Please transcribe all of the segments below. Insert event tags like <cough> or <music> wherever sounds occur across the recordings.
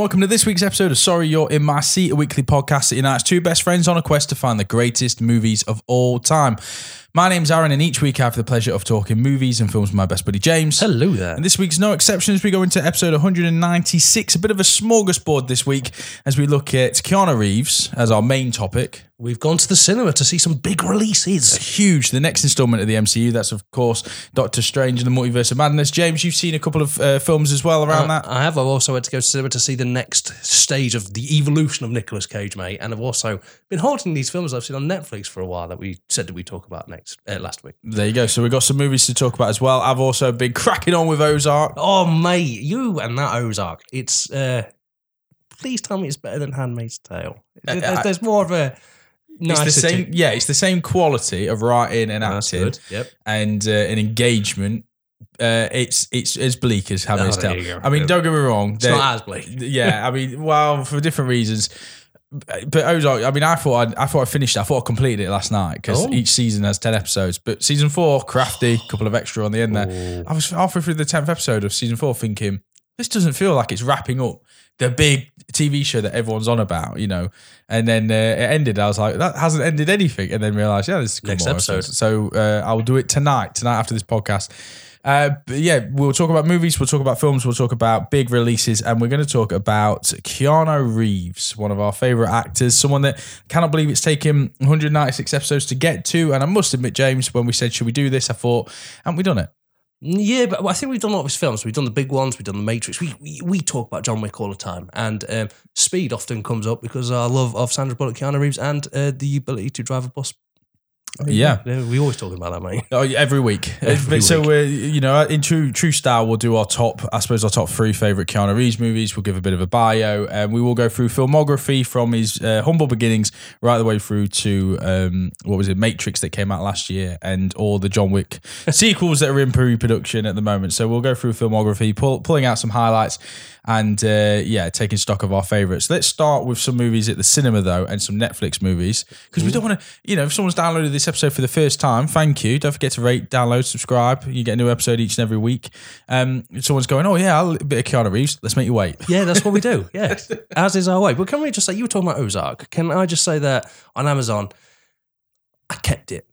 Welcome to this week's episode of Sorry You're in My Seat, a weekly podcast that unites two best friends on a quest to find the greatest movies of all time. My name's Aaron, and each week I have the pleasure of talking movies and films with my best buddy James. Hello there. And this week's no exception as we go into episode 196, a bit of a smorgasbord this week as we look at Keanu Reeves as our main topic. We've gone to the cinema to see some big releases. Huge, the next installment of the MCU. That's, of course, Doctor Strange and the Multiverse of Madness. James, you've seen a couple of uh, films as well around Uh, that. I have. I've also had to go to cinema to see the next stage of the evolution of Nicolas Cage, mate. And I've also been haunting these films I've seen on Netflix for a while that we said that we talk about next uh, last week. There you go. So we've got some movies to talk about as well. I've also been <laughs> cracking on with Ozark. Oh, mate, you and that Ozark. It's. uh Please tell me it's better than Handmaid's Tale. There's, I- there's more of a. It's the same, yeah. It's the same quality of writing and acting. Yep. and uh, an engagement. Uh, it's it's as bleak as Handmaid's Oh, Tale. I mean, don't get me wrong. It's not as bleak. yeah, I mean, well, for different reasons. But Ozark, I mean, I thought I'd, I thought I finished. it. I thought I completed it last night because Oh. each season has ten episodes. But season four, crafty, <sighs> couple of extra on the end there. Ooh. I was halfway through the tenth episode of season four, thinking this doesn't feel like it's wrapping up the big TV show that everyone's on about, you know. And then uh, it ended. I was like, that hasn't ended anything. And then realized, yeah, this is Next episode. So uh, I'll do it tonight, tonight after this podcast. Uh, yeah, we'll talk about movies, we'll talk about films, we'll talk about big releases, and we're going to talk about Keanu Reeves, one of our favorite actors, someone that cannot believe it's taken 196 episodes to get to. And I must admit, James, when we said, should we do this? I thought, haven't we done it? Yeah, but I think we've done a lot of his films. We've done the big ones. We've done the Matrix. We we, we talk about John Wick all the time, and um, speed often comes up because our love of Sandra Bullock, Keanu Reeves, and uh, the ability to drive a bus. Yeah. we always talk about that, mate. Oh, yeah, every week. <laughs> Every So week. we're you know in true true style, we'll do our top. I suppose our top three favorite Keanu Reeves movies. We'll give a bit of a bio, and we will go through filmography from his uh, humble beginnings right the way through to um, what was it, Matrix that came out last year, and all the John Wick <laughs> sequels that are in pre-production at the moment. So we'll go through filmography, pull, pulling out some highlights, and uh, yeah, taking stock of our favorites. Let's start with some movies at the cinema though, and some Netflix movies because we don't want to. You know, if someone's downloaded this episode for the first time, thank you. Don't forget to rate, download, subscribe. You get a new episode each and every week. Um, someone's going, oh yeah, I'll, a bit of Keanu Reeves. Let's make you wait. <laughs> Yeah, that's what we do. <laughs> Yeah, as is our way. But can we just say you were talking about Ozark? Can I just say that on Amazon, I kept it.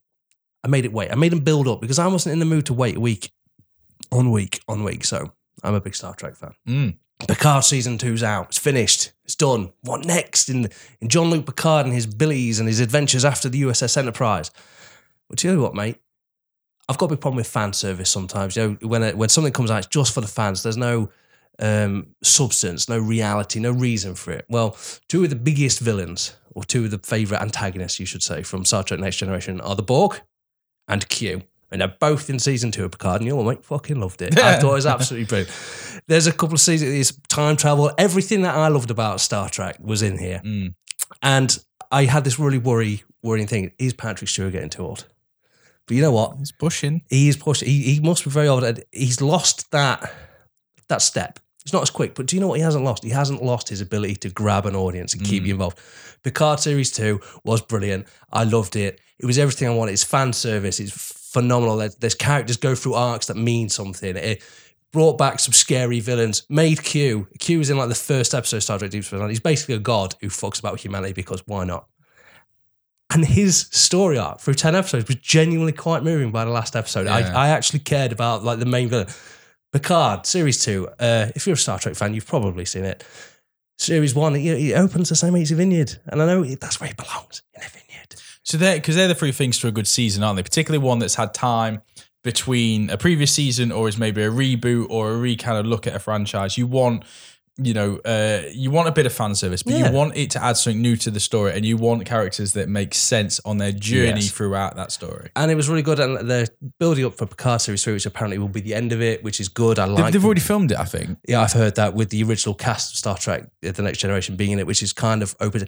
I made it wait. I made them build up because I wasn't in the mood to wait a week on week on week. So I'm a big Star Trek fan. Mm. Picard season two's out. It's finished. It's done. What next in in Jean-Luc Picard and his billies and his adventures after the USS Enterprise? Tell you what, mate. I've got a big problem with fan service sometimes. You know, when it, when something comes out, it's just for the fans. There's no um, substance, no reality, no reason for it. Well, two of the biggest villains, or two of the favorite antagonists, you should say, from Star Trek Next Generation are the Borg and Q. And they're both in season two of Picard, and you know what, mate? Fucking loved it. <laughs> I thought it was absolutely brilliant. There's a couple of seasons, it's time travel, everything that I loved about Star Trek was in here. Mm. And I had this really worry, worrying thing: is Patrick Stewart getting too old? But you know what? He's pushing. He is pushed. He, he must be very old. He's lost that that step. It's not as quick, but do you know what he hasn't lost? He hasn't lost his ability to grab an audience and keep you involved. Picard Series 2 was brilliant. I loved it. It was everything I wanted. It's fan service. It's phenomenal. There's, characters go through arcs that mean something. It brought back some scary villains. Made Q. Q was in like the first episode of Star Trek Deep Space Nine. He's basically a god who fucks about humanity because why not? And his story arc through 10 episodes was genuinely quite moving by the last episode. Yeah. I, I actually cared about like the main villain. Picard, series two. Uh, if you're a Star Trek fan, you've probably seen it. Series one, it, it opens the same age as Vineyard. And I know that's where he belongs, in a vineyard. So they're because they're the three things to a good season, aren't they? Particularly one that's had time between a previous season or is maybe a reboot or a re kind of look at a franchise. You want, you know, uh, you want a bit of fan service, but Yeah. you want it to add something new to the story, and you want characters that make sense on their journey Yes. throughout that story. And it was really good. And they're building up for Picard series three, which apparently will be the end of it, which is good. I like they've already filmed it, I think. Yeah, I've heard that with the original cast of Star Trek, uh, The Next Generation being in it, which is kind of open.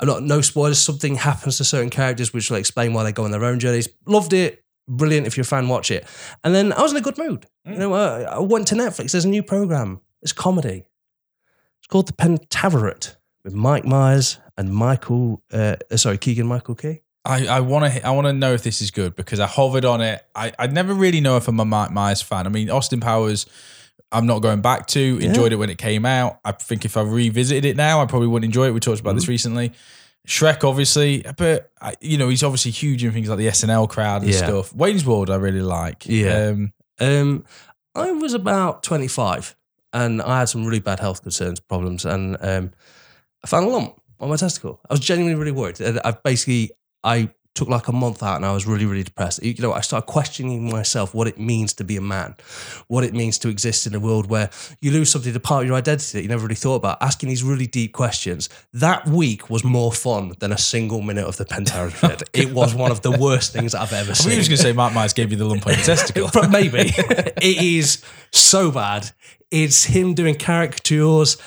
I'm not no spoilers. Something happens to certain characters, which will explain why they go on their own journeys. Loved it. Brilliant. If you're a fan, watch it. And then I was in a good mood. You know, uh, I went to Netflix. There's a new program. It's comedy. It's called The Pentaverate with Mike Myers and Michael. Uh, uh, sorry, Keegan Michael Key. I, I want to I want to know if this is good because I hovered on it. I I never really know if I'm a Mike Myers fan. I mean, Austin Powers I'm not going back to. Enjoyed it when it came out. I think if I revisited it now, I probably wouldn't enjoy it. We talked about this Mm-hmm. recently. Shrek, obviously, but I- you know he's obviously huge in things like the SNL crowd and Yeah. stuff. Wayne's World, I really like. Yeah. um, Um, I was about 25 and I had some really bad health concerns, problems, and um, I found a lump on my testicle. I was genuinely really worried. I basically, I took like a month out and I was really, really depressed. You know, I started questioning myself what it means to be a man, what it means to exist in a world where you lose something, a part of your identity that you never really thought about, asking these really deep questions. That week was more fun than a single minute of the Shed. <laughs> It was one of the worst things I've ever seen. I was going to say Mark Myers gave you the lump on your <laughs> testicle. But maybe <laughs> it is so bad. It's him doing caricatures.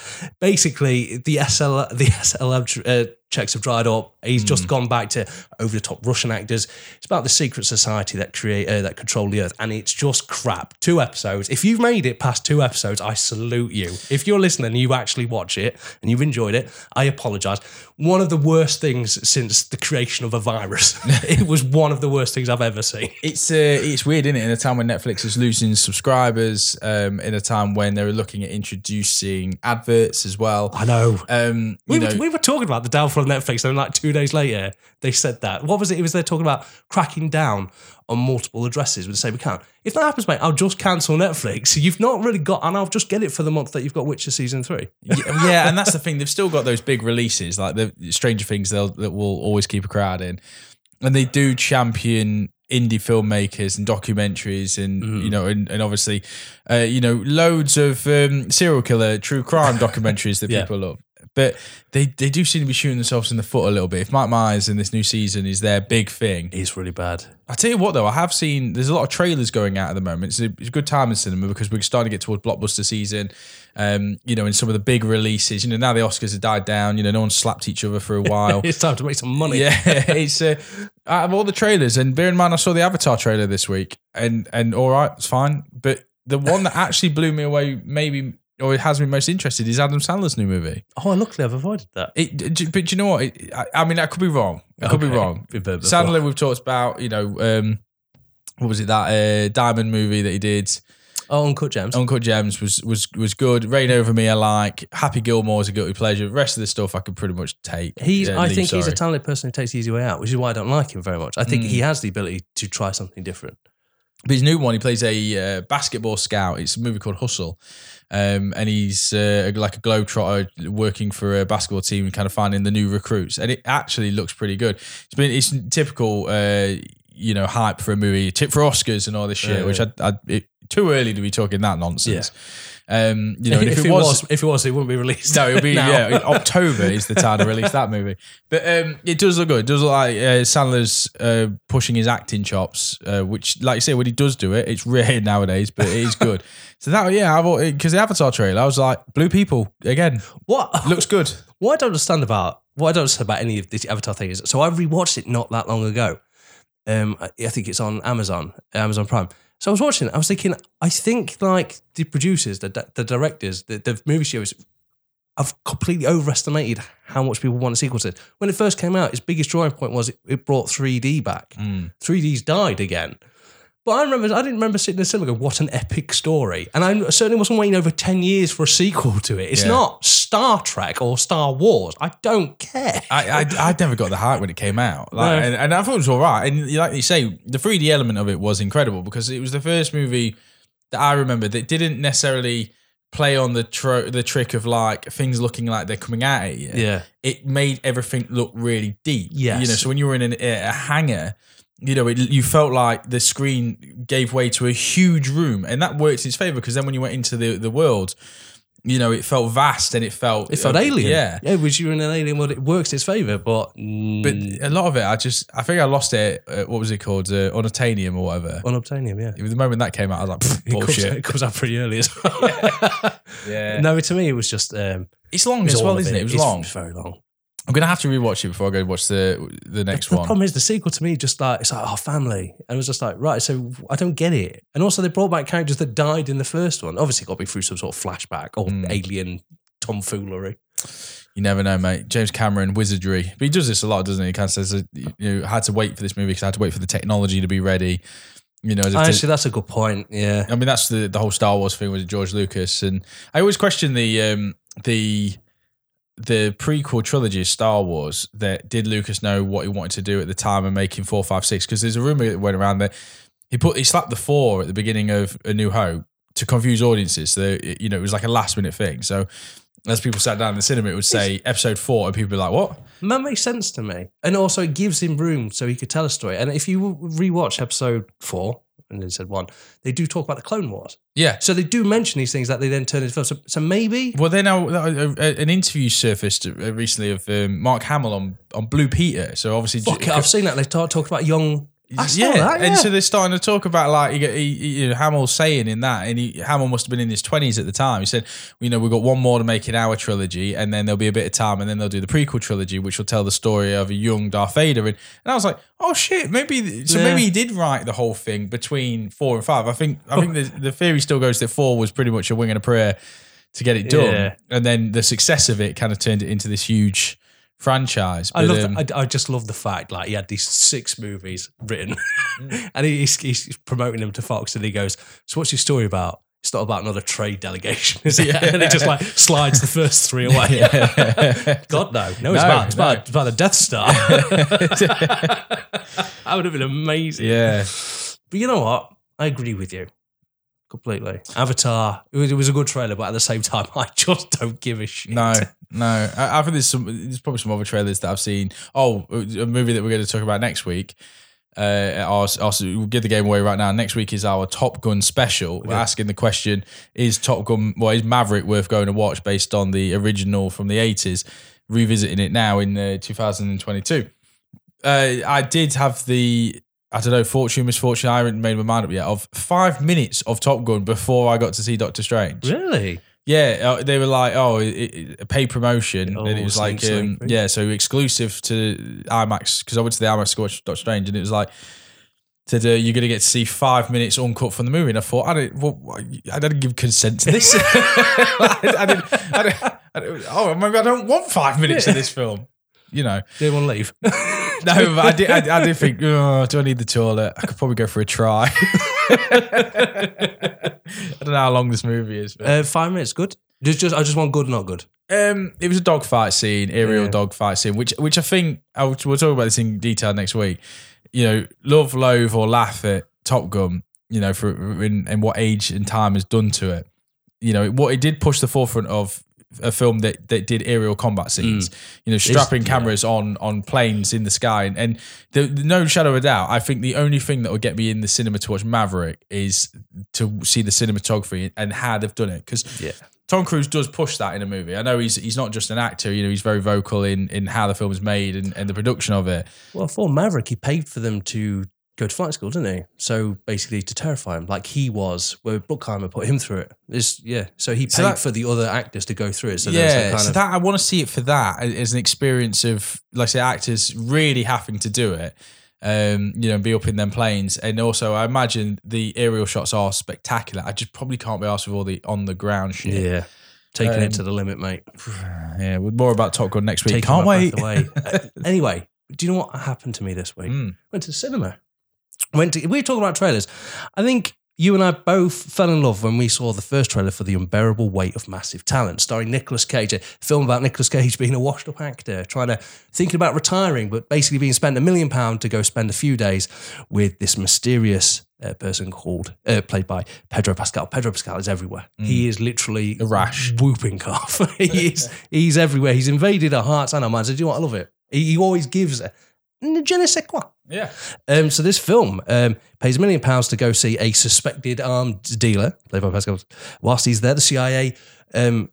Basically, the SL the SLM uh, checks have dried up. He's just gone back to over the top Russian actors. It's about the secret society that create uh, that control the earth, and it's just crap. Two episodes. If you've made it past two episodes, I salute you. If you're listening and you actually watch it and you've enjoyed it, I apologize. One of the worst things since the creation of a virus. <laughs> it was one of the worst things I've ever seen. It's uh, it's weird, isn't it? In a time when Netflix is losing subscribers, um, in a time when they were looking at introducing adverts as well. I know. Um, We you were, we were talking about the downfall of Netflix, and like two days later, they said that. What was it? It was they're talking about cracking down on multiple addresses with the same account. If that happens, mate, I'll just cancel Netflix. <laughs> You've not really got, and I'll just get it for the month that you've got Witcher season three. yeah, yeah, and that's the thing. They've still got those big releases, like the Stranger Things, they'll, that will always keep a crowd in, and they do champion indie filmmakers and documentaries, and Mm-hmm. you know, and, and obviously, uh, you know, loads of um, serial killer, true crime documentaries that <laughs> Yeah. people love. But they they do seem to be shooting themselves in the foot a little bit. If Mike Myers in this new season is their big thing, It's really bad. I tell you what, though, I have seen there's a lot of trailers going out at the moment. It's a, it's a good time in cinema because we're starting to get towards blockbuster season. Um, you know, in some of the big releases, you know, now the Oscars have died down. You know, no one slapped each other for a while. <laughs> It's time to make some money. yeah, <laughs> <laughs> it's uh, out of all the trailers, and bear in mind, I saw the Avatar trailer this week, and and all right, it's fine. But the one that actually blew me away, maybe or it has me most interested, is Adam Sandler's new movie. Oh, luckily I've avoided that. It, d- but do you know what? It, I, I mean, I could be wrong. I could be wrong. Been burnt before. Sandler, we've talked about, you know, um, what was it that uh, Diamond movie that he did? Oh, Uncut Gems. Uncut Gems was was was good. Reign Over Me, I like. Happy Gilmore's a guilty pleasure. The rest of the stuff I could pretty much take. He's. uh, I leave, think he's a talented person who takes the easy way out, which is why I don't like him very much. I think Mm. he has the ability to try something different. But his new one, he plays a uh, basketball scout. It's a movie called Hustle. Um, and he's uh, like a globetrotter working for a basketball team and kind of finding the new recruits. And it actually looks pretty good. It's been it's typical, uh, you know, hype for a movie, tip for Oscars and all this shit, Yeah. which I, I it, too early to be talking that nonsense. Um, you know, and <laughs> if, it was, if it was, it wouldn't be released. <laughs> no, it'll be now. yeah. October is the time to release that movie, but um, it does look good. It does look like uh, Sandler's uh, pushing his acting chops, uh, which, like you say, when he does do it, it's rare <laughs> nowadays, but it is good. so that yeah, because the Avatar trailer, I was like, blue people again What looks good. What I don't understand about what I don't understand about any of this Avatar thing is so I rewatched it not that long ago. Um, I, I think it's on Amazon, Amazon Prime. So I was watching it. I was thinking, I think like the producers, the the directors, the, the movie studios have completely overestimated how much people want a sequel to it. When it first came out, its biggest drawing point was it, it brought 3D back. Mm. 3D's died again. But I remember, I didn't remember sitting in the cinema going, what an epic story. And I certainly wasn't waiting over 10 years for a sequel to it. It's Yeah. not Star Trek or Star Wars. I don't care. I, I I never got the hype when it came out, like, No. and, and I thought it was all right. And like you say, the 3D element of it was incredible because it was the first movie that I remember that didn't necessarily play on the tro- the trick of like things looking like they're coming out at you. Yeah. It made everything look really deep. Yeah, you know. So when you were in an, a a hangar. You know, it, you felt like the screen gave way to a huge room, and that worked in its favor because then when you went into the, the world, you know, it felt vast and it felt It felt uh, alien. Yeah, Yeah, which you're in an alien world, it works in its favour, but, but mm, a lot of it, I just, I think I lost it. Uh, what was it called? Uh, Unobtainium or whatever. unobtainium, yeah. The moment that came out, I was like, "Pfft, <laughs> It comes, bullshit. it comes out pretty early as <laughs> well. Yeah, <laughs> No, to me, it was just. Um, it's long it's as well, isn't it? It was it's long. very long. I'm gonna have to rewatch it before I go watch the the next the one. The problem is the sequel to me just like it's like oh family and it was just like right so I don't get it and also they brought back characters that died in the first one obviously got me through some sort of flashback or Hmm. alien tomfoolery You never know, mate. James Cameron, wizardry, but he does this a lot, doesn't he? He kind of says, you know, I had to wait for this movie because I had to wait for the technology to be ready. You know, as if to- Actually, that's a good point. Yeah. I mean, that's the the whole Star Wars thing with George Lucas, and I always question the um, the the prequel trilogy of Star Wars. That did Lucas know what he wanted to do at the time of making four, five, six? Because there's a rumor that went around that he put he slapped the four at the beginning of A New Hope to confuse audiences. So you know, it was like a last minute thing. So as people sat down in the cinema, it would say Episode Four, and people be like, "What?" That makes sense to me. And also, it gives him room so he could tell a story. And if you rewatch episode four, and then said one, they do talk about the Clone Wars. Yeah. So they do mention these things that they then turn into film. So, so maybe. Well, then uh, uh, an interview surfaced uh, recently of um, Mark Hamill on, on Blue Peter. So obviously, Fuck it, I've seen that. They talk, talk about young. Yeah, that, yeah. and so they're starting to talk about like he- you know, Hamill's saying in that, and he, Hamill must have been in his twenties at the time. He said, you know, we've got one more to make in our trilogy, and then there'll be a bit of time, and then they'll do the prequel trilogy, which will tell the story of a young Darth Vader. And, and I was like, oh shit, maybe so Yeah. maybe he did write the whole thing between four and five. I think I think the, the theory still goes that four was pretty much a wing and a prayer to get it done, Yeah. and then the success of it kind of turned it into this huge franchise. I love. um, I, I just love the fact like he had these six movies written, Mm. <laughs> and he's, he's promoting them to Fox, and he goes, "So what's your story about?" It's not about another trade delegation, is it? <laughs> Yeah. <laughs> And it just like slides the first three away. God no, no, it's No, about it's no. about, it's about the Death Star. that would have been amazing. yeah. But you know what? I agree with you completely. Avatar. It was, it was a good trailer, but at the same time, <laughs> I just don't give a shit. No, no. I, I think there's some. There's probably some other trailers that I've seen. Oh, a movie that we're going to talk about next week. Uh, I'll, I'll we'll give the game away right now. Next week is our Top Gun special. We're asking the question: Is Top Gun? Well, is Maverick worth going to watch based on the original from the eighties? Revisiting it now in uh, 2022. Uh, I did have the. I don't know, fortune, misfortune. I haven't made my mind up yet. Of five minutes of Top Gun before I got to see Doctor Strange. Really? Yeah, uh, they were like, oh, it, it, a paid promotion, Oh, and it was like, um, yeah, so exclusive to IMAX because I went to the IMAX to watch Doctor Strange, and it was like, said uh, you're going to get to see five minutes uncut from the movie, and I thought, I don't, well, I didn't give consent to this. <laughs> I, I didn't, I didn't, I didn't- oh, maybe I don't want five minutes of this film, you know. Didn't want to leave. <laughs> No, but I did, I, I did think, oh, do I need the toilet? I could probably go for a try. <laughs> I don't know how long this movie is. But. uh, five minutes, good. Just, just, I just want good, not good. Um, it was a dogfight scene, aerial Yeah. dogfight scene, which which I think I will, we'll talk about this in detail next week. You know, love, loathe, or laugh at Top Gun. You know, for in, and what age and time has done to it. You know, what it did push the forefront of a film that that did aerial combat scenes. Mm. You know, strapping yeah. cameras on on planes in the sky, and, and the, the- no shadow of a doubt, I think the only thing that will get me in the cinema to watch Maverick is to see the cinematography and how they've done it because. Yeah. Tom Cruise does push that in a movie. I know he's he's not just an actor, you know, he's very vocal in in how the film is made and, and the production of it. Well, for Maverick, he paid for them to go to flight school, didn't he? So basically, to terrify him, like he was, where Bruckheimer put him through it. It's, yeah. So he paid So that- for the other actors to go through it. So yeah, that kind so of. that I want to see it for that as an experience of, like say, actors really having to do it. Um, you know, be up in them planes, and also I imagine the aerial shots are spectacular. I just probably can't be asked with all the on the ground shit. yeah. Taking Um, it to the limit, mate. <sighs> yeah. With more about Top Gun next week. Taking can't wait. <laughs> Uh, anyway, do you know what happened to me this week? Mm. Went to the cinema. Went to. We were talking about trailers. I think you and I both fell in love when we saw the first trailer for The Unbearable Weight of Massive Talent, starring Nicolas Cage, a film about Nicolas Cage <laughs> being a washed up actor, trying to thinking about retiring, but basically being spent a million pounds to go spend a few days with this mysterious uh, person called, uh, played by Pedro Pascal. Pedro Pascal is everywhere. He is literally A rash. whooping cough. <laughs> he is, <laughs> he's everywhere. He's invaded our hearts and our minds. Do you know what? I love it. He, he always gives a je ne sais quoi. Yeah. Um, so this film um, pays a million pounds to go see a suspected armed dealer, played by Pascal. Whilst he's there, the CIA um,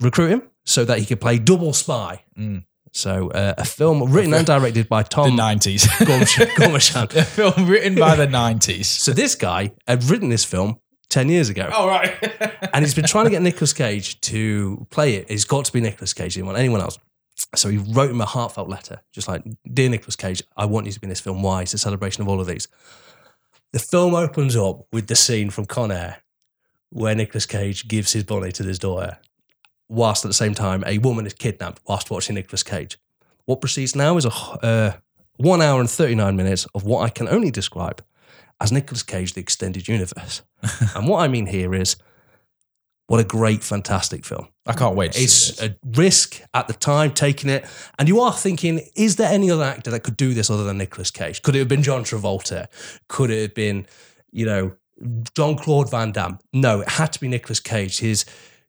recruit him so that he could play double spy. Mm. So uh, a film written and directed by Tom The Tom nineties. <laughs> Gormican. <laughs> a film written by the nineties. So this guy had written this film 10 years ago. Oh right. and he's been trying to get Nicolas Cage to play it. It's got to be Nicolas Cage. He didn't want anyone else. So he wrote him a heartfelt letter, just like, "Dear Nicolas Cage, I want you to be in this film. Why? It's a celebration of all of these." The film opens up with the scene from Con Air, where Nicolas Cage gives his bonnet to his daughter, whilst at the same time a woman is kidnapped whilst watching Nicolas Cage. What proceeds now is a uh, one hour and thirty nine minutes of what I can only describe as Nicolas Cage, the extended universe. <laughs> and what I mean here is, what a great, fantastic film. I can't wait. To see It's a risk at the time taking it, and you are thinking, is there any other actor that could do this other than Nicolas Cage? Could it have been John Travolta? Could it have been, you know, Jean-Claude Van Damme? No, it had to be Nicolas Cage. His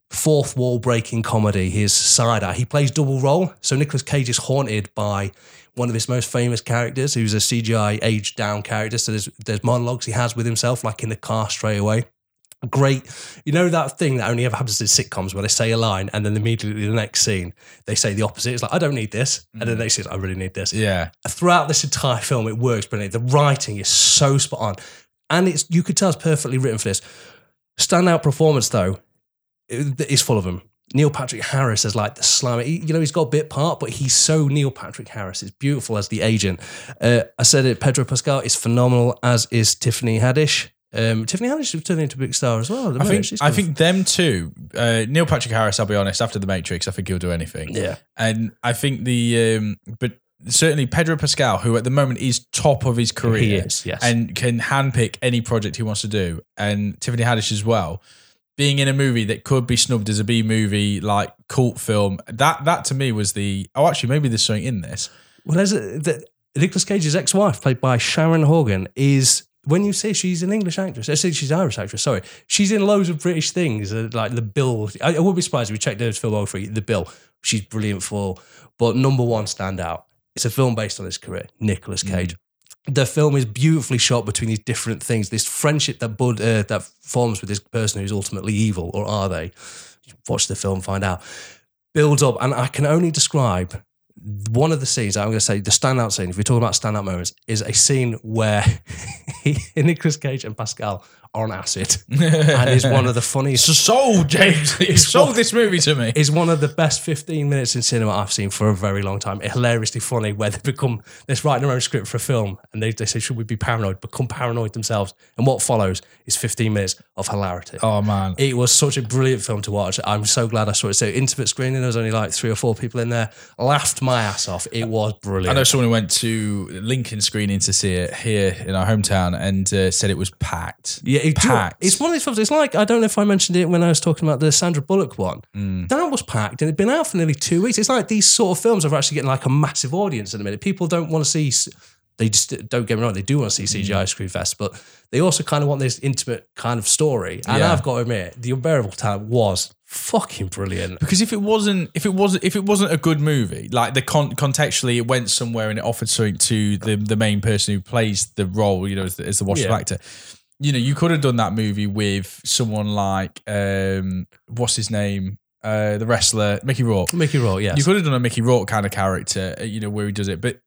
fourth wall breaking comedy, his side eye. He plays double role, so Nicolas Cage is haunted by one of his most famous characters, who's a CGI aged down character. So there's there's monologues he has with himself, like in the car straight away great. You know that thing that only ever happens in sitcoms where they say a line and then immediately the next scene they say the opposite. It's like I don't need this, and then the next scene I really need this. yeah. Throughout this entire film, it works brilliantly. The writing is so spot on, and it's you could tell it's perfectly written for this. Standout performance though it- is full of them. Neil Patrick Harris as like the slammer. He, you know, he's got a bit part, but he's so Neil Patrick Harris. It's beautiful as the agent. Uh, I said it. Pedro Pascal is phenomenal, as is Tiffany Haddish. Um, Tiffany Haddish is turning into a big star as well. I think I think them too. Uh, Neil Patrick Harris. I'll be honest. After the Matrix, I think he'll do anything. yeah, And I think the um, but certainly Pedro Pascal, who at the moment is top of his career, he is. Yes, and can handpick any project he wants to do, and Tiffany Haddish as well. Being in a movie that could be snubbed as a B movie, like cult film, that that to me was the oh, actually maybe there's something in this. well, there's a, the, Nicolas Cage's ex-wife, played by Sharon Horgan, is when you say she's an English actress, I say she's Irish actress. Sorry, she's in loads of British things, uh, like The Bill. I, I wouldn't be surprised if we checked her filmography. The Bill, she's brilliant for. But number one standout, it's a film based on his career, Nicolas Cage. The film is beautifully shot between these different things. This friendship that Bud uh, that forms with this person who's ultimately evil, or are they? Watch the film, find out. Builds up, and I can only describe one of the scenes. I'm going to say the standout scene. If we're talking about standout moments, is a scene where <laughs> Nicolas Cage and Pascal on acid, <laughs> and is one of the funniest. So sold, James. You sold what- this movie to me. Is one of the best 15 minutes in cinema I've seen for a very long time. It's Hilariously funny, where they become they're writing their own script for a film, and they, they say, "Should we be paranoid?" Become paranoid themselves, and what follows is 15 minutes of hilarity. Oh man, It was such a brilliant film to watch. I'm so glad I saw it. So intimate screening. There was only like three or four people in there. Laughed my ass off. It was brilliant. I know someone who went to Lincoln screening to see it here in our hometown and uh, said it was packed. Yeah, it, packed. It's one of these films. It's like I don't know if I mentioned it when I was talking about the Sandra Bullock one. Mm. That was packed and it'd been out for nearly two weeks. It's like these sort of films are actually getting like a massive audience in a minute. People don't want to see. They just don't get me wrong. They do want to see Mm. CGI screen fest, but they also kind of want this intimate kind of story. And Yeah. I've got to admit, the unbearable talent was fucking brilliant. Because if it wasn't, if it wasn't, if it wasn't a good movie, like the con- contextually, it went somewhere and it offered something to the the main person who plays the role, you know, as the, as the Yeah. actor. You know, you could have done that movie with someone like, um, what's his name, uh, the wrestler Mickey Rourke. Mickey Rourke, yes. You could have done a Mickey Rourke kind of character, uh, you know, where he does it, but.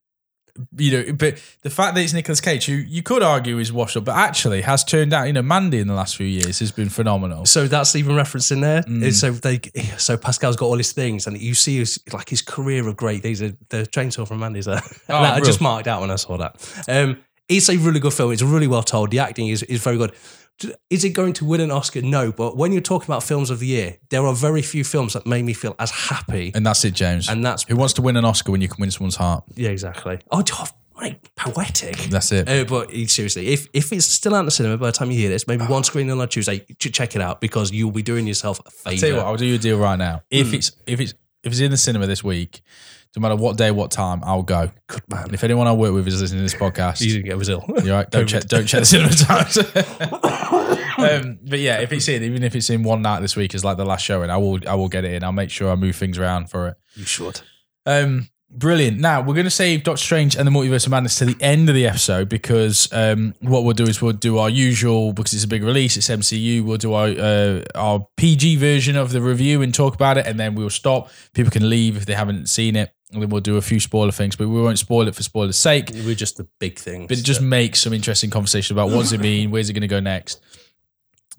You know, but the fact that it's Nicolas Cage, who you could argue is washed up, but actually has turned out, you know, Mandy in the last few years has been phenomenal. So that's even referenced in there. Mm. So they, so Pascal's got all his things, and you see his like his career of great things. The the chainsaw from Mandy's there. Oh, <laughs> I just marked out when I saw that. Um, it's a really good film. It's really well told. The acting is is very good. Is it going to win an Oscar? No, but when you're talking about films of the year, there are very few films that made me feel as happy. And that's it, James. And that's Who wants to win an Oscar when you can win someone's heart? yeah, exactly. Oh, oh, mate, poetic. That's it. Uh, but seriously, if if it's still out in the cinema by the time you hear this, maybe one screening on a Tuesday, ch- check it out because you'll be doing yourself a favor. Tell you what, I'll do you a deal right now. If Hmm. it's if it's if it's in the cinema this week, no matter what day, what time, I'll go. Good man. And if anyone I work with is listening to this podcast, You didn't get Brazil. you're right. Don't check. Don't check the cinema times. <laughs> um, but yeah, if it's in, even if it's in one night this week is like the last showing, I will I will get it in. I'll make sure I move things around for it. You should. Um, brilliant. Now we're going to save Doctor Strange and the Multiverse of Madness to the end of the episode because um, what we'll do is we'll do our usual because it's a big release. It's MCU. We'll do our uh, our PG version of the review and talk about it, and then we'll stop. People can leave if they haven't seen it, and then we'll do a few spoiler things, but we won't spoil it for spoiler's sake. We're just the big things. But it just makes some interesting conversation about what does it mean, where's it going to go next,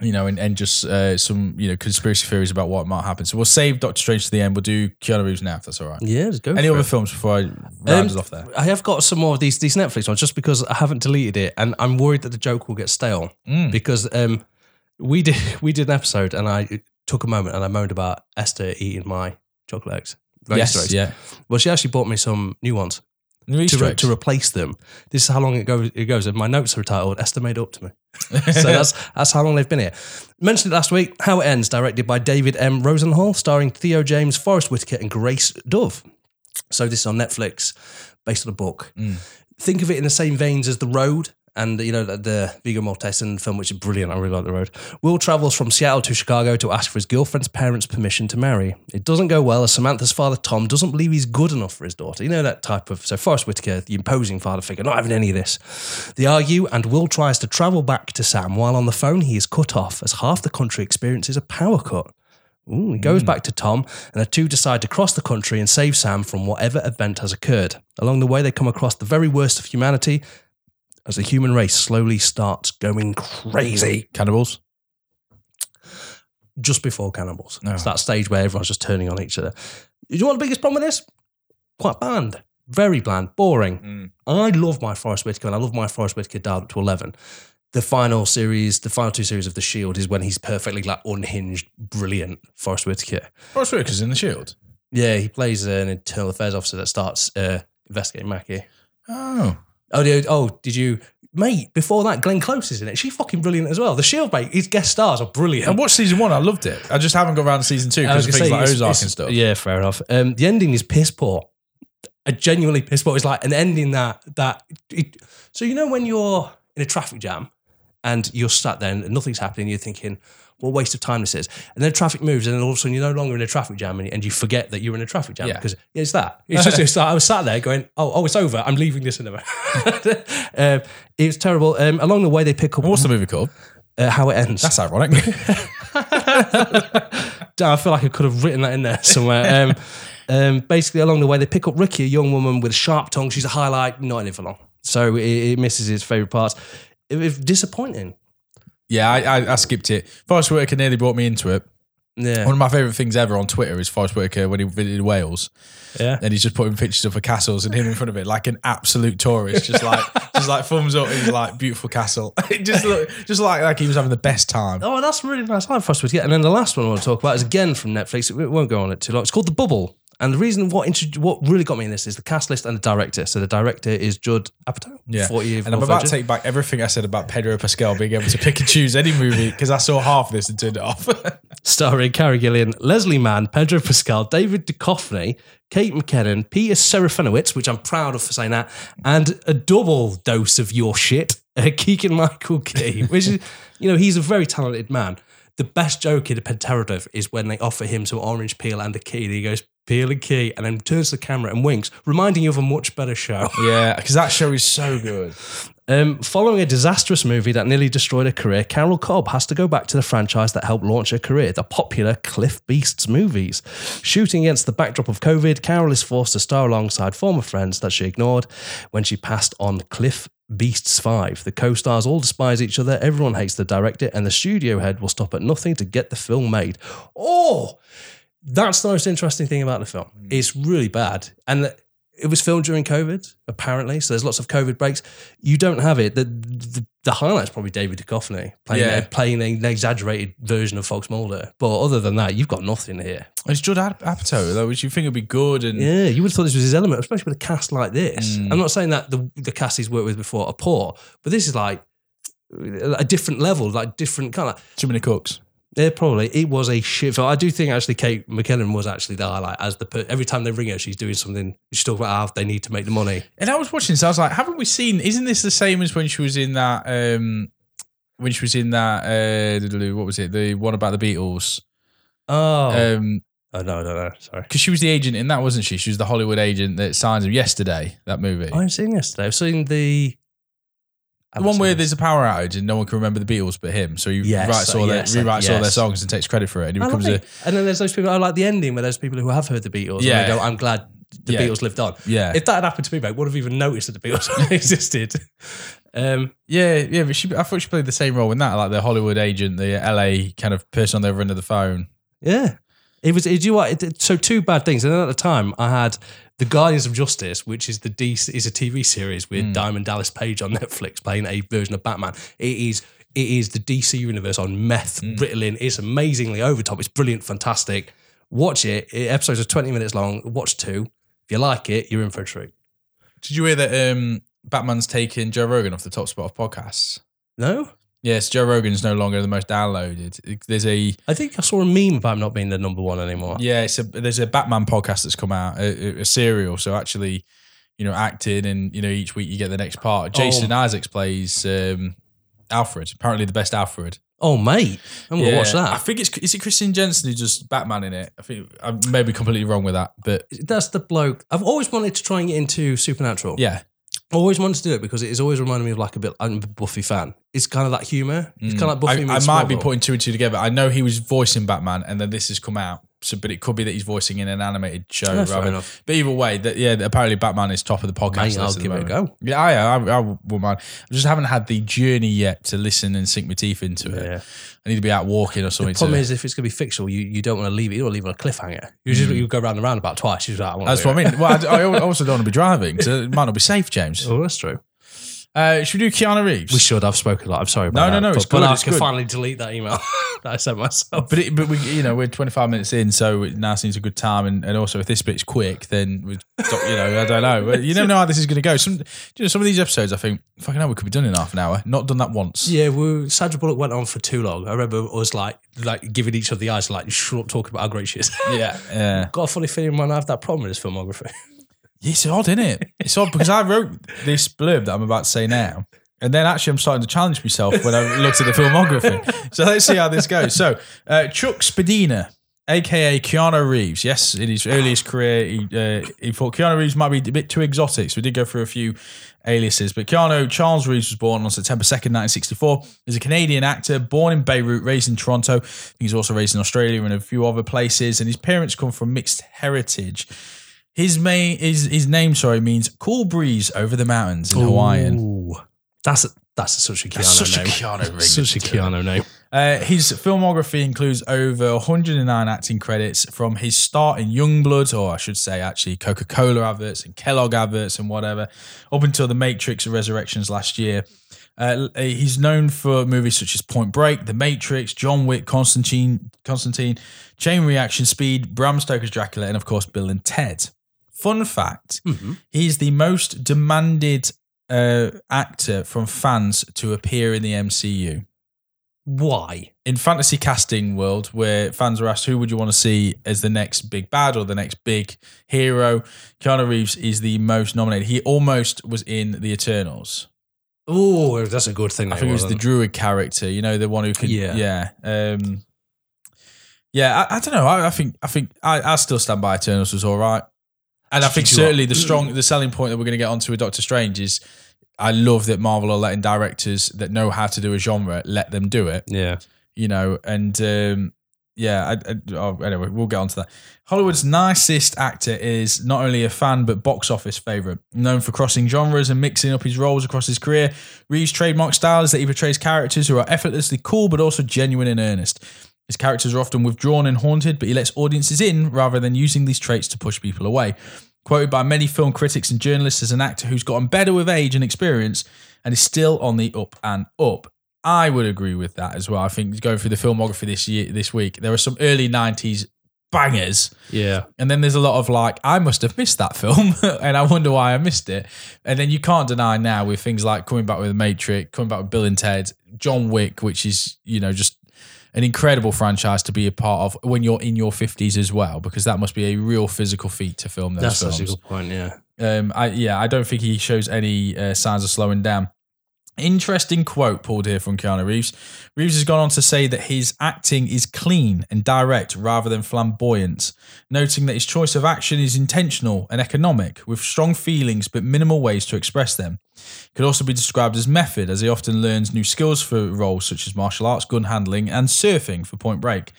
you know, and, and just uh, some you know conspiracy theories about what might happen. So we'll save Doctor Strange to the end. We'll do Keanu Reeves now if that's all right. yeah, let's go. Any other it. films before I round Um, off there? I have got some more of these these Netflix ones just because I haven't deleted it, and I'm worried that the joke will get stale Mm. because um, we did <laughs> we did an episode, and I took a moment and I moaned about Esther eating my chocolate eggs. Very Yes, yeah. Well, she actually bought me some new ones. New to, re- to replace them. This is how long it goes. It goes, and my notes are titled "Esther made up to me." <laughs> so that's that's how long they've been here. Mentioned it last week. How it ends, directed by David M. Rosenthal, starring Theo James, Forrest Whitaker, and Grace Dove. So this is on Netflix, based on a book. Mm. Think of it in the same veins as The Road. And you know the, the Viggo Mortensen film, which is brilliant. I really like The Road. Will travels from Seattle to Chicago to ask for his girlfriend's parents' permission to marry. It doesn't go well as Samantha's father Tom doesn't believe he's good enough for his daughter. You know that type of so Forrest Whitaker, the imposing father figure, not having any of this. They argue, and Will tries to travel back to Sam. While on the phone, he is cut off as half the country experiences a power cut. Ooh, he goes hmm. back to Tom, and the two decide to cross the country and save Sam from whatever event has occurred. Along the way, they come across the very worst of humanity as the human race slowly starts going crazy Cannibals. just before cannibals. Oh. It's that stage where everyone's just turning on each other. Do You know what the biggest problem with this? Quite bland. Very bland. Boring. I love my Forrest Whitaker, and I love my Forrest Whitaker down up to 11. The final series, the final two series of The Shield is when he's perfectly like unhinged, brilliant Forrest Whitaker. Forrest Whitaker's in the Shield. Yeah, he plays an internal affairs officer that starts uh, investigating Mackey. Oh, Oh, did, oh, did you, mate? Before that, Glenn Close is in it. She's fucking brilliant as well. The Shield, mate. His guest stars are brilliant. I watched season one. I loved it. I just haven't got around to season two because of things say, like it's- Ozark it's- and stuff. Yeah, fair enough. Um, the ending is piss poor. A genuinely piss poor. It's like an ending that that. It, so you know when you're in a traffic jam and you're sat there and nothing's happening, you're thinking, "What a waste of time this is." And then traffic moves, and then all of a sudden you're no longer in a traffic jam, and, and you forget that you're in a traffic jam Yeah. because it's that. It's just it's like I was sat there going, "Oh, oh, it's over. I'm leaving this in cinema." <laughs> um, it's terrible. Um, along the way, they pick up What's the movie called? uh, how it ends. That's ironic. <laughs> Damn, I feel like I could have written that in there somewhere. Um, um, basically, along the way, they pick up Ricky, a young woman with a sharp tongue. She's a highlight, not in it for long. So it, it misses its favourite parts. It was disappointing. Yeah, I, I, I skipped it. Forrest Whitaker nearly brought me into it. Yeah. One of my favourite things ever on Twitter is Forrest Whitaker when he visited Wales. Yeah. and he's just putting pictures up of castles and him in front of it like an absolute tourist, just like <laughs> just like thumbs up. He's like beautiful castle. <laughs> It just look just like like he was having the best time. Oh, that's really nice. I like Frost Yeah. And then the last one I want to talk about is again from Netflix. It won't go on it too long. It's called The Bubble. And the reason what intro- what really got me in this is the cast list and the director. So the director is Judd Apatow. Yeah, 40 year and I'm about to take back everything I said about Pedro Pascal being able to pick and choose any movie because I saw half of this and turned it off. <laughs> starring Karen Gillan, Leslie Mann, Pedro Pascal, David Duchovny, Kate McKinnon, Peter Serafinowicz, which I'm proud of for saying that, and a double dose of your shit, uh, Keegan Michael Key, <laughs> which is, you know, he's a very talented man. The best joke in a Pentaverate is when they offer him some orange peel and a key, and he goes, peel key, and then turns to the camera and winks, reminding you of a much better show. <laughs> yeah, because that show is so good. Um, following a disastrous movie that nearly destroyed her career, Carol Cobb has to go back to the franchise that helped launch her career, the popular Cliff Beasts movies. Shooting against the backdrop of COVID, Carol is forced to star alongside former friends that she ignored when she passed on Cliff Beasts 5. The co stars all despise each other, everyone hates the director, and the studio head will stop at nothing to get the film made. Oh, that's the most interesting thing about the film. It's really bad. And it was filmed during COVID, apparently. So there's lots of COVID breaks. You don't have it. The the, the highlight's probably David Duchovny playing Yeah. playing an exaggerated version of Fox Mulder. But other than that, you've got nothing here. It's Judd Ap- Apatow though, which you think would be good and Yeah, you would have thought this was his element, especially with a cast like this. Mm. I'm not saying that the the cast he's worked with before are poor, but this is like a different level, like different kind of. too many cooks. Yeah, probably it was a shit. film. I do think actually Kate McKinnon was actually the highlight. As the per- every time they ring her, she's doing something. She's talking about how they need to make the money. And I was watching this, I was like, haven't we seen? Isn't this the same as when she was in that? um When she was in that? uh What was it? The one about the Beatles. Oh, Um oh no, no, no. Sorry. because she was the agent in that, wasn't she? She was the Hollywood agent that signs him yesterday. That movie, I haven't seen yesterday. I've seen the the one where there's a power outage and no one can remember the Beatles but him. So he Yes, writes all their yes, rewrites all their yes. songs and takes credit for it, and he I becomes like a. And then there's those people. I like the ending where there's people who have heard the Beatles. Yeah, Yeah. and they go, "I'm glad the Yeah. Beatles lived on." yeah, If that had happened to me, mate, would have even noticed that the Beatles <laughs> existed. Um, yeah, yeah. But she, I thought she played the same role in that, like the Hollywood agent, the LA kind of person on the other end of the phone. yeah, it was. It, you know what? It, so two bad things. And then at the time, I had the Guardians of Justice, which is the DC is a TV series with Diamond Dallas Page on Netflix playing a version of Batman. It is. It is the DC universe on meth, Ritalin. It's amazingly over top. It's brilliant, fantastic. Watch it. It- Episodes are 20 minutes long. Watch two. If you like it, you're in for a treat. Did you hear that um, Batman's taken Joe Rogan off the top spot of podcasts? No, Yes, Joe Rogan's no longer the most downloaded. There's a I think I saw a meme about him not being the number one anymore. yeah, it's a there's a Batman podcast that's come out, a, a serial. So actually, you know, acting and you know each week you get the next part. Jason Isaacs plays um, Alfred. Apparently, the best Alfred. Oh, mate, I'm gonna watch that. I that. think it's is it Christian Jensen who does Batman in it. I think I may be completely wrong with that, but That's the bloke. I've always wanted to try and get into Supernatural. yeah, always wanted to do it because it has always reminded me of like a bit. I'm a Buffy fan. It's kind of that humor. It's kind of like Buffy. Mm. I, I meets might be Smallville. putting two and two together. I know he was voicing Batman, and then this has come out. So, but it could be that he's voicing in an animated show. Yeah, rather. enough. But either way, that yeah, apparently Batman is top of the podcast. Mate, I'll give it a go. Yeah, I, I, I wouldn't mind. I just haven't had the journey yet to listen and sink my teeth into it. Yeah. I need to be out walking or something. The problem to, is, if it's going to be fictional, you, you don't want to leave it. You don't want to leave it on a cliffhanger. You just you go round and round about twice. Like, Mm. that's what. I mean. Well, I, I <laughs> also don't want to be driving, so it might not be safe, James. Oh, that's true. Uh, should we do Keanu Reeves? We should. I've spoken a lot. I'm sorry No, about no, that. no, But, it's but good, I it's can good. finally delete that email <laughs> that I sent myself. But it, but we, you know, we're 25 minutes in, so it now seems a good time. And, and also, if this bit's quick, then we, you know, I don't know. You never know how this is going to go. Some, you know, some of these episodes, I think, fucking hell, we could be done in half an hour. Not done that once. Yeah, well, Sandra Bullock went on for too long. I remember us like like giving each other the eyes, like shut up talking about how great she is. Yeah, <laughs> yeah. Got a funny feeling when I have that problem with his filmography. <laughs> It's odd, isn't it? It's odd because I wrote this blurb that I'm about to say now. And then actually, I'm starting to challenge myself when I looked at the filmography. So let's see how this goes. So, uh, Chuck Spadina, aka Keanu Reeves. Yes, in his earliest career, he, uh, he thought Keanu Reeves might be a bit too exotic. So we did go through a few aliases. But Keanu Charles Reeves was born on September 2nd, 1964. He's a Canadian actor, born in Beirut, raised in Toronto. He's also raised in Australia and a few other places. And his parents come from mixed heritage. His main his his name, sorry, means cool breeze over the mountains in Hawaiian. That's a, that's such a Keanu That's such a name. Keanu ring such a. Keanu name. Uh, his filmography includes over 109 acting credits from his start in Youngblood, or I should say, actually, Coca Cola adverts and Kellogg adverts and whatever, up until The Matrix Resurrections last year. Uh, he's known for movies such as Point Break, The Matrix, John Wick, Constantine, Constantine, Chain Reaction, Speed, Bram Stoker's Dracula, and of course, Bill and Ted. Fun fact: he's the most demanded uh, actor from fans to appear in the MCU Why? in fantasy casting world where fans are asked who would you want to see as the next big bad or the next big hero? Keanu reeves is the most nominated. He almost was in the eternals. Oh, that's a good thing. i think it was the druid character you know the one who could Yeah. yeah um yeah i, I don't know. I, I think i think I, I still stand by eternals was all right and i think Do you know what? certainly the strong the selling point that we're going to get onto with doctor strange is i love that marvel are letting directors that know how to do a genre let them do it yeah. you know, and um, yeah, I, I, oh, anyway, we'll get on to that. Hollywood's nicest actor is not only a fan but box office favorite. Known for crossing genres and mixing up his roles across his career, Reeves' trademark style is that he portrays characters who are effortlessly cool but also genuine and earnest. His characters are often withdrawn and haunted, but he lets audiences in rather than using these traits to push people away. Quoted by many film critics and journalists as an actor who's gotten better with age and experience and is still on the up and up. I would agree with that as well. I think going through the filmography this year, this week, there are some early '90s bangers, Yeah. and then there's a lot of like, I must have missed that film, <laughs> and I wonder why I missed it. And then you can't deny now with things like coming back with The Matrix, coming back with Bill and Ted, John Wick, which is you know just an incredible franchise to be a part of when you're in your 50s as well, because that must be a real physical feat to film those That's films. such a good point. Yeah. Um, I yeah, I don't think he shows any uh, signs of slowing down. Interesting quote pulled here from Keanu Reeves. Reeves has gone on to say that his acting is clean and direct rather than flamboyant, noting that his choice of action is intentional and economic, with strong feelings but minimal ways to express them. Could also be described as method, as he often learns new skills for roles such as martial arts, gun handling, and surfing for Point Break.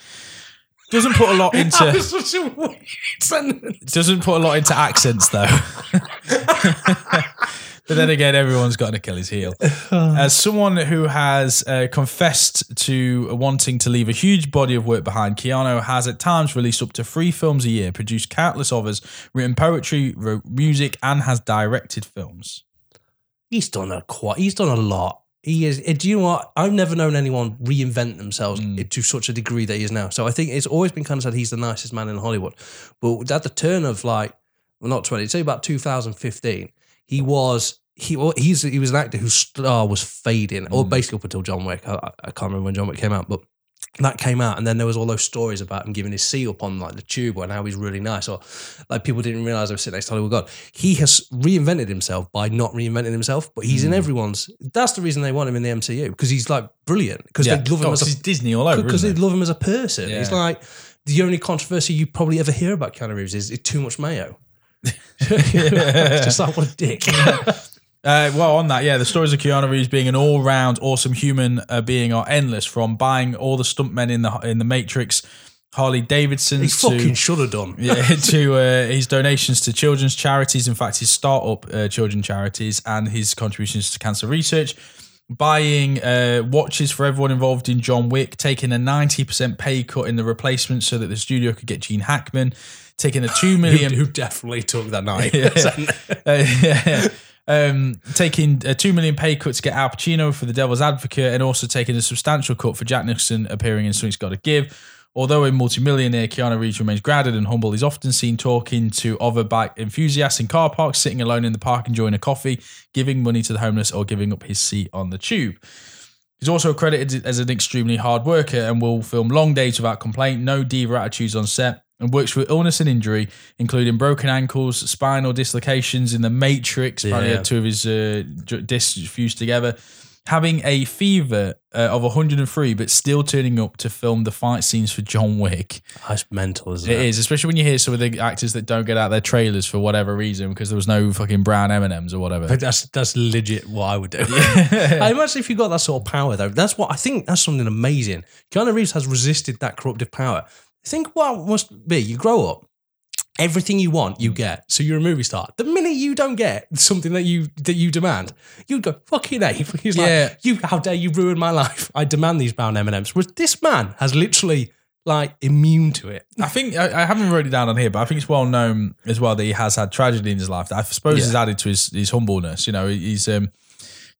Doesn't put a lot <laughs> into such a weird sentence. doesn't put a lot into accents though. <laughs> but then again, everyone's got an Achilles heel. <laughs> As someone who has uh, confessed to wanting to leave a huge body of work behind, Keanu has at times released up to three films a year, produced countless others, written poetry, wrote music, and has directed films. He's done a quite. He's done a lot. He is. Do you know what? I've never known anyone reinvent themselves to such a degree that he is now. So I think it's always been kind of said he's the nicest man in Hollywood. But at the turn of like, well, not twenty, say about 2015, he was he he's he was an actor whose star was fading, or Mm. basically up until John Wick. I, I can't remember when John Wick came out, but that came out, and then there was all those stories about him giving his seal up on like the tube and how he's really nice, or like people didn't realize I was sitting next to Hollywood God. He has reinvented himself by not reinventing himself, but he's in Mm. everyone's. That's the reason they want him in the MCU because he's like brilliant because Yeah. they love him Oh, as a Disney all over. because they love him as a person. Yeah. He's like the only controversy you probably ever hear about Keanu Reeves is, is too much mayo. It's <laughs> just like what a dick. <laughs> Uh, well, on that, yeah, the stories of Keanu Reeves being an all-round awesome human uh, being are endless. From buying all the stuntmen in the in the Matrix, Harley Davidson's he to fucking should have done. yeah, <laughs> to uh, his donations to children's charities. In fact, his startup uh, children charities and his contributions to cancer research. Buying uh, watches for everyone involved in John Wick, taking a ninety percent pay cut in the replacement so that the studio could get Gene Hackman, taking a two <laughs> million Who, who definitely took that night. <laughs> <laughs> uh, yeah. Um, taking a two million pay cut to get Al Pacino for The Devil's Advocate, and also taking a substantial cut for Jack Nicholson appearing in Something's Got to Give. Although a multimillionaire, Keanu Reeves remains grounded and humble. He's often seen talking to other bike enthusiasts in car parks, sitting alone in the park enjoying a coffee, giving money to the homeless, or giving up his seat on the tube. He's also credited as an extremely hard worker and will film long days without complaint, no diva attitudes on set, and works through illness and injury, including broken ankles, spinal dislocations in the Matrix. Apparently, Yeah. two of his uh, discs fused together. Having a fever uh, of 103, but still turning up to film the fight scenes for John Wick. That's mental, isn't It it? is, especially when you hear some of the actors that don't get out their trailers for whatever reason because there was no fucking brown M&Ms or whatever. But that's that's legit what I would do. <laughs> I imagine if you got that sort of power though. That's what I think. That's something amazing. Keanu Reeves has resisted that corruptive power. Think what it must be. You grow up, everything you want, you get. So you're a movie star. The minute you don't get something that you that you demand, you'd go fucking <laughs> a. He's Yeah. like, you. How dare you ruin my life? I demand these brown M and M's. Whereas this man has literally like immune to it. I think I, I haven't wrote it down on here, but I think it's well known as well that he has had tragedy in his life. That I suppose Yeah. has added to his his humbleness. You know, he's um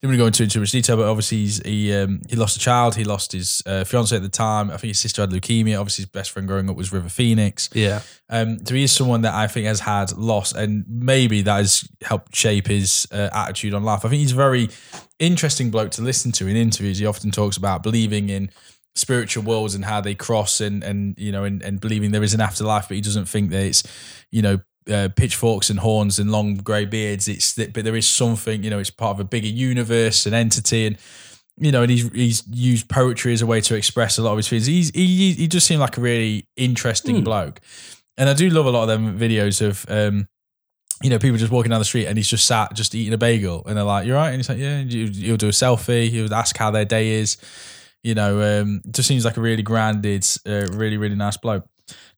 didn't really go into too much detail, but obviously he's, he um, he lost a child. He lost his uh, fiance at the time. I think his sister had leukemia. Obviously, his best friend growing up was River Phoenix. Yeah. Um, so he is someone that I think has had loss, and maybe that has helped shape his uh, attitude on life. I think he's a very interesting bloke to listen to in interviews. He often talks about believing in spiritual worlds and how they cross, and and you know, and, and believing there is an afterlife, but he doesn't think that it's you know. Uh, pitchforks and horns and long grey beards. It's that, but there is something. You know, it's part of a bigger universe, an entity, and you know, and he's he's used poetry as a way to express a lot of his feelings. He's he he just seemed like a really interesting Hmm. bloke, and I do love a lot of them videos of um, you know, people just walking down the street and he's just sat just eating a bagel, and they're like, "You're right," and he's like, "Yeah." You, he'll do a selfie. He'll ask how their day is. You know, um, just seems like a really grounded, uh, really really nice bloke.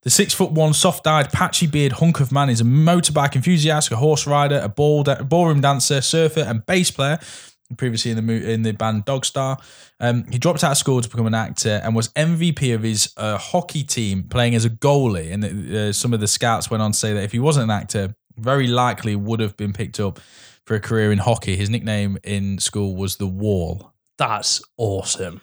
The six foot one, soft eyed, patchy beard hunk of man is a motorbike enthusiast, a horse rider, a ball da- ballroom dancer, surfer, and bass player. Previously in the mo- in the band Dogstar, um, he dropped out of school to become an actor and was MVP of his uh, hockey team, playing as a goalie. And uh, some of the scouts went on to say that if he wasn't an actor, very likely would have been picked up for a career in hockey. His nickname in school was the Wall. That's awesome.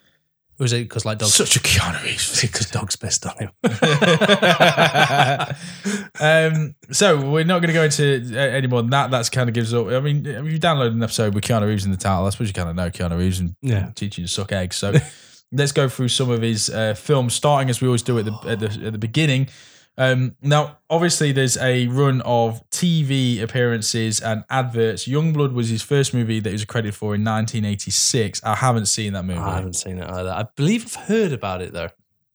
Was it because like dogs? Such a Keanu Reeves. Because <laughs> dogs pissed on him. <laughs> um, so we're not going to go into uh, any more than that. That's kind of gives up. I mean, if you download an episode with Keanu Reeves in the title, I suppose you kind of know Keanu Reeves and Yeah. teach you to suck eggs. So <laughs> let's go through some of his uh, films, starting as we always do at the at the, at the beginning. Um, now, obviously, there's a run of TV appearances and adverts. Youngblood was his first movie that he was credited for in 1986. I haven't seen that movie. I haven't seen it either. I believe I've heard about it though.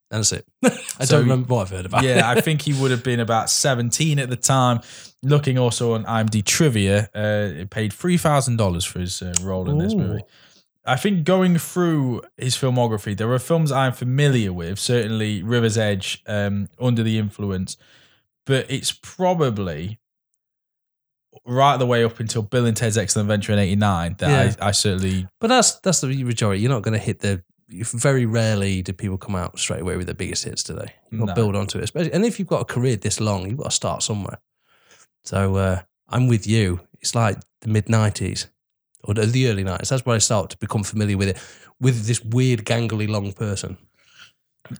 That's it. <laughs> I So- don't remember what I've heard about. yeah, I think he would have been about 17 at the time. Looking also on IMDb trivia, uh, it paid $3,000 for his uh, role in this movie. I think going through his filmography, there are films I'm familiar with, certainly River's Edge, um, Under the Influence, but it's probably right the way up until Bill and Ted's Excellent Adventure in 89 that Yeah. I, I certainly But that's that's the majority. You're not going to hit the. Very rarely do people come out straight away with the biggest hits today. You've got No. to build onto it, especially. And if you've got a career this long, you've got to start somewhere. So uh, I'm with you. It's like the mid '90s or the- early '90s. That's where I start to become familiar with it, with this weird, gangly, long person.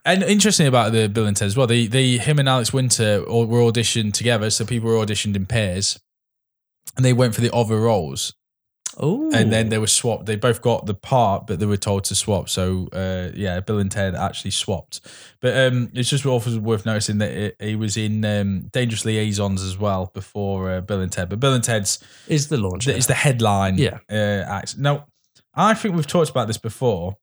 And interesting about the Bill and Ted as well, they, they him and Alex Winter were auditioned together, so people were auditioned in pairs. and they went for the other roles, Oh, and then they were swapped. They both got the part, but they were told to swap. So uh, yeah, Bill and Ted actually swapped. But um, it's just worth noticing that he was in um, Dangerous Liaisons as well before uh, Bill and Ted. But Bill and Ted's is the launch. it's the headline. Yeah. uh, act. Now, I think we've talked about this before.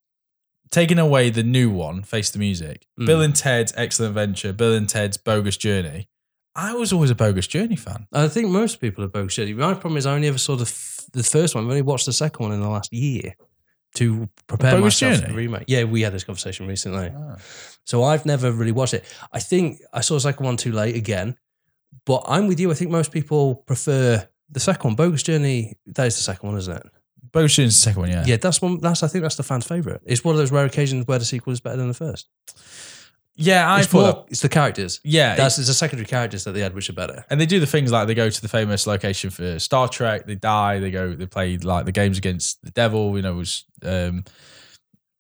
Taking away the new one, Face the Music, Mm. Bill and Ted's Excellent Adventure, Bill and Ted's Bogus Journey. I was always a Bogus Journey fan. I think most people are Bogus Journey. My problem is I only ever saw the, f- the first one. I've only watched the second one in the last year to prepare Bogus myself for the remake. Yeah, we had this conversation recently. Ah. So I've never really watched it. I think I saw the second one too late again. But I'm with you. I think most people prefer the second one. Bogus Journey, that is the second one, isn't it? Bogus Journey's the second one, yeah. Yeah, that's one that's I think that's the fan's favourite. It's one of those rare occasions where the sequel is better than the first. Yeah, I It's thought. more, it's the characters. yeah, That's it's the secondary characters that they had which are better. and they do the things like they go to the famous location for Star Trek. They die. They go. They play like the games against the devil. You know, was um,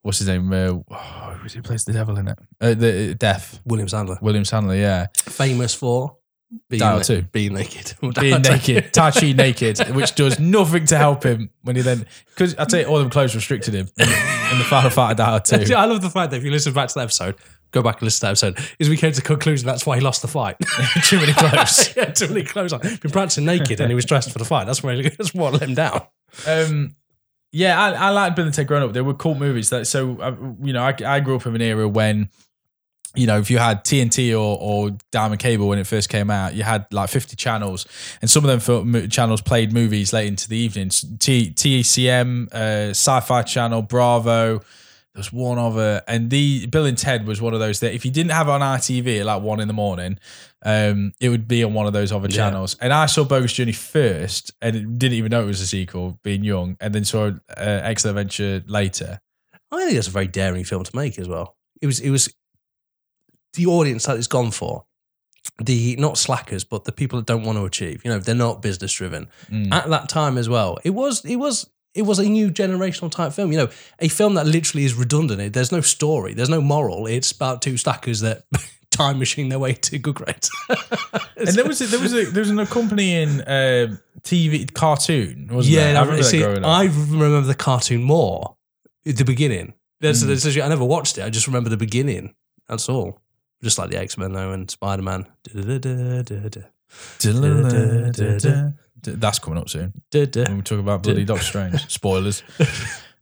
what's his name? Uh, oh, who plays the devil in it? Uh, the Death. William Sadler. William Sadler. Yeah, Famous for being, Dial na- two. being naked. <laughs> being naked, Tai Chi <laughs> naked, which does nothing to help him when he then because I tell you, all them clothes restricted him in, in the Final Fighter Dial too. <laughs> I love the fact that if you listen back to the episode, go back and listen to that episode, is we came to the conclusion that's why he lost the fight. <laughs> <laughs> Too many clothes. <laughs> yeah, too many clothes on. Been practicing naked and he was dressed for the fight. That's why that's what let him down. Um, yeah, I, I like Bill and Ted growing up. They were cult movies. That so uh, you know, I, I grew up in an era when. You know, if you had TNT or, or Diamond Cable when it first came out, you had like 50 channels, and some of them channels played movies late into the evenings. T, TECM, uh, Sci Fi Channel, Bravo, there was one other, and the Bill and Ted was one of those that if you didn't have it on ITV at like one in the morning, um, it would be on one of those other channels. And I saw Bogus Journey first, and didn't even know it was a sequel, being young, and then saw uh, Excellent Adventure later. I think that's a very daring film to make as well. It was it was the audience that it's gone for. The not slackers, but the people that don't want to achieve. You know, they're not business driven. Mm. At that time as well, it was it was it was a new generational type film. You know, a film that literally is redundant. There's no story. There's no moral. It's about two stackers that <laughs> time machine their way to good grades. <laughs> And there was a, there was a, there was an accompanying uh, TV cartoon, wasn't yeah, there? I I, remember see, that growing up. I remember the cartoon more at the beginning. There's, Mm. there's I never watched it. I just remember the beginning. That's all. Just like the X Men though and Spider Man. That's coming up soon. when we talk about bloody Doctor Strange. <laughs> Spoilers.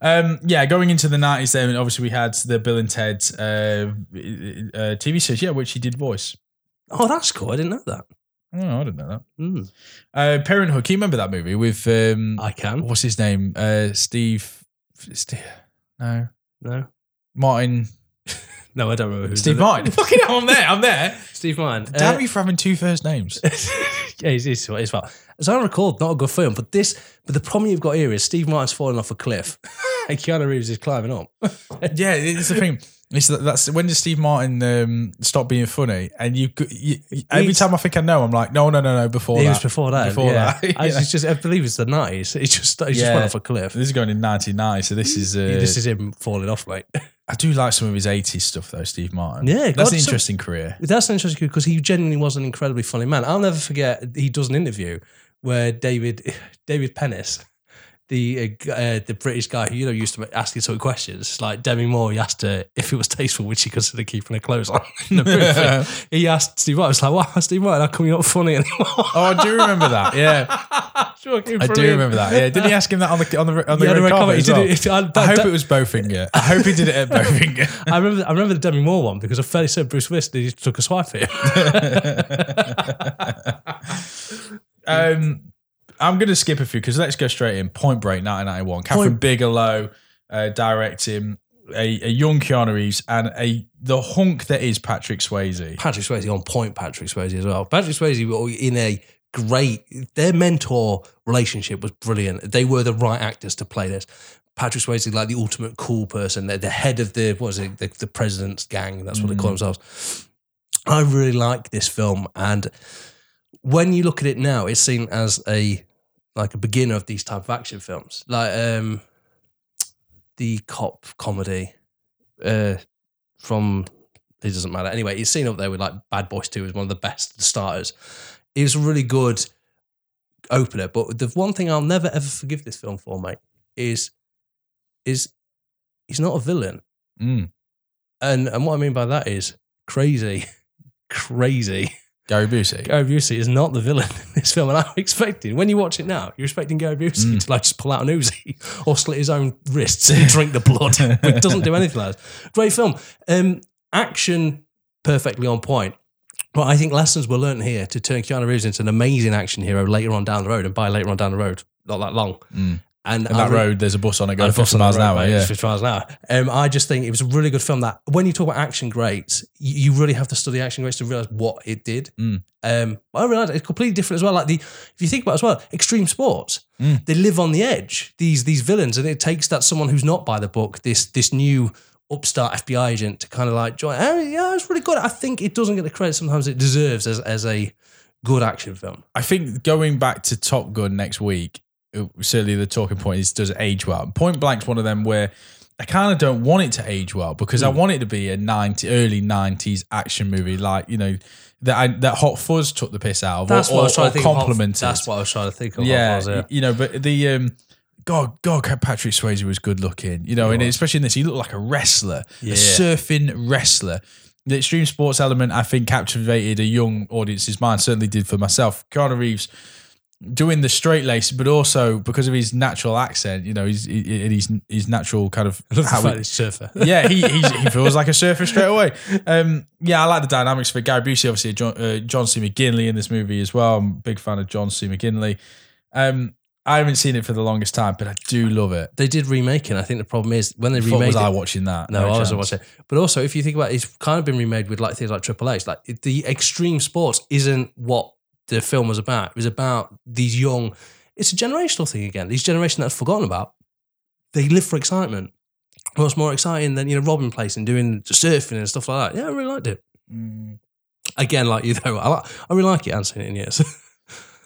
Um, yeah, going into the nineties, then obviously we had the Bill and Ted uh, uh, TV series, yeah, which he did voice. Oh, that's cool. I didn't know that. Oh, I didn't know that. Mm. Uh, Parenthood. Can you remember that movie with um, I can. what's his name? Uh, Steve. Steve. No, No, Martin. no, I don't remember who. Steve. Martin. <laughs> Fucking hell, I'm there. I'm there. Steve Martin. Damn Uh, you for having two first names. <laughs> yeah, he's, he's, he's fine. As I recall, not a good film, but this, but the problem you've got here is Steve Martin's falling off a cliff, <laughs> and Keanu Reeves is climbing up. <laughs> yeah, it's the thing. It's that- that's when does Steve Martin um, stop being funny? And you, you, you every He's- time I think I know, I'm like, no, no, no, no. Before He that, was before that. Before yeah. that, <laughs> I, it's just, I believe it's the nineties. He just, he just Yeah. went off a cliff. This is going in '99, so this is. Uh, this is him falling off, mate. I do like some of his '80s stuff though, Steve Martin. Yeah, that's God, an interesting career. That's an interesting career because he genuinely was an incredibly funny man. I'll never forget he does an interview where David <laughs> David Pennis, the uh, uh, the British guy who you know used to ask you sort of questions, like Demi Moore, he asked her if it was tasteful, would she consider keeping her clothes on <laughs> in the movie. <laughs> he asked Steve Martin, I was like, "Wow, Steve Martin, how come you're not funny anymore?" Oh, I do remember that. Yeah, I do remember that. Yeah, didn't he ask him that on the on the on the Yeah, red carpet as well? it- I- I hope that- it was Bowfinger. I hope he did it at Bowfinger. I remember, I remember the Demi Moore one because I fairly said Bruce Willis he took a swipe at him. Um, I'm going to skip a few because let's go straight in. Point Break, 1991. Kathryn Point- Bigelow uh, directing a, a young Keanu Reeves and a the hunk that is Patrick Swayze. Patrick Swayze on point. Patrick Swayze as well. Patrick Swayze in a great. Their mentor relationship was brilliant. They were the right actors to play this. Patrick Swayze like the ultimate cool person. They're the head of the what was it the, the president's gang. That's what they call themselves. I really like this film, and when you look at it now, it's seen as a like a beginner of these type of action films, like um the cop comedy uh from it doesn't matter. Anyway, it's seen up there with like Bad Boys 2 as one of the best starters. It was a really good opener. But the one thing I'll never ever forgive this film for, mate, is is he's not a villain. Mm. And and what I mean by that is crazy, <laughs> crazy. Gary Busey. Gary Busey is not the villain in this film, and I'm expecting when you watch it now, you're expecting Gary Busey Mm. to like just pull out an Uzi <laughs> or slit his own wrists and drink the blood. But it doesn't do anything like that. Great film, um, action perfectly on point. But I think lessons were learned here to turn Keanu Reeves into an amazing action hero later on down the road, and by later on down the road, not that long. Mm. And, And that re- road, there's a bus on it going a bus 50 on the miles an hour. mate, Yeah. 50 miles an hour. Um, I just think it was a really good film. That when you talk about action greats, you, you really have to study action greats to realize what it did. Mm. Um, I realized it's completely different as well. Like the, if you think about it as well, extreme sports, Mm. they live on the edge. These these villains, and it takes that someone who's not by the book, this this new upstart FBI agent, to kind of like join. Oh, yeah, it's really good. I think it doesn't get the credit sometimes it deserves as as a good action film. I think going back to Top Gun next week, certainly the talking point is does it age well? Point Blank's one of them where I kind of don't want it to age well because I want it to be a 90 early 90s action movie like, you know, that I, that Hot Fuzz took the piss out of That's or, what I was trying or to think. of Hot- That's what I was trying to think of. yeah, Hot Fuzz, yeah. you know, but the um God, God, Patrick Swayze was good looking, you know, He and was. especially in this, he looked like a wrestler, Yeah. a surfing wrestler. The extreme sports element, I think, captivated a young audience's mind. Certainly did for myself. Keanu Reeves doing the straight lace, but also because of his natural accent, you know, he's he, he- he's his natural kind of I love the how fact he- surfer. yeah, he he's, <laughs> he feels like a surfer straight away. Um, yeah, I like the dynamics for Gary Busey. Obviously, John, uh, John C. McGinley in this movie as well. I'm a big fan of John C. McGinley. Um, I haven't seen it for the longest time, but I do love it. They did remake it. I think the problem is when they What remade was it. I watching that? no, I wasn't chance. watching it. But also, if you think about it, it's kind of been remade with like things like Triple X. Like the extreme sports isn't what the film was about. It was about these young. It's a generational thing again. These generation that's forgotten about. They live for excitement. What's more exciting than you know robbing place and doing surfing and stuff like that? Yeah, I really liked it. Mm. Again, like <laughs> you though, I, like, I really like it. I haven't seen it in years. <laughs>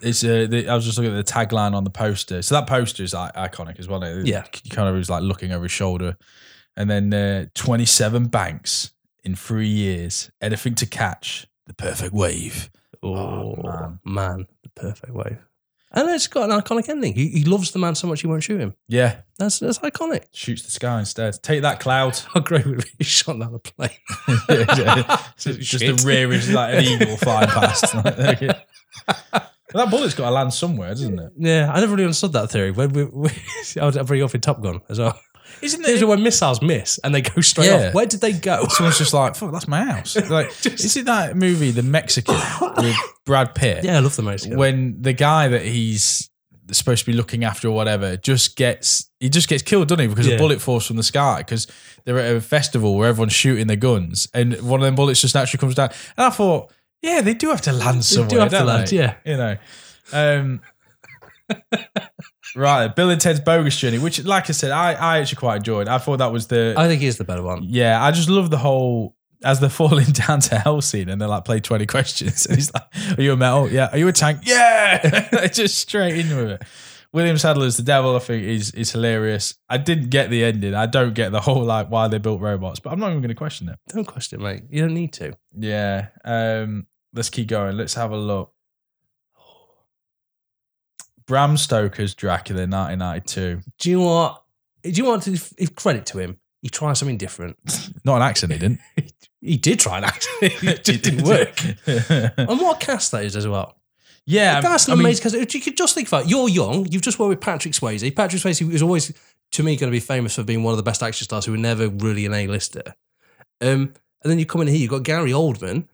It's uh, the, I was just looking at the tagline on the poster. So that poster is like, iconic as well. It- Yeah. he kind of was like looking over his shoulder, and then uh, twenty seven banks in three years. Anything to catch the perfect wave. Oh, oh, man. man. the perfect wave. And it's got an iconic ending. He, he loves the man so much he won't shoot him. Yeah, That's that's iconic. shoots the sky instead. Take that cloud. <laughs> How great would be shot down the plane? <laughs> just, <laughs> just the rear is like an eagle flying past. That bullet's got to land somewhere, doesn't it? Yeah, I never really understood that theory. When we, we, I bring it up in Top Gun as well. Isn't There's when missiles miss and they go <laughs> straight Yeah. off. Where did they go? <laughs> Someone's just like, "Fuck, that's my house." <laughs> Like, is it that movie, The Mexican, with <coughs> Brad Pitt? Yeah, I love the Mexican. When the guy that he's supposed to be looking after or whatever just gets he just gets killed, doesn't he? Because Yeah. a bullet falls from the sky because they're at a festival where everyone's shooting their guns and one of them bullets just naturally comes down. And I thought, yeah, they do have to land somewhere. do have to don't land, they? yeah. You know. Um Right, Bill and Ted's Bogus Journey, which, like I said, I, I actually quite enjoyed. I thought that was the I think he's the better one. yeah, I just love the whole as they're <laughs> falling down to hell scene and they're like play 20 questions <laughs> and he's like, Are you a metal? Yeah. Are you a tank? Yeah. <laughs> just straight in with it. William Sadler's the devil, I think is is hilarious. I didn't get the ending. I don't get the whole like why they built robots, but I'm not even gonna question it. Don't question it, mate. You don't need to. Yeah. Um, let's keep going. Let's have a look. Bram Stoker's Dracula 1992. Do you what? Do you want to give credit to him? He tried something different. <laughs> Not an accent, he didn't. <laughs> He did try that. <laughs> it just didn't work. And what a cast that is as well. yeah, That's an I mean- amazing cast. You could just think about it. You're young. You've just worked with Patrick Swayze. Patrick Swayze is always, to me, going to be famous for being one of the best action stars who were never really an A-lister. Um, and then you come in here, you've got Gary Oldman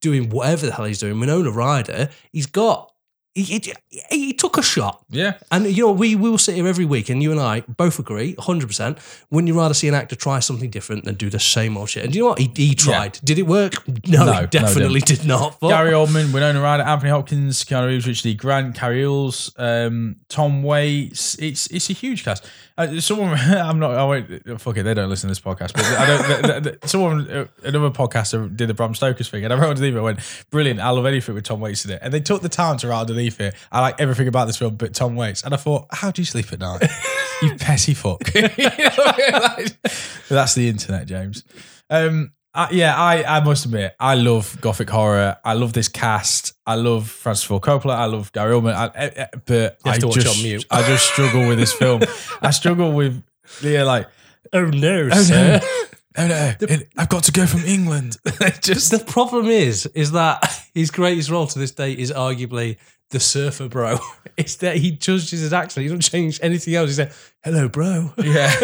doing whatever the hell he's doing. Winona Ryder. He's got. He, he, took a shot. Yeah. And you know, we we will sit here every week, and you and I both agree, hundred percent. Wouldn't you rather see an actor try something different than do the same old shit? And do you know what? He, he tried. Did it work? <laughs> No, No, he no, definitely did not. But Gary Oldman, Winona Ryder, Anthony Hopkins, Keanu Reeves, Richard E. Grant, Cary Elwes, um, Tom Waits. It's it's a huge cast. Uh, someone, <laughs> I'm not. I won't. Fuck it. They don't listen to this podcast. But I don't. the, the, the- someone, uh, another podcaster did the Bram Stoker's thing, <laughs> and I wrote underneath it. I went brilliant. I love anything with Tom Waits in it. And they took the time to write underneath it. I like everything about this film, but Tom Waits. And I thought, how do you sleep at night? <laughs> you petty fuck. <laughs> <laughs> You know I mean? Like, that's the internet, James. Um, Uh, yeah, I, I must admit, I love gothic horror. I love this cast. I love Francis Ford Coppola. I love Gary Oldman. I, I- I- but I just. I just struggle with this film. I struggle with yeah, like Oh no, oh sir. no, oh no, it- I've got to go from England. just The problem is, is that his greatest role to this day is arguably the surfer bro. <laughs> It's that he judges his accent. He doesn't change anything else. He said, "Hello, bro." yeah.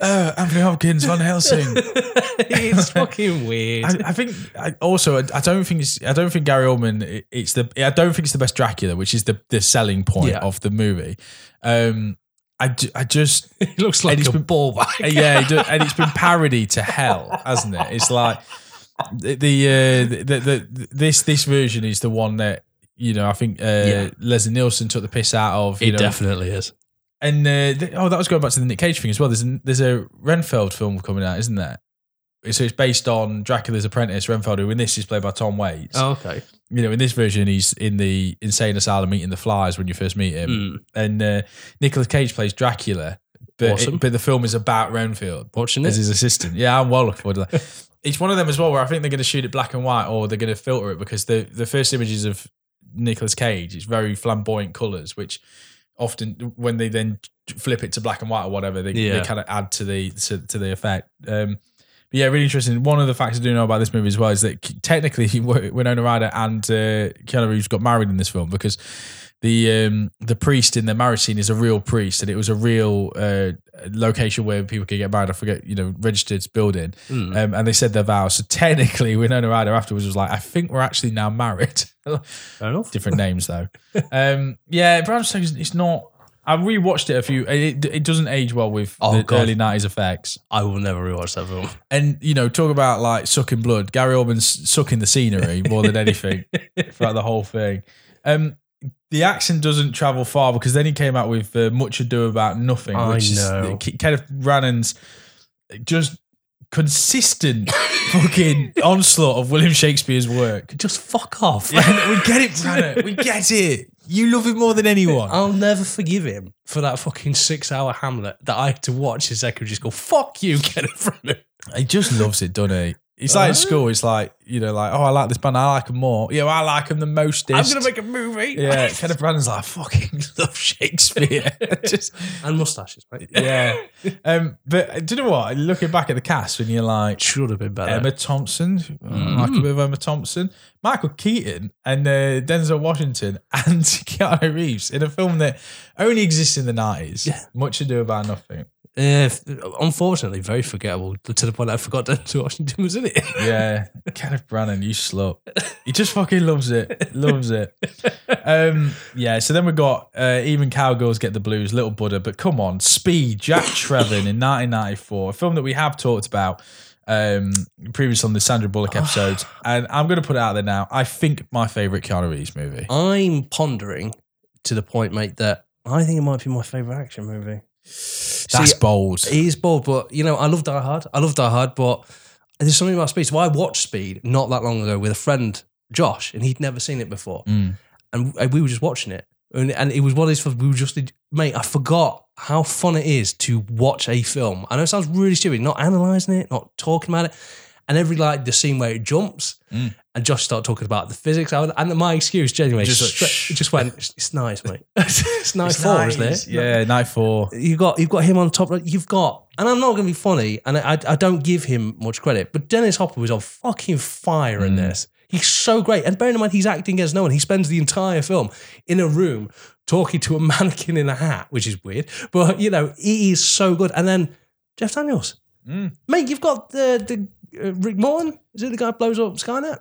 oh, <laughs> Anthony Hopkins, Van Helsing. <laughs> it's fucking weird. I, I think I, also I, I don't think it's I don't think Gary Oldman it- it's the I don't think it's the best Dracula, which is the the selling point Yeah. of the movie. Um, I, I just he looks like a been- ball bag. yeah, and it's been parodied to hell, hasn't it? It's like the the, uh, the, the, the this this version is the one that you know I think uh, Yeah. Leslie Nielsen took the piss out of. You know, definitely is. and uh, th- oh, that was going back to the Nick Cage thing as well. There's a, there's a Renfield film coming out, isn't there? So it's based on Dracula's apprentice Renfield, who in this is played by Tom Waits. Oh, okay. You know, in this version, he's in the insane asylum eating the flies when you first meet him, Mm. and uh, Nicolas Cage plays Dracula. But Awesome. it, but the film is about Renfield Watching as it. his assistant. Yeah, I'm well looking forward to that. <laughs> it's one of them as well where I think they're going to shoot it black and white or they're going to filter it because the the first images of Nicolas Cage It's very flamboyant colours, which often when they then flip it to black and white or whatever, they, they kind of add to the to, to the effect. Um, but yeah, really interesting. One of the facts I do know about this movie as well is that technically <laughs> Winona Ryder and uh, Keanu Reeves got married in this film because the um, the priest in the marriage scene is a real priest, and it was a real uh, location where people could get married. I forget, you know, registered building, Mm. um, and they said their vows. So technically, <laughs> Winona Ryder afterwards was like, "I think we're actually now married." Fair enough. <laughs> Different names though. um, yeah, Bram Stoker's it's not. I rewatched it a few. It, it doesn't age well with Oh, the God. early nineties effects. I will never rewatch that film. And you know, talk about like sucking blood. Gary Oldman's sucking the scenery more than anything <laughs> throughout the whole thing. Um, the accent doesn't travel far because then he came out with uh, much ado about nothing, I which know. is Ke- Kenneth Branagh's just consistent <laughs> fucking onslaught of William Shakespeare's work. Just fuck off. Yeah, we get it, Branagh. <laughs> We get it. You love him more than anyone. I'll never forgive him for that fucking six hour Hamlet that I had to watch his secretary just go, fuck you, get it from him. He just loves it, doesn't he? It's like at Uh. school. It's like you know, like oh, I like this band. I like them more. Yeah, well, I like them the most. I'm going to make a movie. Yeah, <laughs> Kenneth Branagh's like I fucking <laughs> love Shakespeare. <laughs> just And mustaches, mate. yeah. Um, but do you know what? Looking back at the cast, when you're like Should have been better. Emma Thompson, I Mm. like a bit of Emma Thompson, Michael Keaton, and uh, Denzel Washington, and Keanu Reeves in a film that only exists in the nineties. Yeah. Much ado about nothing. Uh, unfortunately, very forgettable to the point I forgot Denzel Washington was in it. <laughs> Yeah, Kenneth Branagh, you slut. He just fucking loves it, loves it. Um, yeah. So then we got uh, even cowgirls get the blues, Little Buddha. But come on, Speed, Jack Traven in 1994, a film that we have talked about um, previously on the Sandra Bullock episodes, <sighs> and I'm going to put it out there now. I think my favorite Keanu Reeves movie. I'm pondering to the point, mate, that I think it might be my favorite action movie. That's See, bold. It is bold, but you know, I love Die Hard. I love Die Hard, but there's something about Speed. So I watched Speed not that long ago with a friend, Josh, and he'd never seen it before. Mm. And and we were just watching it. And, and it was one of these films we were just, mate, I forgot how fun it is to watch a film. I know it sounds really stupid, not analysing it, not talking about it. And every like the scene where it jumps, Mm. and Josh started talking about the physics. I And my excuse, genuinely, Just just, like, it just went, it's, nice, mate. <laughs> it's nice It's four, isn't it? Yeah, night four. You've got you've got him on top. You've got, and I'm not going to be funny, and I, I don't give him much credit, but Dennis Hopper was on fucking fire in Mm. this. He's so great, and bearing in mind he's acting as no one. He spends the entire film in a room talking to a <laughs> mannequin in a hat, which is weird, but you know he is so good. And then Jeff Daniels, Mm. mate, you've got the the uh, Rick Morton. Is it the guy who blows up Skynet?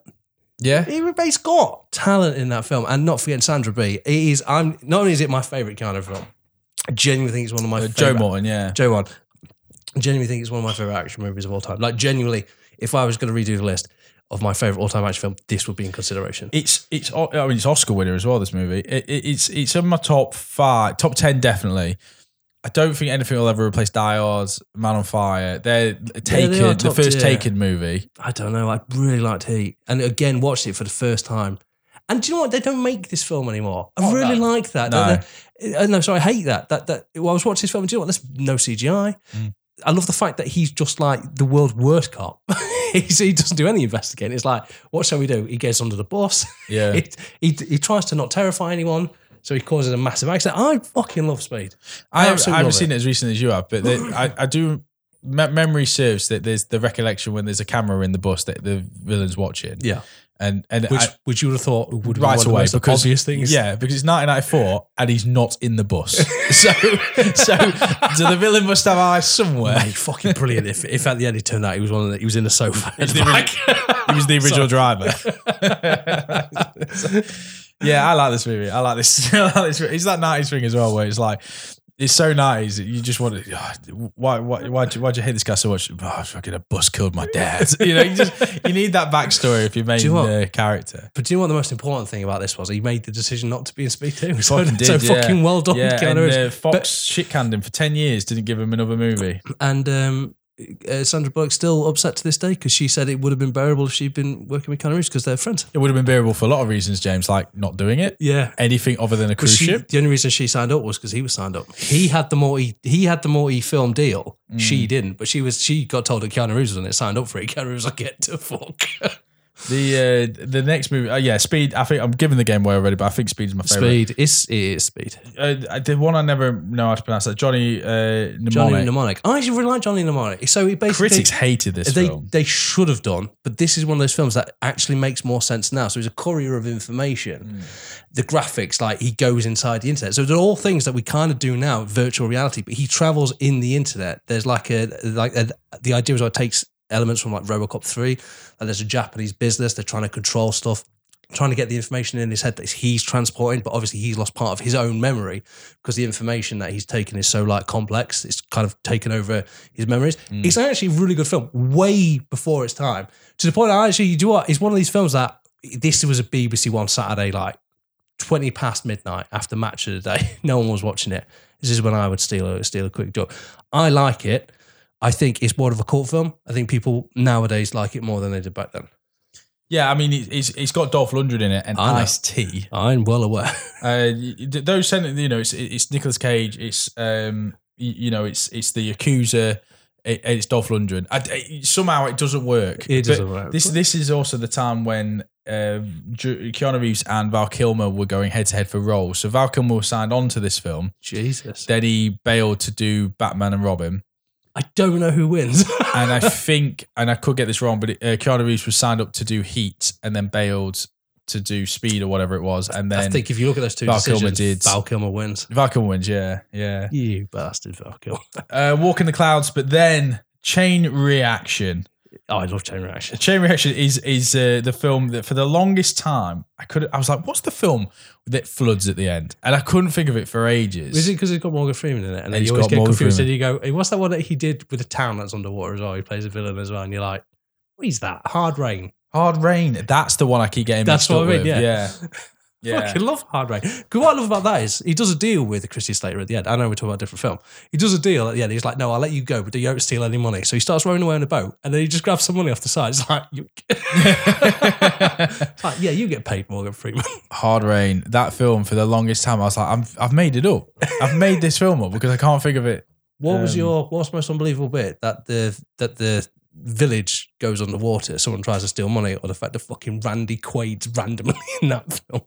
Yeah. He he's got talent in that film, and not forgetting Sandra B. It is. I'm not only is it my favorite kind of film. I genuinely think it's one of my Uh, Joe favorite- Morton, yeah. Joe One. I genuinely think it's one of my favorite action movies of all time. Like genuinely, if I was going to redo the list of my favorite all-time action film, this would be in consideration. It's it's I mean it's Oscar winner as well. This movie it, it, it's it's in my top five, top ten definitely. I don't think anything will ever replace Die Hard, Man on Fire. They're Taken, they the first tier. Taken movie. I don't know. I really liked Heat, and again watched it for the first time. And do you know what? They don't make this film anymore. I Oh, really no. like that. No. They- uh, no, sorry, I hate that. That that. Well, I was watching this film. And do you know what? There's no CGI. Mm. I love the fact that he's just like the world's worst cop. <laughs> He's, he doesn't do any investigating. It's like, what shall we do? He gets under the bus. Yeah. <laughs> he, he, he tries to not terrify anyone. So he causes a massive accident. I fucking love Speed. I, I haven't love seen it as recently as you have, but <clears throat> I, I do. Me- memory serves that there's the recollection when there's a camera in the bus that the villain's watching. Yeah. and and Which, I, which you would have thought would have right one away of the most because obvious things. Yeah, because it's 1994 and he's not in the bus. <laughs> <laughs> so, so, so the villain must have eyes somewhere. Mate, fucking brilliant. If, if at the end it turned out he was one of the, he was in the sofa. He's the, ori- <laughs> he was the original driver. Yeah, I like this movie. I like this. <laughs> I like this. It's that nineties thing as well, where it's like it's so nice. that You just want to. oh, why? Why? Why'd you, why'd you hate this guy so much? Oh, fucking a bus killed my dad. <laughs> you know, you just you need that backstory if you're main you uh, character. But do you know what the most important thing about this was? He made the decision not to be in Speed 2. <laughs> So, Fucking so yeah. fucking well done, Yeah, and uh, Fox shit canned him for ten years. Didn't give him another movie. And um, uh, Sandra Bullock's still upset to this day because she said it would have been bearable if she'd been working with Keanu Reeves because they're friends. It would have been bearable for a lot of reasons, James, like not doing it. Yeah. Anything other than a cruise She, ship. the only reason she signed up was because he was signed up. He had the Morty. He had the Morty film deal. Mm. She didn't, but she was. She got told that Keanu Reeves was on it, signed up for it. <laughs> Keanu Reeves was like, "Get to fuck." <laughs> The uh, the next movie, uh, yeah, Speed. I think I'm giving the game away already, but I think Speed is my favorite. Speed. It's it is speed. Uh, the one I never know how to pronounce that. Johnny uh, Mnemonic. Johnny Mnemonic. I actually really like Johnny Mnemonic. So he basically Critics hated this they film. they should have done, but this is one of those films that actually makes more sense now. So he's a courier of information. Hmm. The graphics, like he goes inside the internet. So they're all things that we kind of do now, virtual reality. But he travels in the internet. There's like a like a, the idea is what it takes elements from like RoboCop three. And there's a Japanese business. They're trying to control stuff. Trying to get the information in his head that he's transporting, but obviously he's lost part of his own memory because the information that he's taken is so like complex. It's kind of taken over his memories. Mm. It's actually a really good film, way before its time. To the point, I actually, you do what? It's one of these films that this was a BBC One Saturday, like 20 past midnight after match of the day. <laughs> No one was watching it. This is when I would steal a, steal a quick joke. I like it. I think it's more of a cult film. I think people nowadays like it more than they did back then. yeah, I mean, it- it's it's got Dolph Lundgren in it and I know. Ice T. I'm well aware. <laughs> Uh, those sen- you know, it's it's Nicolas Cage. It's um, you know, it's it's the Yakuza. It, it's Dolph Lundgren. I, I- somehow it doesn't work. It doesn't But work. This this is also the time when uh, Keanu Reeves and Val Kilmer were going head to head for roles. So Val Kilmer was signed on to this film. Jesus. Then he bailed to do Batman and Robin. I don't know who wins. <laughs> And I think, and I could get this wrong, but uh, Keanu Reeves was signed up to do Heat and then bailed to do Speed or whatever it was. And then I think if you look at those two Val Kilmer decisions, did- Val Kilmer wins. Val Kilmer wins. Yeah, yeah. You bastard, Val Kilmer. <laughs> Uh, Walk in the Clouds, but then Chain Reaction. Oh, I love Chain Reaction. <laughs> Chain Reaction is is uh, the film that for the longest time I could I was like, what's the film that floods at the end? And I couldn't think of it for ages. Is it because it's got Morgan Freeman in it? And then It's you always got get Morgan confused and you go, hey, what's that one that he did with a town that's underwater as well? He plays a villain as well. And you're like, what is that? Hard Rain. Hard Rain. That's the one I keep getting That's mixed what up I mean, with. yeah. <laughs> yeah. Yeah. Fucking love Hard Rain. 'Cause what I love about that is he does a deal with Christian Slater at the end. I know we're talking about a different film. He does a deal at the end. He's like, no, I'll let you go, but you don't steal any money. So he starts rowing away on a boat and then he just grabs some money off the side. It's like, you, <laughs> It's like, yeah, you get paid, Morgan Freeman. <laughs> Hard Rain. That film for the longest time I was like, I'm, I've made it up. I've made this film up because I can't think of it. What was Um, your what's the most unbelievable bit that the that the village goes underwater, someone tries to steal money, or the fact that fucking Randy Quaid's randomly <laughs> in that film?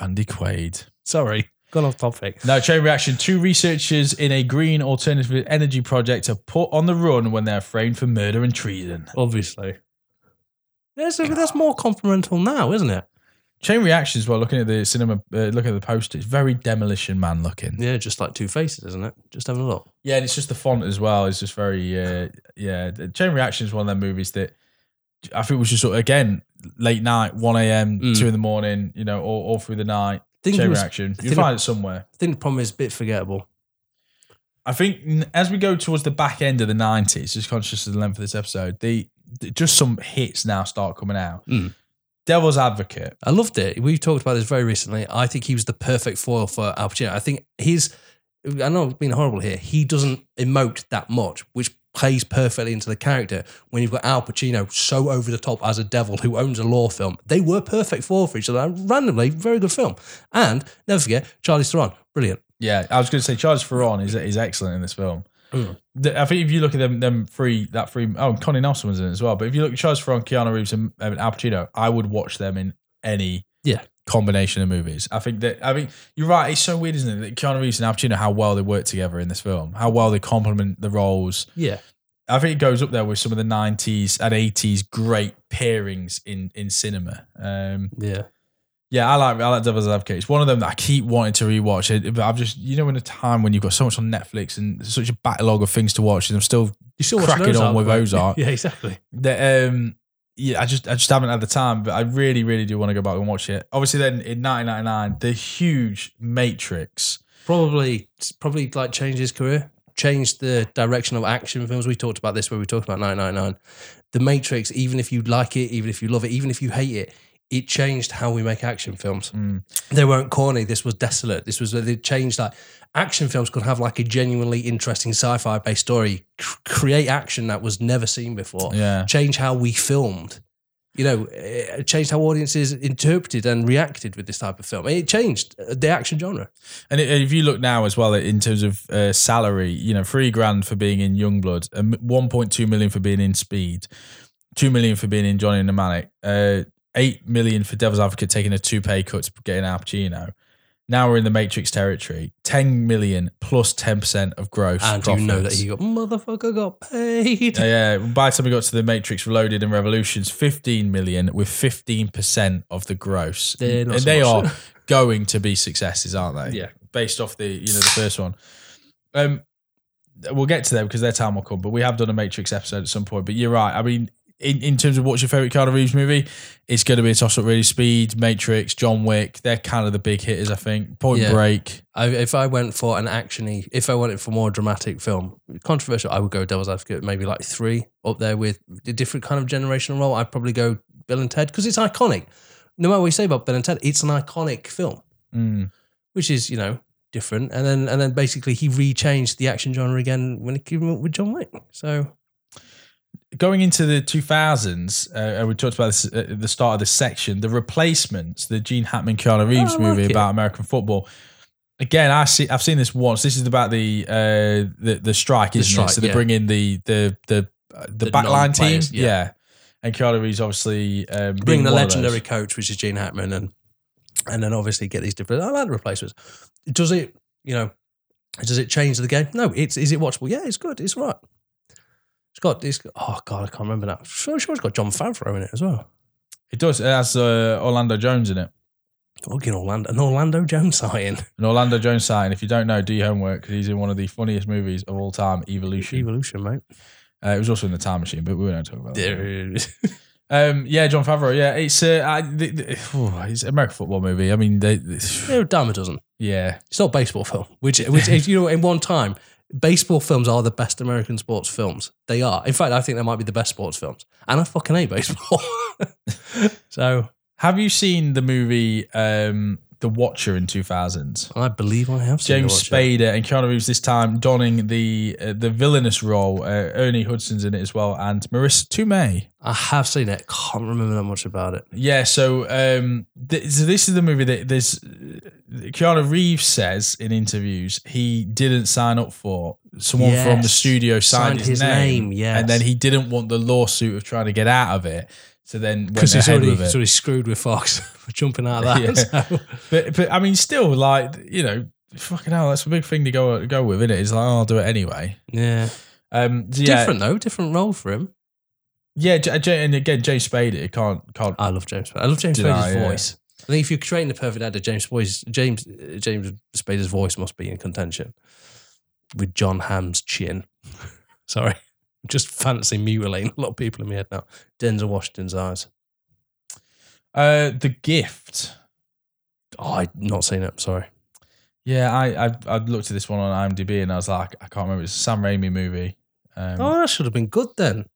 Andy Quaid. Sorry, gone off topic. No, chain reaction. Two researchers in a green alternative energy project are put on the run when they're framed for murder and treason. Obviously, that's that's more complimental now, isn't it? Chain reactions while looking at the cinema, uh, looking at the poster, it's very Demolition Man looking. Yeah, just like two faces, isn't it? Just having a look. Yeah, and it's just the font as well. It's just very, uh, yeah. Chain reaction is one of them movies that I think was just sort of, again late night, one a.m., Mm. two in the morning, you know, all, all through the night. Think, Chain was, reaction. You find it somewhere. I think the problem is a bit forgettable. I think as we go towards the back end of the nineties, just conscious of the length of this episode, the, the- just some hits now start coming out. Mm. Devil's Advocate. I loved it. We talked about this very recently. I think he was the perfect foil for Al Pacino. I think his, I know I'm being horrible here, he doesn't emote that much, which plays perfectly into the character. When you've got Al Pacino so over the top as a devil who owns a law firm, they were perfect for each other. Randomly, very good film. And never forget, Charlize Theron, brilliant. Yeah, I was going to say Charlize Theron is is excellent in this film. Mm. I think if you look at them, them three, that three, oh, Connie Nielsen was in it as well. But if you look at Charlize Theron, Keanu Reeves, and, and Al Pacino, I would watch them in any Yeah. Combination of movies. I think that I mean you're right. It's so weird, isn't it? That Keanu Reeves and Al Pacino, how well they work together in this film, how well they complement the roles. Yeah. I think it goes up there with some of the '90s and '80s great pairings in in cinema. Um, Yeah. yeah, I like I like Devil's Advocate. It's one of them that I keep wanting to rewatch. It, but I've just you know in a time when you've got so much on Netflix and such a backlog of things to watch, and I'm still You still Cracking on with? Ozark. <laughs> Yeah, exactly. that um yeah, I just I just haven't had the time, but I really really do want to go back and watch it. Obviously, then in 1999, the huge Matrix. Probably, probably like changed his career, changed the direction of action films. We talked about this where we talked about 999. The Matrix, even if you like it, even if you love it, even if you hate it, it changed how we make action films. Mm. They weren't corny. This was desolate. This was they changed like action films could have like a genuinely interesting sci-fi based story, c- create action that was never seen before. Yeah, change how we filmed. You know, it changed how audiences interpreted and reacted with this type of film. It changed uh, the action genre. and if you look now as well in terms of uh, salary, you know, three grand for being in Youngblood, um, 1.2 million for being in Speed, two million for being in Johnny Mnemonic, uh, eight million for Devil's Advocate taking a two pay cut to get an Al Pacino. Now we're in the Matrix territory. 10 million plus 10% of gross. And you know that he got motherfucker got paid. Uh, yeah, by the time we got to the Matrix Reloaded and Revolutions, 15 million with 15% of the gross. And so they much. are going to be successes, aren't they? Yeah. Based off the, you know, the first one. Um we'll get to them because their time will come, but we have done a Matrix episode at some point. But you're right. I mean, in, in terms of what's your favorite Keanu Reeves movie, it's going to be a toss up really. Speed, Matrix, John Wick, they're kind of the big hitters, I think. Point Yeah. Break. I, if I went for an actiony, if I wanted for more dramatic film, controversial, I would go Devil's Advocate, maybe like three up there with a different kind of generational role. I'd probably go Bill and Ted because it's iconic. No matter what you say about Bill and Ted, it's an iconic film, Mm. which is you know different. And then and then basically he rechanged the action genre again when he came up with John Wick. So going into the 2000s, uh, we talked about this at the start of this section, the replacements, the Gene Hackman Keanu Reeves I like movie it. about American football. Again, I see. I've seen this once. This is about the uh, the the strike, isn't strike, it? So they yeah. bring in the the the uh, the, The backline team, non-players, yeah. And Keanu Reeves obviously um, bring the one of those. legendary coach, which is Gene Hackman, and and then obviously get these different. I like the replacements. Does it, you know, does it change the game? No. It's is it watchable? Yeah, it's good. It's right. It's got. It's oh god, I can't remember now. Sure, sure, it's got Jon Favreau in it as well. It does. It has uh, Orlando Jones in it. Fucking Orlando, an Orlando Jones sighting. <laughs> An Orlando Jones sign. If you don't know, do your homework because he's in one of the funniest movies of all time, Evolution. Evolution, mate. Uh, it was also in the Time Machine, but we won't talk about that. <laughs> Um, yeah, Jon Favreau. Yeah, it's uh, I, the, the, oh, it's an American football movie. I mean, they, they- They're a dime a dozen. yeah, It's not a baseball film, which, which <laughs> is, you know, in one time, baseball films are the best American sports films. They are. In fact, I think they might be the best sports films. And I fucking hate baseball. <laughs> so Have you seen the movie um, The Watcher in 2000? I believe I have seen James Spader and Keanu Reeves this time donning the uh, the villainous role. Uh, Ernie Hudson's in it as well, and Marisa Tomei. I have seen it. Can't remember that much about it. Yeah, so um, th- so this is the movie that there's Keanu Reeves says in interviews he didn't sign up for. Someone from the studio signed, Signed his, his name, name, yes. and then he didn't want the lawsuit of trying to get out of it. So then Because he's already, he's already screwed with Fox <laughs> for jumping out of that. Yeah. So, But but I mean, still, like you know, fucking hell, that's a big thing to go go with, isn't it? It's like, oh, I'll do it anyway. yeah. Um, so yeah, Different though, different role for him. Yeah, J- J- and again, James Spader can't can't. I love James. Spader. I love James Spader's yeah. voice. I think if you're creating the perfect actor, James Boy's, James James Spader's voice must be in contention with Jon Hamm's chin. <laughs> Sorry, just fancy mutilating a lot of people in my head now. Denzel Washington's eyes. Uh, the Gift. Oh, I've not seen it. Sorry. Yeah, I, I I looked at this one on IMDb and I was like, I can't remember. It's a Sam Raimi movie. Um, Oh, that should have been good then.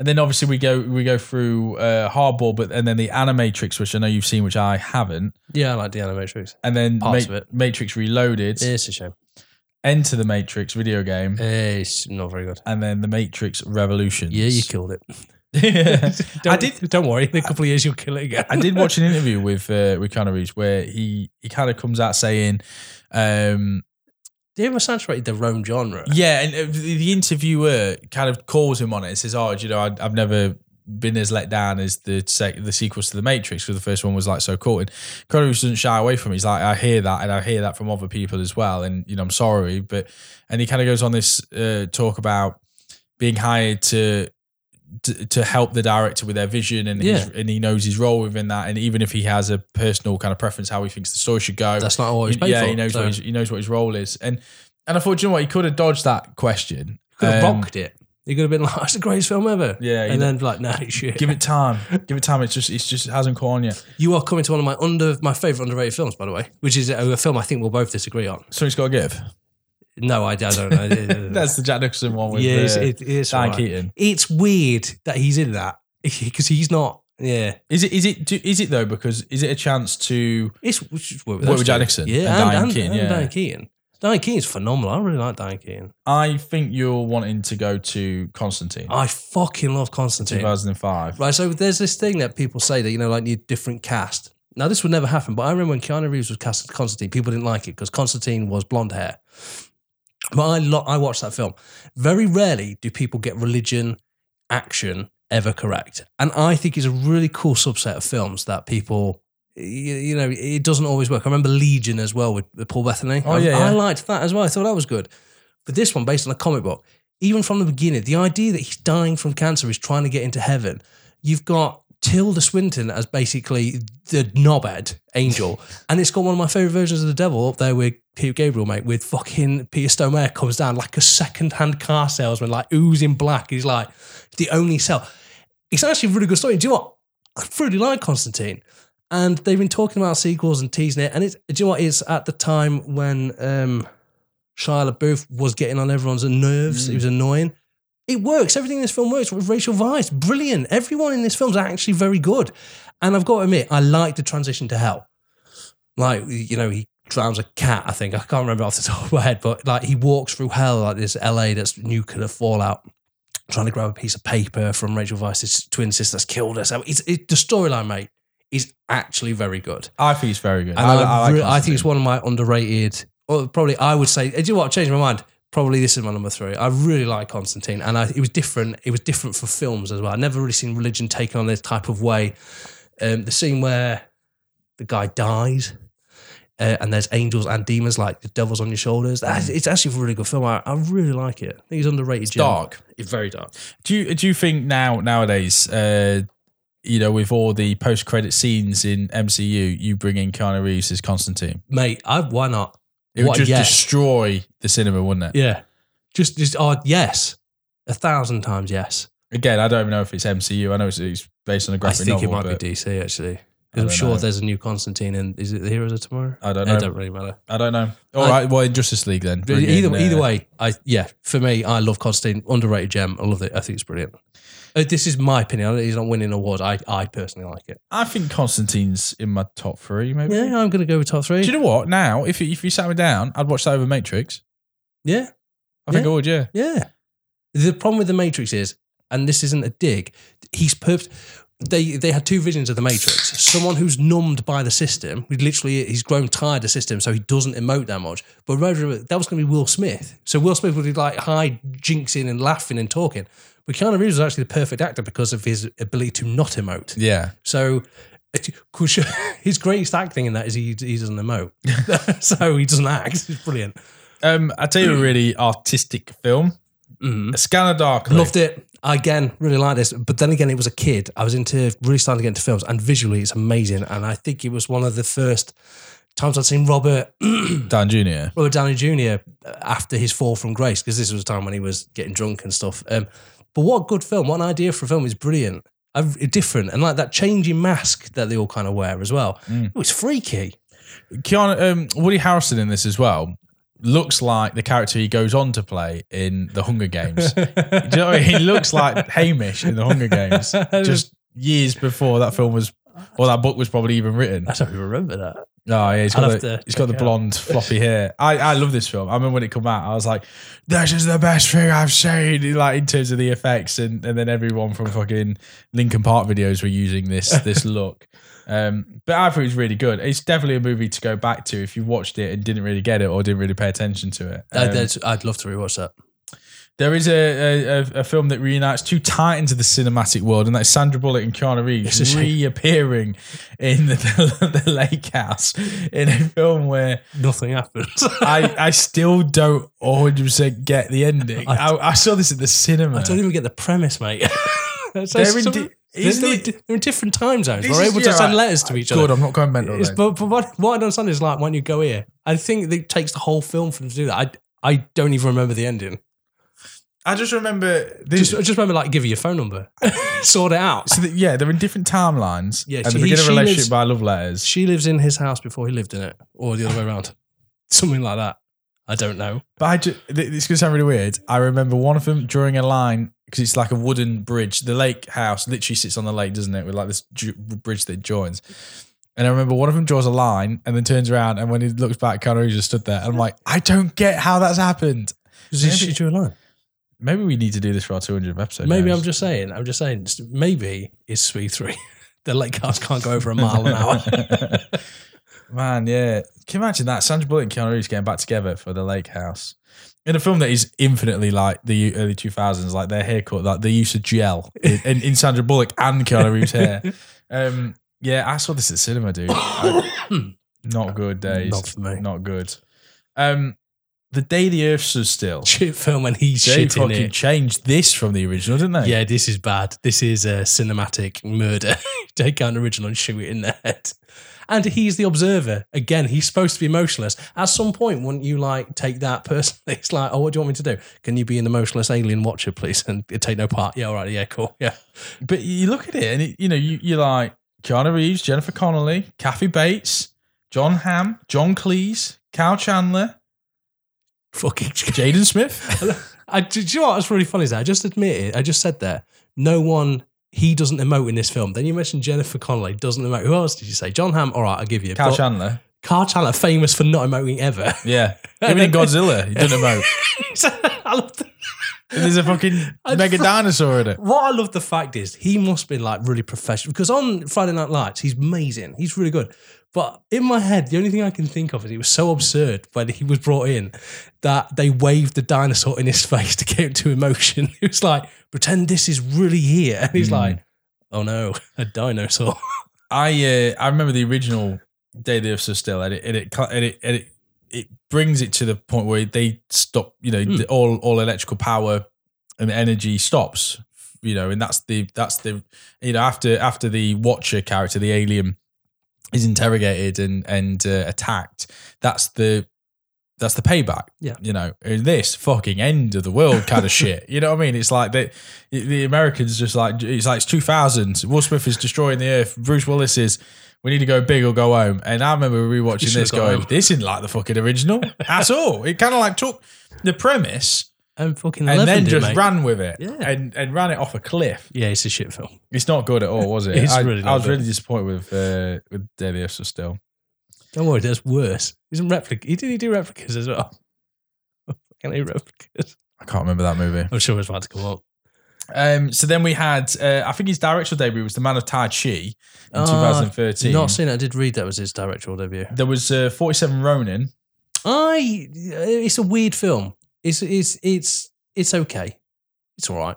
And then obviously we go we go through uh, Hardball, but and then the Animatrix, which I know you've seen, which I haven't. Yeah, I like the Animatrix. And then Parts Ma- of it. Matrix Reloaded, It's a shame. Enter the Matrix video game, It's not very good. and then the Matrix Revolutions. Yeah, you killed it. <laughs> <laughs> I Don't- did. Don't worry. In a couple of years, you'll kill it again. I did watch an <laughs> interview with uh, with Reeves where he he kind of comes out saying, um, They oversaturated their own genre. Yeah, and uh, the interviewer kind of calls him on it and says, "Oh, you know, I, I've never been as let down as the sec- the sequels to the Matrix because the first one was like so cool." And Reeves doesn't shy away from it. He's like, "I hear that, and I hear that from other people as well." And you know, I'm sorry, but and he kind of goes on this uh, talk about being hired to. To, to help the director with their vision and his, Yeah. and he knows his role within that and even if he has a personal kind of preference how he thinks the story should go That's not always paid yeah for. he knows so what his, he knows what his role is and and I thought you know what he could have dodged that question could have Um, rocked it. he could have been like, "It's the greatest film ever." Yeah, and then like, "No, shit." Give it time. <laughs> Give it time. It's just it's just it hasn't caught on yet. you are coming to one of my under my favorite underrated films, by the way, which is a, a film I think we'll both disagree on. Something's got to give. No, I, I don't know. <laughs> That's the Jack Nicholson one with yes, uh, it is. Diane alright. Keaton. It's weird that he's in that <laughs> because he's not. Yeah, Is it is it do- is it though because is it a chance to it's which is work Work with Jack Nicholson Yeah, and and, Diane and, Keaton, and yeah. Diane Keaton. Diane Keaton's phenomenal. I really like Diane Keaton. I think you're wanting to go to Constantine I fucking love Constantine. 2005. Right, so there's this thing that people say that you know, like you need different cast. Now this would never happen, but I remember when Keanu Reeves was cast as Constantine, people didn't like it because Constantine was blonde hair. But I lo- I watched that film. Very rarely do people get religion, action ever correct, and I think it's a really cool subset of films that people. You, you know, it doesn't always work. I remember Legion as well with, with Paul Bettany. Oh, I, yeah, I liked that as well. I thought that was good. But this one, based on a comic book, even from the beginning, the idea that he's dying from cancer is trying to get into heaven. You've got Tilda Swinton as basically the knobhead angel, <laughs> and it's got one of my favorite versions of the devil up there with Peter Gabriel, mate, with fucking Peter Stormare comes down like a second-hand car salesman, like oozing black. He's like the only sell. It's actually a really good story. Do you know what? I really like Constantine. And they've been talking about sequels and teasing it. And it's, do you know what? It's at the time when um, Shia LaBeouf was getting on everyone's nerves. It was annoying. It works. Everything in this film works with Rachel Weisz. Brilliant. Everyone in this film is actually very good. And I've got to admit, I like the transition to hell. Like, you know, he drowns a cat, I think. I can't remember off the <laughs> top of my head, but like he walks through hell, like this LA that's nuclear fallout, trying to grab a piece of paper from Rachel Weisz's twin sister that's killed herself. It's, it, the storyline, mate, is actually very good. I think it's very good. And I, I, I, like re- I think it's one of my underrated, or probably I would say, do you know what? I changed my mind. Probably this is my number three. I really like Constantine, and I, it was different. It was different for films as well. I've never really seen religion taken on this type of way. Um, the scene where the guy dies, uh, and there's angels and demons like the devil's on your shoulders. That's- It's actually a really good film. I, I really like it. I think it's underrated. gem. dark. It's very dark. Do you do you think now nowadays, uh, you know, with all the post credit scenes in MCU, you bring in Keanu Reeves as Constantine? Mate, I, why not? It would just yes. destroy the cinema, wouldn't it? Yeah. Just, just, oh, yes. A thousand times yes. Again, I don't even know if it's MCU. I know it's, it's based on a graphic novel. I think novel. it might be DC actually. I 'Cause I'm sure know. there's a new Constantine and is it the Heroes of Tomorrow? I don't know. It don't really matter. I don't know. All I- right, well, in Justice League then. either either way, I yeah, for me, I love Constantine. Underrated gem. I love it. I think it's brilliant. Uh, this is my opinion. He's not winning awards. I, I personally like it. I think Constantine's in my top three, maybe. Yeah, I'm going to go with top three. Do you know what? Now, if you, if you sat me down, I'd watch that over Matrix. yeah, I think Yeah. I would, yeah. yeah. The problem with the Matrix is, and this isn't a dig. He's perfect. They they had two visions of the Matrix. Someone who's numbed by the system. We literally he's grown tired of the system, so he doesn't emote that much. But remember, that was going to be Will Smith. So Will Smith would be like high jinxing and laughing and talking. But Keanu Reeves was actually the perfect actor because of his ability to not emote. Yeah. So <laughs> his greatest acting in that is he, he doesn't emote. <laughs> <laughs> so he doesn't act. It's brilliant. Um, I tell you a really artistic film. A Scanner Darkly. Loved it. Again, really like this. But then again, it was a kid. I was into really starting to get into films, and visually, it's amazing. And I think it was one of the first times I'd seen Robert <clears throat> Dan Jr. Robert Downey Jr. after his fall from grace, because this was a time when he was getting drunk and stuff. Um, but what a good film! What an idea for a film! It's brilliant. I, different and like that changing mask that they all kind of wear as well. It was freaky. Keanu, um, Woody Harrelson in this as well looks like the character he goes on to play in the Hunger Games. <laughs> You know I mean? He looks like Haymitch in the Hunger Games, <laughs> just years before that film was, or that book was probably even written. I don't even remember that. Oh yeah, he's I'll got the, he's got the blonde floppy hair. I, I love this film. I remember when it came out, I was like, "This is the best thing I've seen." Like in terms of the effects, and, and then everyone from fucking Linkin Park videos were using this this <laughs> look. Um, but I thought it was really good. It's definitely a movie to go back to if you watched it and didn't really get it or didn't really pay attention to it. Um, that's- I'd love to rewatch that. There is a, a, a- film that reunites two titans of the cinematic world, and that's Sandra Bullock and Keanu Reeves reappearing in the, <laughs> the lake house in a film where Nothing happens. I, <laughs> I still don't 100% get the ending. I- I, I saw this at the cinema. I don't even get the premise, mate. <laughs> They're they're, isn't they're, it- they're in different time zones. We're able to send right. letters to each Good, other. I'm not going mental. But but what, what I don't understand is like, why don't you go here? I think it takes the whole film for them to do that. I, I don't even remember the ending. I just remember this. Just, I just remember like, give you your phone number, <laughs> sort it out. so that, yeah, they're in different timelines. Yeah, and so they he- begin a she relationship lives- by love letters. She lives in his house before he lived in it, or the other way around. <laughs> Something like that. I don't know. But I just, it's going to sound really weird. I remember one of them drawing a line because it's like a wooden bridge. The lake house literally sits on the lake, doesn't it? With like this ju- bridge that joins. And I remember one of them draws a line and then turns around, and when he looks back, Reeves just stood there. And I'm like, I don't get how that's happened. She, Maybe- she drew a line. Maybe we need to do this for our 200th episode. Maybe. I'm just saying. I'm just saying. Maybe it's speed three. <laughs> the lake cars can't go over a mile an hour. <laughs> Man, yeah. Can you imagine that? Sandra Bullock and Keanu Reeves getting back together for the lake house. In a film that is infinitely like the early 2000s, like their haircut, like the use of gel in, in, in Sandra Bullock and Keanu Reeves' hair. <laughs> Um, yeah, I saw this at cinema, dude. I- <coughs> not good days. Not for me. Not good. Um, the day the Earth stood still, <laughs> Shit film and he's they shit in fucking it. changed this from the original, didn't they? Yeah, this is bad. This is a cinematic murder. <laughs> Take out an original and shoot it in the head. And he's the observer. Again, he's supposed to be emotionless. At some point, wouldn't you like take that <laughs> personally? It's like, oh, what do you want me to do? Can you be an emotionless alien watcher, please, and take no part? Yeah, all right. Yeah, cool. Yeah. But you look at it, and it, you know, you, you're like Keanu Reeves, Jennifer Connelly, Kathy Bates, Jon Hamm, John Cleese, Kyle Chandler, Fucking. Jaden Smith. <laughs> I, do you know what? Really funny. Is that I just admit it. I just said there. No one. He doesn't emote in this film. Then you mentioned Jennifer Connelly doesn't emote. Who else did you say? Jon Hamm. All right, I'll give you. But Chandler. Kyle Chandler, famous for not emoting ever. Yeah. <laughs> Even in Godzilla, he doesn't emote. <laughs> I love the, And there's a fucking I'd mega dinosaur in it. what I love the fact is he must be like really professional because on Friday Night Lights he's amazing. He's really good. But in my head, the only thing I can think of is it was so absurd when he was brought in that they waved the dinosaur in his <laughs> face to get him to emotion. <laughs> It was like, pretend this is really here. And he's Mm. like, oh no, <laughs> a dinosaur. I uh, I remember the original Day the Earth Stood Still, and it and it, and it, and it it brings it to the point where they stop. You know, Hmm. the- all all electrical power and energy stops. You know, and that's the that's the you know after after the Watcher character, the alien, is interrogated and and uh, attacked. That's the that's the payback. Yeah. You know, in this fucking end of the world kind of shit. You know what I mean? It's like they, the Americans just like, it's like it's 2000. Will Smith is destroying the earth. Bruce Willis is, we need to go big or go home. And I remember rewatching this going, home. this isn't like the fucking original at all. It kind of like took the premise And fucking and 11 then just mate. ran with it Yeah. and, and ran it off a cliff. Yeah, it's a shit film. It's not good at all, was it? <laughs> It's I, really I was good. really disappointed with uh, with Earth still. Don't worry, there's worse. He's in replica. He did he do replicas as well? <laughs> Can he replicas? I can't remember that movie. I'm sure it's about to come up. Um, so then we had, uh, I think his directorial debut was The Man of Tai Chi in Ah, 2013. Not seen it. I did read that was his directorial debut. there was uh, 47 Ronin. I. It's a weird film. It's it's it's it's okay. It's all right.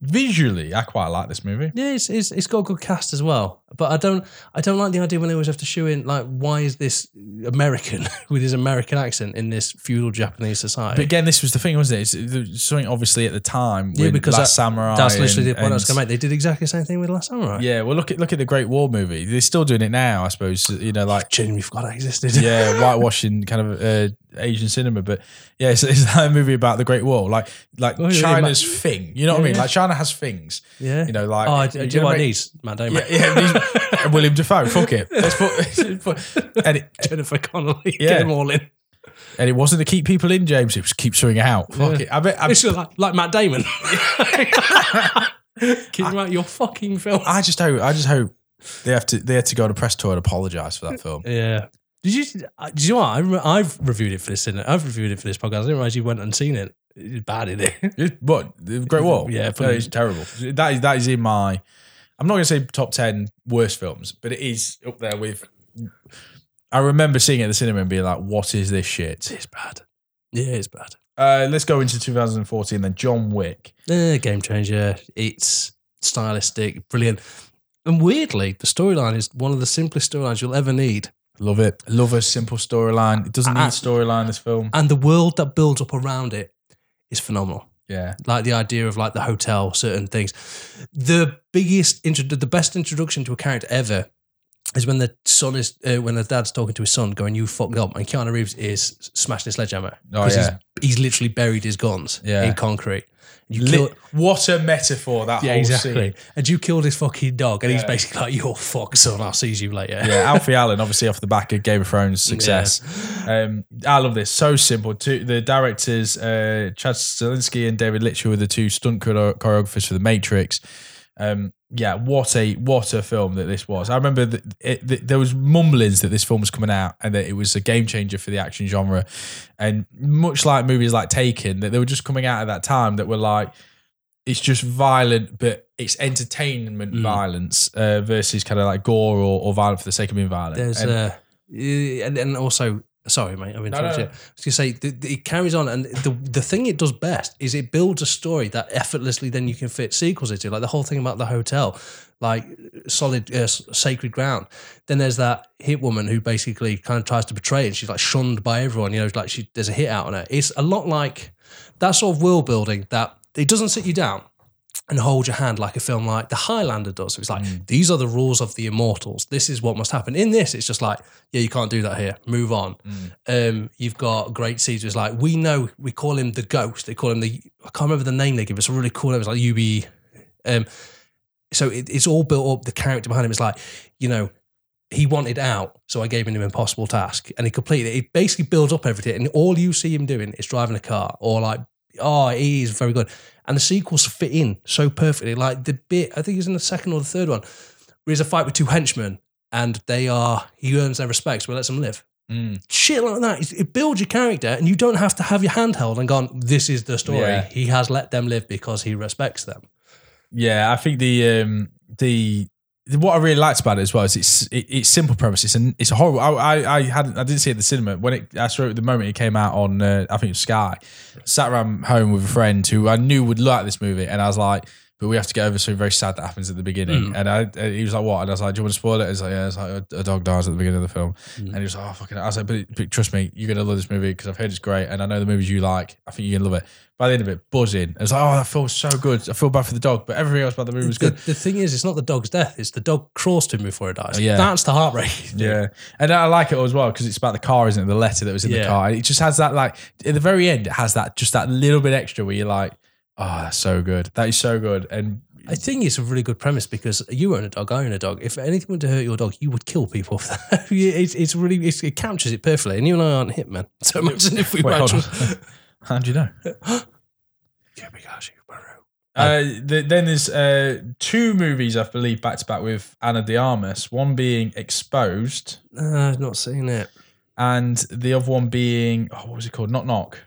Visually, I quite like this movie. Yeah, it's, it's it's got a good cast as well. But I don't I don't like the idea when they always have to show in like why is this American <laughs> with his American accent in this feudal Japanese society? But again, this was the thing, wasn't it? It's, it something obviously at the time. Yeah, with because Last that- Samurai. That's literally and- the point I was going to make. They did exactly the same thing with Last Samurai. Yeah, well, look at look at the Great Wall movie. They're still doing it now, I suppose. You know, like genuinely forgot that existed. <laughs> yeah, whitewashing kind of uh, Asian cinema. But yeah, it's, it's that movie about the Great Wall, like like China's Matt- thing. You know what I mean? yeah. Like China has things. yeah. You know, like oh, I, do you know what what I it mean? needs? Matt Yeah, yeah. These- Willem Dafoe. Fuck it. Let's put, <laughs> and it, <laughs> Jennifer Connelly. Yeah. Get them all in. and it wasn't to keep people in, James. It was to keep something out. Fuck Yeah. it. I bet. I, It's like, like Matt Damon. <laughs> Keep him out your fucking film. I just hope. I just hope They have to. They had to go on a press tour and apologize for that film. Yeah. Did you? Did you know what? I I've reviewed it for this. I've reviewed it for this podcast. I didn't realize you went and seen it. It's bad, isn't it? It- What Great Wall? Yeah, No, it's terrible. That is that is in my. I'm not going to say top ten worst films, but it is up there with. I remember seeing it at the cinema and being like, "What is this shit?" It's bad. Yeah, it's bad. Uh, let's go into 2014. Then John Wick. Eh, game changer. It's stylistic, brilliant. And weirdly, the storyline is one of the simplest storylines you'll ever need. Love it. Love a simple storyline. It doesn't need Uh, storyline. This film. And the world that builds up around it is phenomenal. Yeah. Like the idea of like the hotel, certain things. The biggest, intro- the best introduction to a character ever is when the son is, uh, when the dad's talking to his son, going, "You fucked up," and Keanu Reeves is smashing his sledgehammer Oh, 'Cause yeah. he's, he's literally buried his guns Yeah. in concrete. You Li- kill, what a metaphor that yeah, whole exactly. scene. And you killed his fucking dog, and he's basically like, "You're fucked, son. I'll see you later." Yeah, <laughs> Alfie Allen, obviously off the back of Game of Thrones success. Um, I love this. So simple. Two, the directors, uh, Chad Stahelski and David Litchfield, were the two stunt choreographers for The Matrix. Um, yeah, what a what a film that this was. I remember that it, that there was mumblings that this film was coming out and that it was a game changer for the action genre. And much like movies like Taken, that they were just coming out at that time that were like it's just violent, but it's entertainment Mm. violence uh, versus kind of like gore or, or violent for the sake of being violent. There's And- uh, and and also sorry, mate, I've interrupted no, you. I was gonna say the, the- it carries on, and the the thing it does best is it builds a story that effortlessly then you can fit sequels into, like the whole thing about the hotel, like solid uh, sacred ground. Then there's that hit woman who basically kind of tries to betray, it, and she's like shunned by everyone. You know, like she there's a hit out on her. It's a lot like that sort of world building that it doesn't sit you down and hold your hand like a film like The Highlander does. It's like, these are the rules of the immortals. This is what must happen. In this, it's just like, yeah, you can't do that here. Move on. Um, you've got great scenes. It's like, we know, we call him the ghost. They call him the, I can't remember the name they give. It's a really cool name. It's like UB. Um, so it, it's all built up. The character behind him is like, you know, he wanted out, so I gave him an impossible task, and he completed it. It basically builds up everything, and all you see him doing is driving a car, or like, oh, he is very good. And the sequels fit in so perfectly. Like the bit, I think it's in the second or the third one, where there's a fight with two henchmen, and they are he earns their respects, but lets them live. Mm. Shit like that. It- It builds your character, and you don't have to have your hand held and gone. This is the story. Yeah. He has let them live because he respects them. Yeah, I think the um, the what I really liked about it as well is it's it, it's simple premise. It's an it's a horrible. I I, I had I didn't see it at the cinema when it. I saw it at the moment it came out on uh, I think it was Sky. Sat around home with a friend who I knew would like this movie, and I was like. But we have to get over something very sad that happens at the beginning. And I, and he was like, "What?" And I was like, "Do you want to spoil it?" He's like, "Yeah." It's like a, a dog dies at the beginning of the film, and he was like, "Oh fucking!" I was like, but, "But trust me, you're gonna love this movie because I've heard it's great, and I know the movies you like. I think you're gonna love it." By the end of it, buzzing. I was like, "Oh, that feels so good. I feel bad for the dog, but everything else about the movie was good." the thing is, it's not the dog's death; it's the dog crawls to him before it dies. yeah. that's the heartbreak. <laughs> Yeah, and I like it as well because it's about the car, isn't it? The letter that was in the Yeah. car. It just has that like at the very end. It has that just that little bit extra where you're like, "Oh, that's so good. That is so good." And I think it's a really good premise because you own a dog, I own a dog. If anything were to hurt your dog, you would kill people for that. <laughs> it's, it's really it's, it captures it perfectly. And you and I aren't hitmen, so imagine if we <laughs> Wait, were hold. How do you know? <gasps> Uh, the, then there's uh, two movies I believe back to back with Ana de Armas. One being Exposed, No, I've not seen it. and the other one being oh, what was it called? Knock Knock.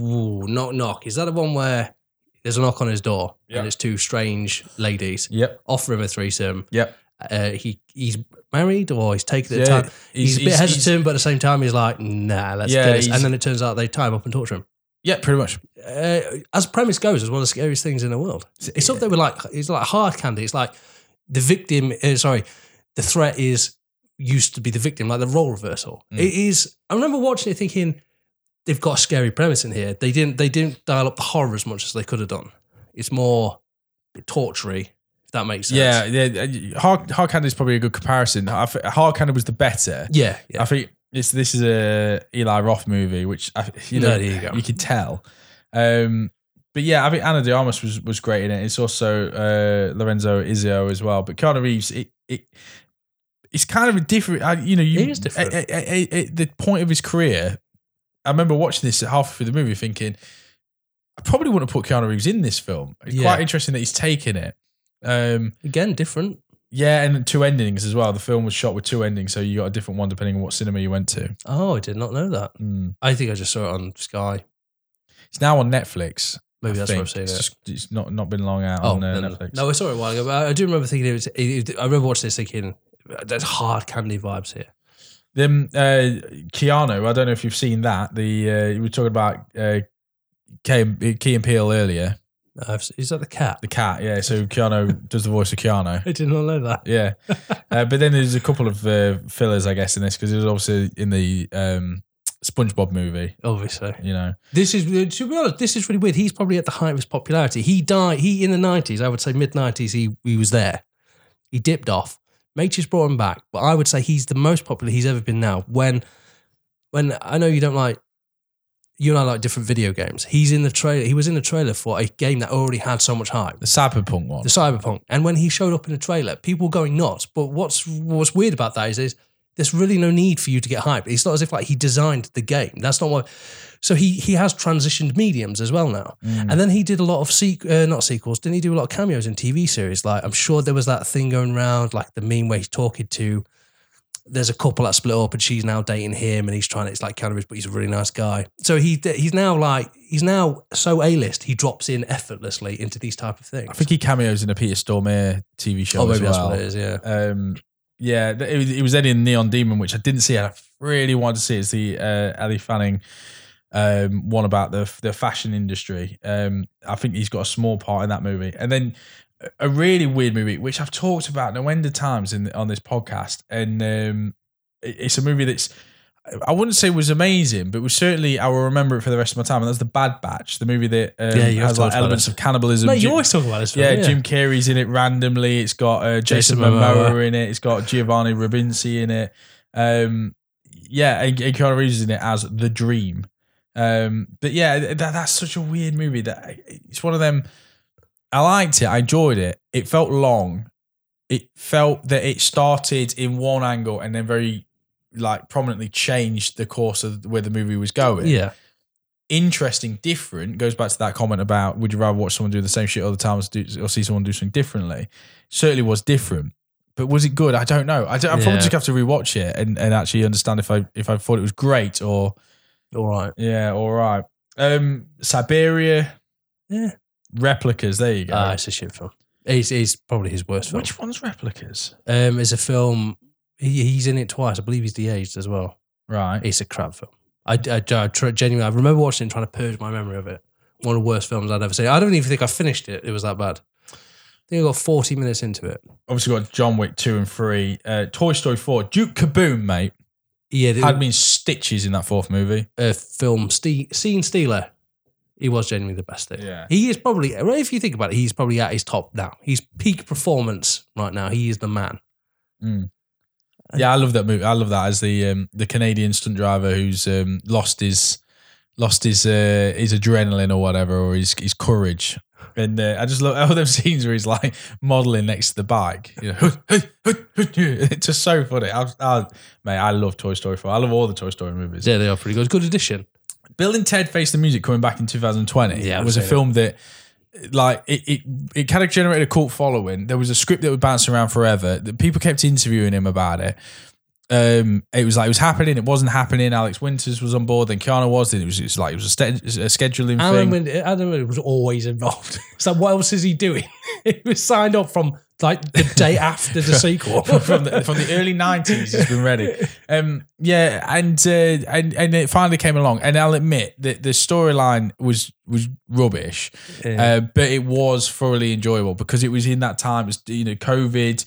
Ooh, knock knock. Is that the one where there's a knock on his door Yeah. and it's two strange ladies Yep. offer him a threesome? Yep. Uh, he he's married or he's taken Yeah, the time. he's- He's, a bit he's- hesitant, but at the same time, he's like, "Nah, let's Yeah, do this." And then it turns out they tie him up and torture him. Yeah, pretty much. uh, as premise goes, it's one of the scariest things in the world. It's up there with like it's like hard candy. It's like the victim. Uh, sorry, the threat is used to be the victim, like the role reversal. Mm. It is. I remember watching it thinking they've got a scary premise in here. They didn't. They didn't dial up the horror as much as they could have done. It's more tortury. That makes sense. Yeah, yeah. Hard, Hard Candy is probably a good comparison. I Hard Candy was the better. Yeah. Yeah. I think this this is a Eli Roth movie, which I, you know No, you you could tell. Um, but yeah, I think Ana de Armas was was great in it. It's also uh, Lorenza Izzo as well. But Keanu Reeves, it, it it's kind of a different. I, you know, you It is different. At, at- at- at the point of his career, I remember watching this half through the movie, thinking I probably wouldn't put Keanu Reeves in this film. It's Yeah. quite interesting that he's taken it. Um, Again, different. Yeah, and two endings as well. The film was shot with two endings, so you got a different one depending on what cinema you went to. Oh, I did not know that. Mm. I think I just saw it on Sky. It's now on Netflix. Maybe I that's where I've think. seen it's, it. just- it's not not been long out Oh, on uh, no, no. Netflix. no, I saw it a while ago. But I, I do remember thinking it was. It, it- I remember watching this thinking, there's hard candy vibes here. Then uh, Keanu, I don't know if you've seen that. The uh, you were talking about uh, Key, Key and Peele earlier. I've, is that the cat? The cat, yeah. So Keanu does the voice of Keanu. <laughs> I did not know that. Yeah, uh, but then there's a couple of uh, fillers, I guess, in this because it was obviously in the um, SpongeBob movie. Obviously, You know, this is to be honest. This is really weird. He's probably at the height of his popularity. He died. He in the nineties. I would say mid nineties. He he was there. He dipped off. Matrix brought him back, but I would say he's the most popular he's ever been now. When when I know you don't like you and I like different video games. He's in the trailer. He was in the trailer for a game that already had so much hype. the Cyberpunk one. the cyberpunk and when he showed up in the trailer people were going nuts but what's what's weird about that is, is there's really no need for you to get hyped it's not as if like he designed the game that's not what so he he has transitioned mediums as well now Mm. and then he did a lot of sequ- uh, not sequels didn't he do a lot of cameos in tv series like i'm sure there was that thing going around like the meme where he's talking to there's a couple that split up and she's now dating him and he's trying to it's like cannabis but he's a really nice guy so he he's now like he's now so a-list he drops in effortlessly into these type of things I think he cameos in a Peter Stormare TV show Oh, as maybe that's what it is. Yeah. Um, yeah, it was, it was then in Neon Demon, which I didn't see. I really wanted to see. It's the uh, Ali Fanning um, one about the the fashion industry. Um, I think he's got a small part in that movie, and then a- really weird movie, which I've talked about no end of times in on this podcast, and um, it's a movie that's. I wouldn't say was amazing, but was certainly I will remember it for the rest of my time. And that's the Bad Batch, the movie that um, Yeah, has like elements of cannibalism. Mate, you Jim- always talk about this. Film, yeah, yeah, Jim Carrey's in it randomly. It's got uh, Jason, Jason Momoa, Momoa. in it. It's got Giovanni Ribisi in it. Um, yeah, and, and Keanu Reeves is in it as the Dream. Um, but yeah, that, that's such a weird movie. That it's one of them. I liked it. I enjoyed it. It felt long. It felt that it started in one angle and then very like prominently changed the course of where the movie was going Yeah, interesting, different, goes back to that comment about would you rather watch someone do the same shit all the time or, do, or see someone do something differently? Certainly was different. But was it good? I don't know. I, don't, I probably just have to rewatch it and, and actually understand if I if I thought it was great or all right. yeah, all right. Um, Siberia, Yeah, replicas. There you go. ah, it's a shit film. It's, it's probably his worst film. Which one's replicas? Um, it's a film. He, he's in it twice. I believe he's de-aged as well. Right. It's a crap film. I, I, I genuinely, I remember watching it and trying to purge my memory of it. One of the worst films I'd ever seen. I don't even think I finished it. It was that bad. I think I got 40 minutes into it. Obviously got John Wick two and three. Uh, Toy Story four. Duke Kaboom, mate, Yeah, had me in stitches in that fourth movie. uh, film Ste- Scene Stealer. He was genuinely the best thing. Yeah. He is probably, if you think about it, he's probably at his top now. He's peak performance right now. He is the man. Mm. Yeah, I love that movie. I love that as the um, the Canadian stunt driver who's um, lost his lost his uh, his adrenaline or whatever, or his his courage. And uh, I just love all them <laughs> scenes where he's like modeling next to the bike. You know, <laughs> it's just so funny. I, I, mate, I love Toy Story 4. I love all the Toy Story movies. Yeah, they are pretty good. Good addition. Bill and Ted Face the Music coming back in 2020 Yeah, was a film that like it, it it kind of generated a cult following. There was a script that would bounce around forever. The people kept interviewing him about it. Um, it was like it was happening, it wasn't happening. Alex Winters was on board, then Keanu was. Then it was it's like it was a, ste- a scheduling Alan, thing. Win- Alan was always involved. <laughs> It's like, what else is he doing? <laughs> he was signed up from like the day after the <laughs> sequel. from the from the early nineties, he's been ready. <laughs> Um, yeah, and uh, and and it finally came along. And I'll admit that the storyline was was rubbish, Yeah. uh, but it was thoroughly enjoyable because it was in that time. It was you know COVID.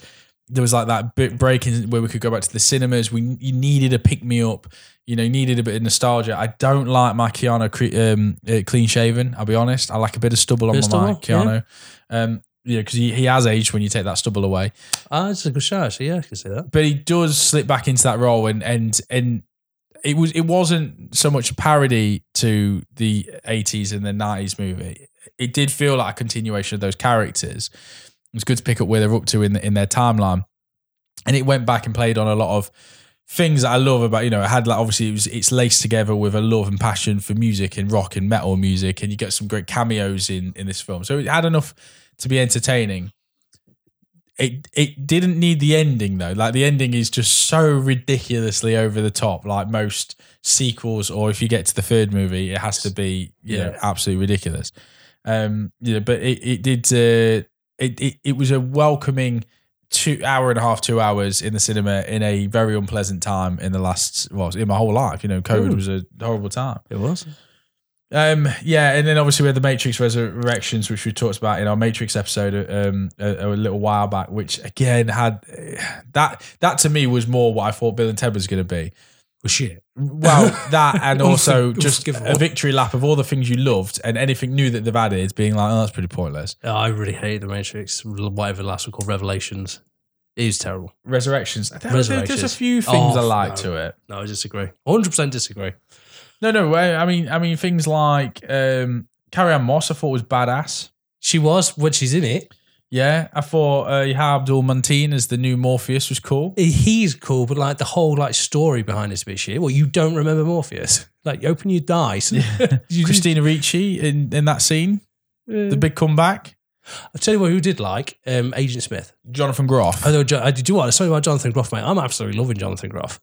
There was like that bit break in where we could go back to the cinemas. We you needed a pick me up. You know, needed a bit of nostalgia. I don't like my Keanu um, uh, clean shaven. I'll be honest. I like a bit of stubble on Bit of my stubble, yeah. Keanu. Um, yeah, because he, he has aged when you take that stubble away. Ah, it's a good actually. Yeah, I can see that. but he does slip back into that role and and and it was it wasn't so much a parody to the 80s and the 90s movie. It did feel like a continuation of those characters. It was good to pick up where they're up to in in their timeline. And it went back and played on a lot of things that I love about you know it had like obviously it was it's laced together with a love and passion for music and rock and metal music and you get some great cameos in in this film. So it had enough to be entertaining it it didn't need the ending though. Like the ending is just so ridiculously over the top. Like most sequels, or if you get to the third movie, it has to be you know Yeah. absolutely ridiculous. Um, you know, but it it did. Uh, it, it it was a welcoming two hour and a half, two hours in the cinema in a very unpleasant time in the last well in my whole life. You know, COVID Ooh. was a horrible time. It was. Um, yeah, and then obviously we had the Matrix Resurrections, which we talked about in our Matrix episode um, a, a little while back, which again had <sighs> that that to me was more what I thought Bill and Ted was going to be. Was shit. Well, <laughs> that and also just a victory lap of all the things you loved and anything new that they've added, being like, oh, that's pretty pointless. Oh, I really hate the Matrix. Whatever the last one called Revelations. It is terrible. Resurrections, there- there's a few things I Oh, like no. to it. No, I disagree. 100% disagree. No, no, I I mean, I mean things like um, Carrie-Anne Moss. I thought was badass. She was when she's in it. Yeah, I thought uh, Yahya Abdul Mateen as the new Morpheus was cool. He's cool, but like the whole like story behind a bit shit. Well, you don't remember Morpheus. <laughs> Like, you open your dice. <laughs> You just- Christina Ricci in, in that scene, Uh, the big comeback. I'll tell you what, who did like um, Agent Smith. Jonathan Groff. Although, Jo- I did you what? Something about Jonathan Groff, mate. I'm absolutely loving Jonathan Groff.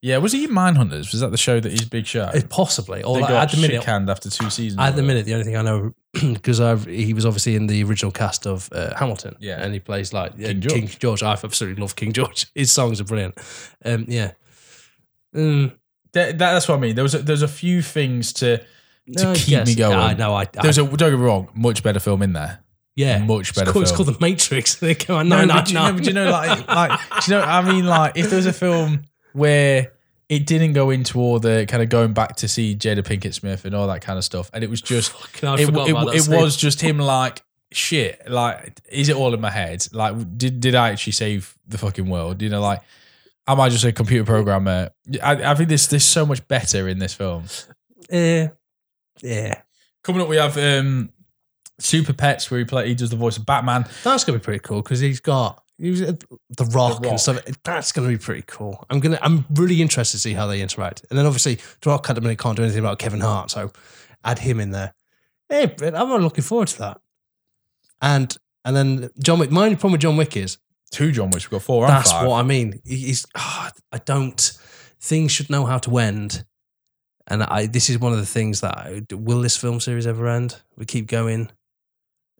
Yeah, was he in Mindhunters? Was that the show that he's big show? Uh, Possibly. Or they like, got at the minute, canned after two seasons. At the minute, the only thing I know <clears throat> because i he was obviously in the original cast of uh, Hamilton, Yeah. and he plays like uh, King King George. George. I absolutely love King George. <laughs> His songs are brilliant. Um, yeah, Mm, That- that- that's what I mean. There was a, there's a few things to. To I keep guess- me going. I know. I, I There's a don't get me wrong, much better film in there. yeah, much better It's called, it's film. called The Matrix. <laughs> They No, but do you know, but do you know, like, like, do you know? I mean, like, if there was a film <laughs> where it didn't go into all the kind of going back to see Jada Pinkett Smith and all that kind of stuff, and it was just I it, forgot it, it was just him like shit like is it all in my head? Like did, did i actually save the fucking world? You know like am i just a computer programmer? I, I think there's there's so much better in this film. Yeah, yeah. coming up we have um super pets where he play he does the voice of batman. That's gonna be pretty cool because he's got he's, uh, the rock, Rock. and stuff. That's gonna be pretty cool. I'm gonna I'm really interested to see how they interact. And then obviously the Rock at the minute can't do anything about Kevin Hart, so add him in there. Hey, I'm looking forward to that. And and then John Wick. My only problem with John Wick is two john wicks we've got four that's five what I mean. He's ah, I don't. Things should know how to end. And I, this is one of the things that I, will this film series ever end? We keep going.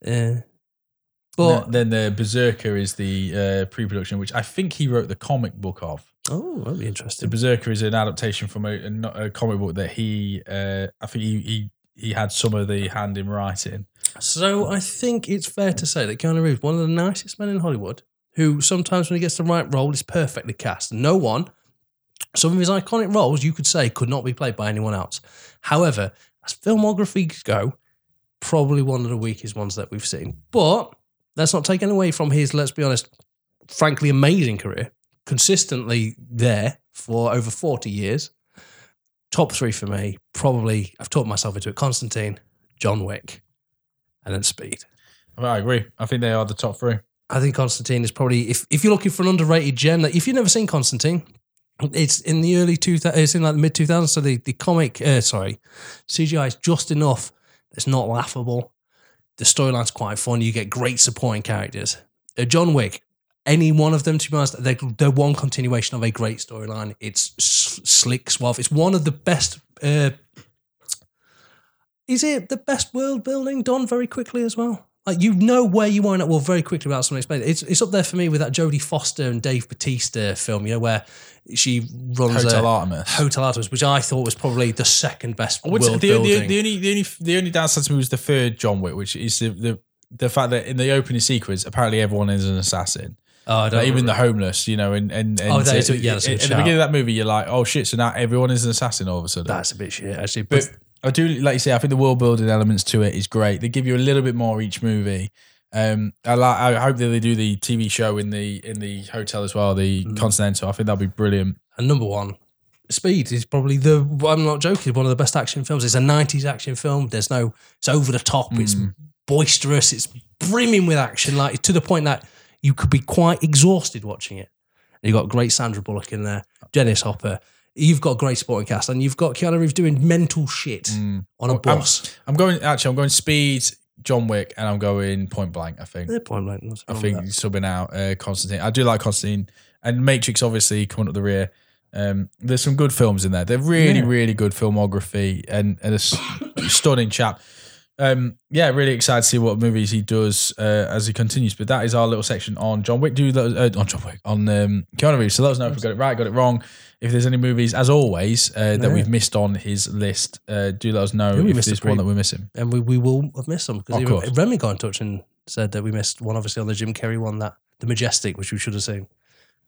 Yeah. But And then the berserker is the uh, pre-production which i think he wrote the comic book of oh, that'd be interesting. The. Berserker is an adaptation from a, a, a comic book that he, uh, I think he, he he had some of the hand in writing. So I think it's fair to say that Keanu Reeves, one of the nicest men in Hollywood, who sometimes when he gets the right role is perfectly cast. No one, some of his iconic roles you could say could not be played by anyone else. However, as filmography go, probably one of the weakest ones that we've seen. But let's not taken away from his, let's be honest, frankly amazing career. Consistently there for over 40 years. Top three for me, probably, I've talked myself into it. Constantine, John Wick, and then Speed. I agree. I think they are the top three. I think Constantine is probably if, if you're looking for an underrated gem if you've never seen Constantine, it's in the early two it's in like the mid two thousands. So the the comic uh, sorry CGI is just enough. It's not laughable. The storyline's quite fun. You get great supporting characters. Uh, John Wick, any one of them to be honest, they're, they're one continuation of a great storyline. It's slick, suave. It's one of the best. Uh, is it the best world building done very quickly as well? Like you know where you wind up well very quickly without someone explaining. It's it's up there for me with that Jodie Foster and Dave Bautista film, you know, where she runs Hotel a Artemis. Hotel Artemis, which I thought was probably the second best world the, building. the, the only the only the only downside to me was the third John Wick, which is the the, the fact that in the opening sequence, apparently everyone is an assassin. oh, I don't Like, even the homeless, you know, and and, and Oh, that is- yeah, that's at the beginning of that movie, you're like, oh shit, so now everyone is an assassin all of a sudden. that's a bit shit actually. But, But I do like you say. I think the world building elements to it is great. They give you a little bit more each movie. Um, I like. I hope that they do the TV show in the in the hotel as well, the Mm. Continental. I think that'll be brilliant. and number one, Speed is probably the I'm not joking, one of the best action films. It's a 90s action film. There's no it's over the top, it's Mm. boisterous, it's brimming with action, like to the point that you could be quite exhausted watching it. And you've got great Sandra Bullock in there, Dennis Hopper. You've got great supporting cast, and you've got Keanu Reeves doing mental shit Mm. on a Oh, I'm- bus. I'm going. Actually, I'm going Speed, John Wick, and I'm going Point Blank. I think. Yeah, point blank. I think subbing out uh, Constantine. I do like Constantine and Matrix. Obviously coming up the rear. Um, there's some good films in there. They're really, Yeah. really good filmography and, and a <coughs> stunning chap. Um, yeah, really excited to see what movies he does uh, as he continues. But that is our little section on John Wick. Do us- uh, on John Wick on um, Keanu Reeves. So let us know if we got it right, got it wrong. If there's any movies, as always, uh, that Yeah. we've missed on his list, uh, do let us know Yeah, we if missed a there's one that we're missing. and we, we will have missed some Of because. Remy got in touch and said that we missed one obviously on the Jim Carrey one that the Majestic which we should have seen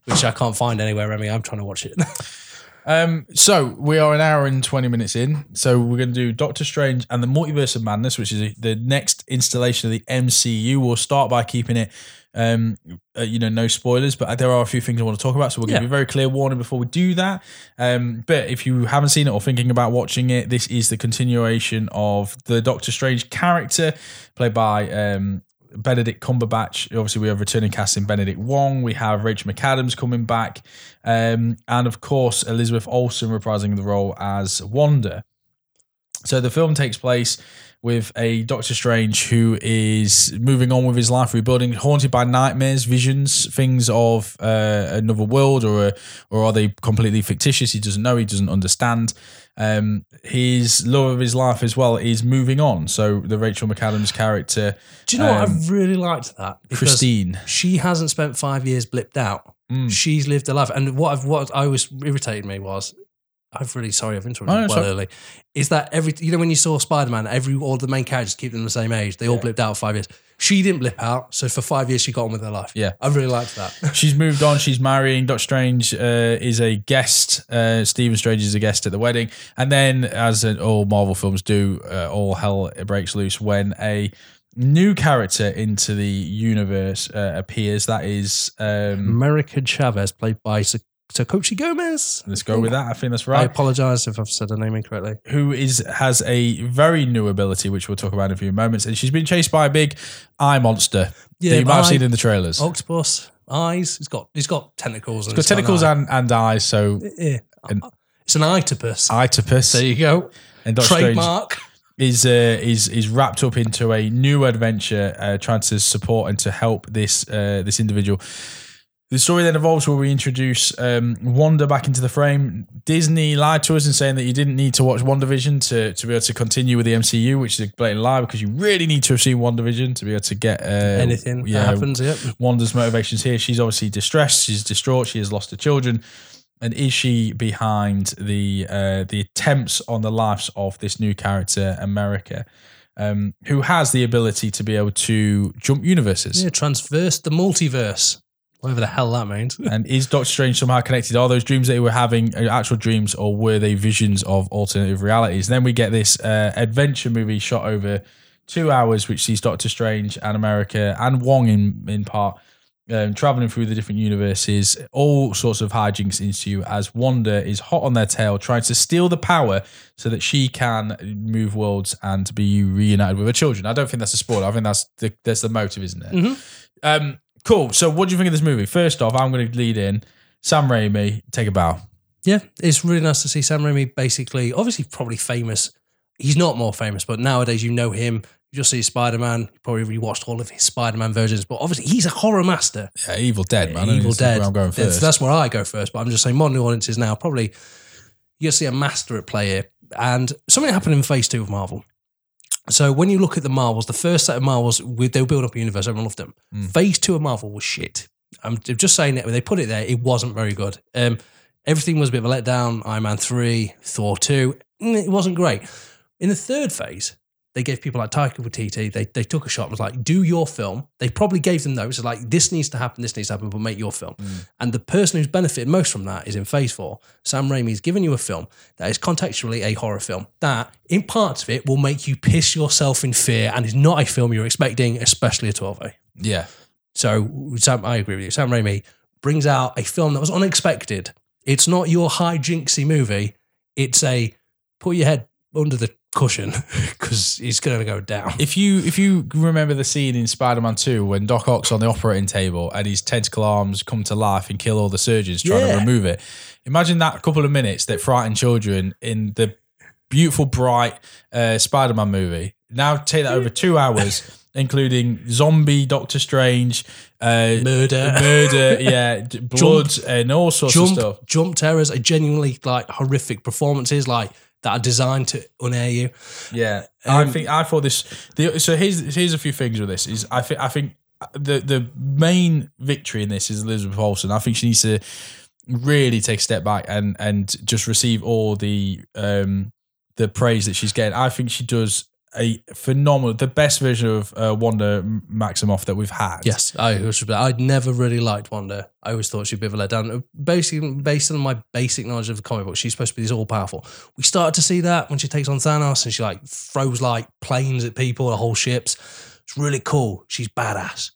which I can't find anywhere Remy I'm trying to watch it <laughs> Um, so we are an hour and twenty minutes in. So we're going to do Doctor Strange and the Multiverse of Madness, which is the next installation of the MCU. We'll start by keeping it, um, uh, you know, no spoilers, but there are a few things I want to talk about. So we'll give you a very clear warning before we do that. Um, but if you haven't seen it or thinking about watching it, this is the continuation of the Doctor Strange character played by um, Benedict Cumberbatch. Obviously, we have returning cast in Benedict Wong. We have Rachel McAdams coming back, um, and of course Elizabeth Olsen reprising the role as Wanda. So the film takes place with a Doctor Strange who is moving on with his life, rebuilding, haunted by nightmares, visions, things of uh, another world, or a, or are they completely fictitious? He doesn't know. He doesn't understand. Um, his love of his life as well is moving on. So the Rachel McAdams character, do you know what Um, I really liked that Christine, she hasn't spent five years blipped out Mm. she's lived a life and what I've, what I was irritated me was I'm really sorry I've interrupted Oh, no, well sorry. early is that every you know when you saw Spider-Man every all the main characters keep them the same age they all Yeah. blipped out five years she didn't blip out so for five years she got on with her life Yeah. I really liked that <laughs> She's moved on. She's marrying. Doctor Strange uh, is a guest. Uh, Stephen Strange is a guest at the wedding. And then, as in all Marvel films do, uh, all hell breaks loose when a new character into the universe uh, appears. That is, um, America Chavez played by Sa- Sakochi Gomez let's go with that. I think that's right. I apologize if I've said her name incorrectly Who is has a very new ability, which we'll talk about in a few moments. And she's been chased by a big eye monster that you might have seen in the trailers. octopus eyes he's got he's got tentacles and It's got tentacles and, and eyes. So, yeah. it's an octopus Itopus. there you go And Doctor Strange trademark is uh, is is wrapped up into a new adventure, uh, trying to support and to help this uh, this individual. The story then evolves where we introduce um, Wanda back into the frame. Disney lied to us in saying that you didn't need to watch WandaVision to, to be able to continue with the MCU, which is a blatant lie because you really need to have seen WandaVision to be able to get uh, anything yeah, that happens yep Wanda's motivations here. She's obviously distressed. She's distraught. She has lost her children. And is she behind the uh, the attempts on the lives of this new character, America, um, who has the ability to be able to jump universes? Yeah, transverse the multiverse. Whatever the hell that means. <laughs> And is Doctor Strange somehow connected? Are those dreams that they were having uh, actual dreams, or were they visions of alternative realities? And then we get this uh, adventure movie shot over two hours, which sees Doctor Strange and America and Wong in in part um, traveling through the different universes. All sorts of hijinks ensue as Wanda is hot on their tail, trying to steal the power so that she can move worlds and be reunited with her children. I don't think that's a spoiler. I think that's the that's the motive, isn't it? Mhm. Um, cool. So, what do you think of this movie? First off, I'm going to lead in. Sam Raimi, take a bow. Yeah, it's really nice to see Sam Raimi basically, obviously, probably famous. He's not more famous, but nowadays you know him. You just see Spider Man. You probably rewatched all of his Spider Man versions, but obviously he's a horror master. Yeah, Evil Dead, man. Evil Dead. Where I'm going first. That's where I go first. But I'm just saying, modern audiences now probably you'll see a master at play here. And something happened in Phase Two of Marvel. So when you look at the Marvels, the first set of Marvels, we- they'll build up a universe. Everyone loved them. Mm. Phase Two of Marvel was shit. I'm just saying it. When they put it there, it wasn't very good. Um, everything was a bit of a letdown. Iron Man three, Thor two, mm, it wasn't great. In the third phase, they gave people like Taika Waititi, they, they took a shot and was like, do your film. They probably gave them notes like, this needs to happen, this needs to happen, but make your film. Mm. And the person who's benefited most from that is in phase four. Sam Raimi's given you a film that is contextually a horror film that, in parts of it, will make you piss yourself in fear and is not a film you're expecting, especially a 12A. yeah. So Sam, I agree with you. Sam Raimi brings out a film that was unexpected. It's not your high jinxy movie. It's a put your head under the cushion <laughs> because he's going to go down. If you if you remember the scene in Spider-Man 2 when Doc Ock's on the operating table and his tentacle arms come to life and kill all the surgeons trying to remove it. Imagine that couple of minutes that frighten children in the beautiful, bright uh, Spider-Man movie. Now take that over two hours, <laughs> including zombie Doctor Strange, uh, Murder. murder, <laughs> yeah, blood, and all sorts of stuff. jump terrors are genuinely like horrific performances like that are designed to unair you. Yeah, I Um, think I thought this. The, so here's here's a few things with this. Is I think I think the the main victory in this is Elizabeth Olsen. I think she needs to really take a step back and and just receive all the um the praise that she's getting. I think she does a phenomenal, the best version of uh, Wanda Maximoff that we've had. Yes, I was. I'd never really liked Wanda. I always thought she'd be a bit of a letdown. Basically, based on my basic knowledge of the comic book, she's supposed to be this all powerful. We started to see that when she takes on Thanos and she like throws like planes at people, the whole ships. It's really cool. She's badass,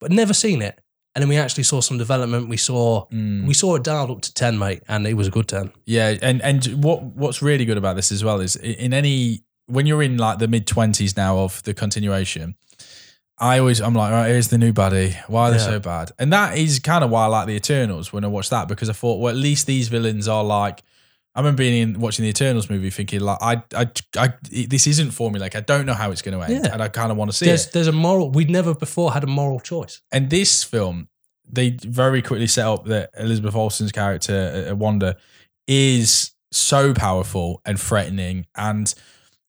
but never seen it. And then we actually saw some development. We saw Mm. we saw it dialed up to ten, mate, and it was a good ten. Yeah, and and what what's really good about this as well is in any when you're in like the mid twenties now of the continuation, I always I'm like, right, here's the new buddy. Why are they Yeah. so bad? And that is kind of why I like the Eternals when I watched that because I thought, well, at least these villains are like. I remember being in watching the Eternals movie, thinking like, I, I, I this isn't formulaic. I don't know how it's going to end, Yeah. and I kind of want to see There's it. there's a moral. We'd never before had a moral choice. And this film, they very quickly set up that Elizabeth Olsen's character, uh, Wanda, is so powerful and threatening. And,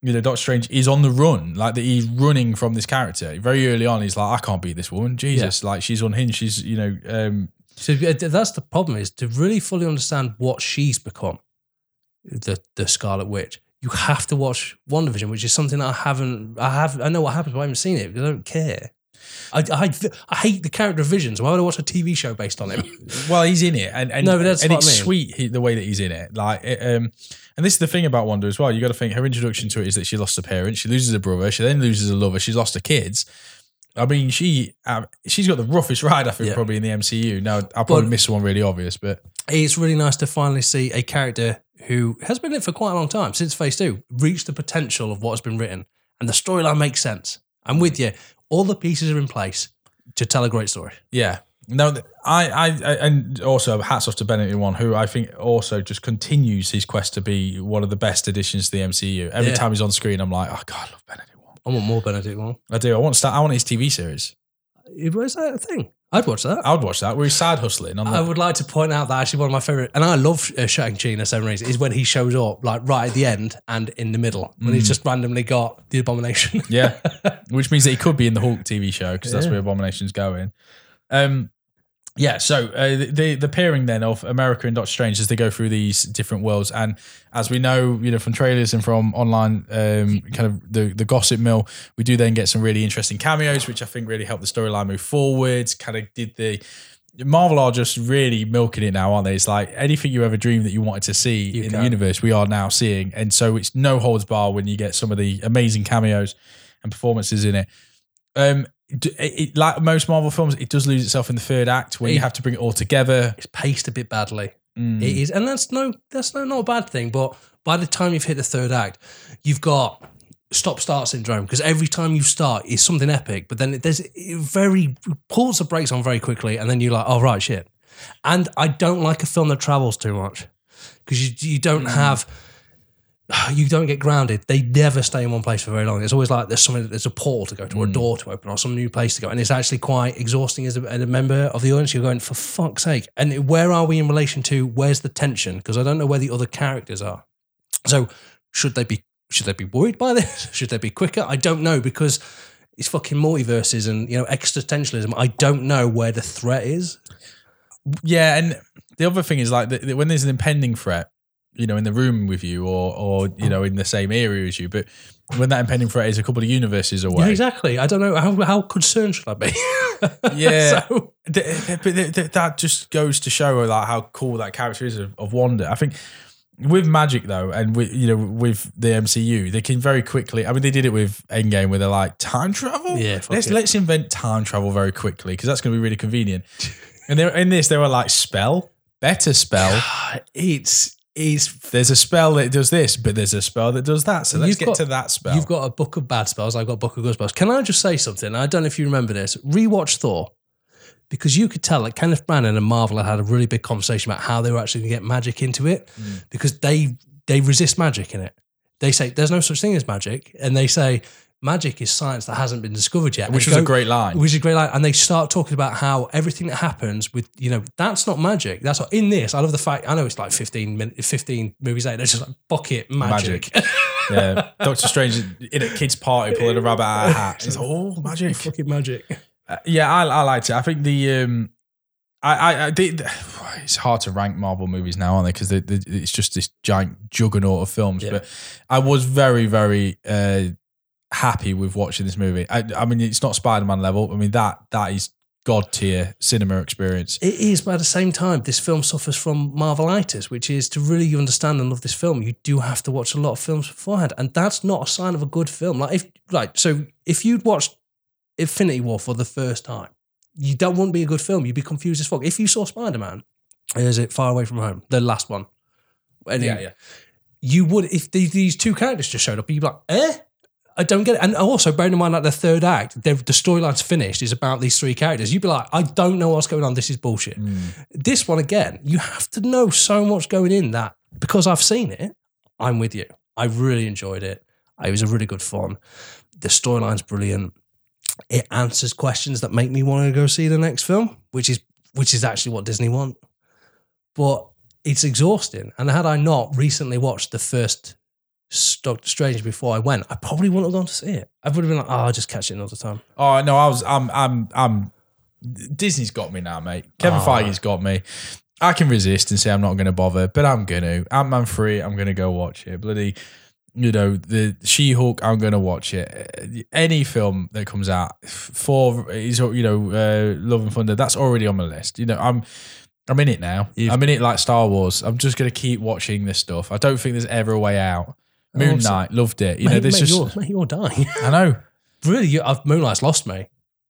you know, Doctor Strange is on the run. Like, that he's running from this character. Very early on, he's like, I can't beat this woman. Jesus. Like, she's unhinged. She's, you know, um, So that's the problem is to really fully understand what she's become, the the Scarlet Witch. You have to watch WandaVision, which is something I haven't. I have. I know what happens, but I haven't seen it because I don't care. I, I, I hate the character of Visions. Why would I watch a TV show based on him? <laughs> well, he's in it. And, and, No, but that's and it's I mean. sweet he, the way that he's in it. Like, it, um, and this is the thing about Wanda as well. You got to think her introduction to it is that she lost her parents, she loses her brother, she then loses her lover, she's lost her kids. I mean, she um, she's got the roughest ride, I think, Yeah. probably in the MCU. Now, I'll probably But- miss one really obvious, but it's really nice to finally see a character who has been in it for quite a long time since Phase Two reach the potential of what has been written, and the storyline makes sense. I'm with you. All the pieces are in place to tell a great story. yeah. No, I, I, I, and also hats off to Benedict Wong, who I think also just continues his quest to be one of the best additions to the MCU. Every Yeah. time he's on screen, I'm like, oh God, I love Benedict Wong. I want more Benedict Wong. I do. I want to start. I want his TV series. Was that a thing? I'd watch that. I would watch that. Where he's side hustling on I would like to point out that actually one of my favorite, and I love uh, Shang-Chi in a seven reasons, is when he shows up like right at the end and in the middle when Mm. he's just randomly got the abomination. Yeah, <laughs> which means that he could be in the Hulk TV show because that's where Abomination's going. Um, yeah, so uh, the the pairing then of America and Doctor Strange as they go through these different worlds, and as we know, you know from trailers and from online um, kind of the the gossip mill, we do then get some really interesting cameos, which I think really helped the storyline move forwards. Kind of did the Marvel are just really milking it now, aren't they? It's like anything you ever dreamed that you wanted to see You in the universe, we are now seeing, and so it's no holds bar when you get some of the amazing cameos and performances in it. Um, it, it- like most Marvel films, it does lose itself in the third act where you have to bring it all together. it's paced a bit badly. Mm. It is, and that's no, that's no, not a bad thing. But by the time you've hit the third act, you've got stop start syndrome because every time you start is something epic, but then it, there's it very pulls the brakes on very quickly, and then you're like, oh right, shit. And I don't like a film that travels too much because you you don't have. <sighs> You don't get grounded. They never stay in one place for very long. It's always like there's something, there's a portal to go to, or a mm. door to open, or some new place to go, and it's actually quite exhausting as a, as a member of the audience. You're going for fuck's sake. And where are we in relation to where's the tension? Because I don't know where the other characters are. So should they be should they be worried by this? <laughs> Should they be quicker? I don't know because it's fucking multiverses and you know existentialism. I don't know where the threat is. Yeah, and the other thing is like the, the- when there's an impending threat, you know, in the room with you or or you know in the same area as you, but when that impending threat is a couple of universes Yeah, away, exactly. I don't know how how concerned should I be? <laughs> Yeah. So- Th- th- but th- th- that just goes to show like how cool that character is of, of Wanda. I think with magic though, and with you know with the MCU, they can very quickly. I mean, they did it with Endgame, where they're like time travel. Yeah, let's it. let's invent time travel very quickly because that's going to be really convenient. and they're in this, they were like spell, better spell. <sighs> it's it's There's a spell that does this, but there's a spell that does that. So let's get got- to that spell. You've got a book of bad spells. I've got a book of good spells. Can I just say something? I don't know if you remember this. Rewatch Thor. Because you could tell that Kenneth Branagh and Marvel had had a really big conversation about how they were actually going to get magic into it Mm. because they they resist magic in it. They say there's no such thing as magic, and they say magic is science that hasn't been discovered yet. Which was a great line. Which is a great line. And they start talking about how everything that happens with, you know, that's not magic. That's not in this. I love the fact, I know it's like 15, min- 15 movies later. They're just like, fuck it, magic. yeah, <laughs> Doctor Strange in a kid's party pulling a rabbit out of a hat. He's like, oh, <laughs> magic. Fucking magic. Uh, yeah, I, I liked it. I think the um, I, I, I did. It's hard to rank Marvel movies now, aren't they? Because it's just this giant juggernaut of films. Yeah. But I was very, very uh, happy with watching this movie. I, I mean, it's not Spider Man level. I mean that that is god tier cinema experience. It is, but at the same time, this film suffers from Marvelitis, which is to really understand and love this film, you do have to watch a lot of films beforehand, and that's not a sign of a good film. Like if, like, so if you'd watched Infinity War for the first time, you don't wouldn't be a good film. You'd be confused as fuck. If you saw Spider Man, is it Far Away from Home, the last one? And you- you would if these two characters just showed up, you'd be like, eh? I don't get it. And also, bearing in mind that the third act, the, storyline's finished, is about these three characters. You'd be like, I don't know what's going on. This is bullshit. Hmm. This one, again, you have to know so much going in that because I've seen it, I'm with you. I really enjoyed it. It was a really good fun. The storyline's brilliant. It answers questions that make me want to go see the next film, which is which is actually what Disney want. But it's exhausting. And had I not recently watched the first Doctor Strange before I went, I probably wouldn't have gone to see it. I would have been like, oh, I'll just catch it another time. Oh no, I was. I'm. I'm. I'm. Disney's got me now, mate. Kevin Oh. Feige's got me. I can resist and say I'm not going to bother, but I'm going to. Ant Man three, I'm going to go watch it. Bloody, you know, the She Hulk, I'm going to watch it. Any film that comes out for is you know, uh, Love and Thunder, that's already on my list. You know, I'm. I'm in it now. You've- I'm in it like Star Wars. I'm just going to keep watching this stuff. I don't think there's ever a way out. Moon Awesome. Knight, loved it. You mate, know, there's mate, just. you're, mate, you're dying. <laughs> I know. really, you, I've, Moon Knight's lost me.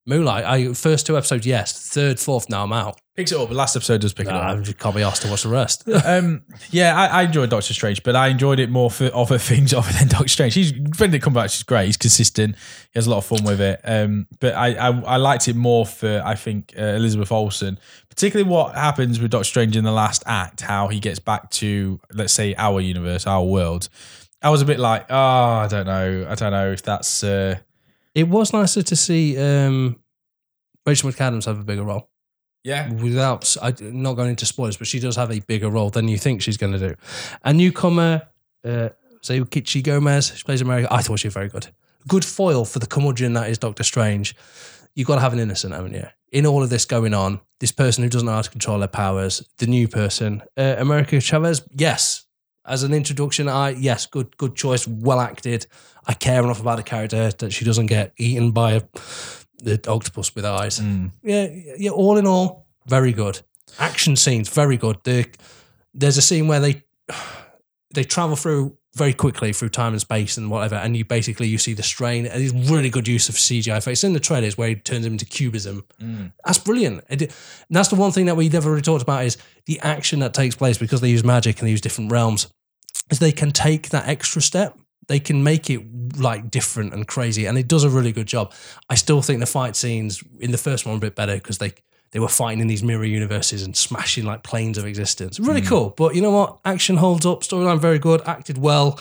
Moon Knight, I first two episodes, yes. Third, fourth, now I'm out. Picks it up. The last episode does pick it up. I just can't be asked to watch the rest. <laughs> Um, yeah, I, I enjoyed Doctor Strange, but I enjoyed it more for other <laughs> things other than Doctor Strange. He's Benedict Cumberbatch is great. He's consistent. He has a lot of fun with it. Um, but I, I I liked it more for I think uh, Elizabeth Olsen, particularly what happens with Doctor Strange in the last act, how he gets back to let's say our universe, our world. I was a bit like, oh, I don't know, I don't know if that's. Uh, it was nicer to see um, Rachel McAdams have a bigger role. yeah, without I, not going into spoilers, but she does have a bigger role than you think she's going to do. A newcomer, uh, Xochitl Gomez, she plays America. I thought she was very good. Good foil for the curmudgeon that is Doctor Strange. You've got to have an innocent, haven't you? In all of this going on, this person who doesn't know how to control their powers, the new person, uh, America Chavez, yes. As an introduction, I yes, good good choice, well acted. I care enough about the character that she doesn't get eaten by a, the octopus with eyes hmm. yeah, yeah. All in all, very good. Action scenes, very good. The, there's a scene where they they travel through very quickly through time and space and whatever, and you basically you see the strain. And it's really good use of CGI effects in the trailers where he turns him into cubism. Hmm. That's brilliant. It- and that's the one thing that we never really talked about is the action that takes place because they use magic and they use different realms. Is they can take that extra step. They can make it like different and crazy, and it does a really good job. I still think the fight scenes in the first one were a bit better because they they were fighting in these mirror universes and smashing like planes of existence. Really hmm. cool. But you know what? Action holds up. Storyline very good. Acted well.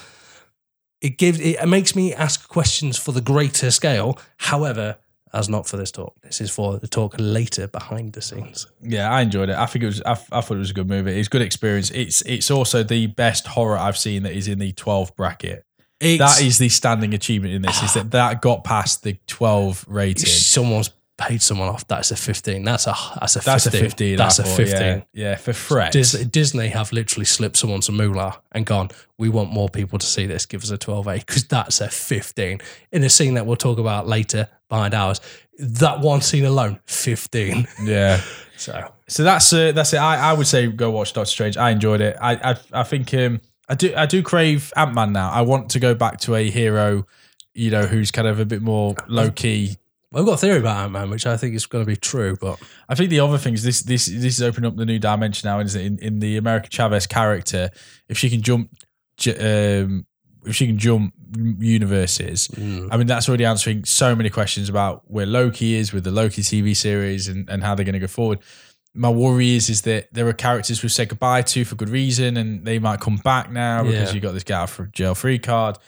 It gives it makes me ask questions for the greater scale. However, as not for this talk. This is for the talk later behind the scenes. Yeah, I enjoyed it. I think it was. I, I thought it was a good movie. It's a good experience. It's it's also the best horror I've seen that is in the twelve bracket. that is the standing achievement in this. Is that that got past the twelve rating? someone's paid someone off. That's a fifteen. That's a that's a 15. That's a fifteen. That's a fifteen. Yeah, yeah for Fred. Dis- Disney have literally slipped someone some moolah and gone, we want more people to see this. Give us a 12A because that's a 15. In a scene that we'll talk about later behind ours, that one scene alone, 15. yeah. <laughs> So, So that's uh, that's it. I, I would say go watch Doctor Strange. I enjoyed it. I I, I think um, I do I do crave Ant Man now. I want to go back to a hero, you know, who's kind of a bit more low key. I've got a theory about Ant Man, which I think is going to be true, but I think the other thing is this this this is opening up the new dimension now. Is in in the America Chavez character, if she can jump, um, if she can jump universes, mm. I mean that's already answering so many questions about where Loki is with the Loki TV series and and how they're going to go forward. My worry is is that there are characters we've said goodbye to for good reason, and they might come back now because Yeah. you got this guy out for jail free card.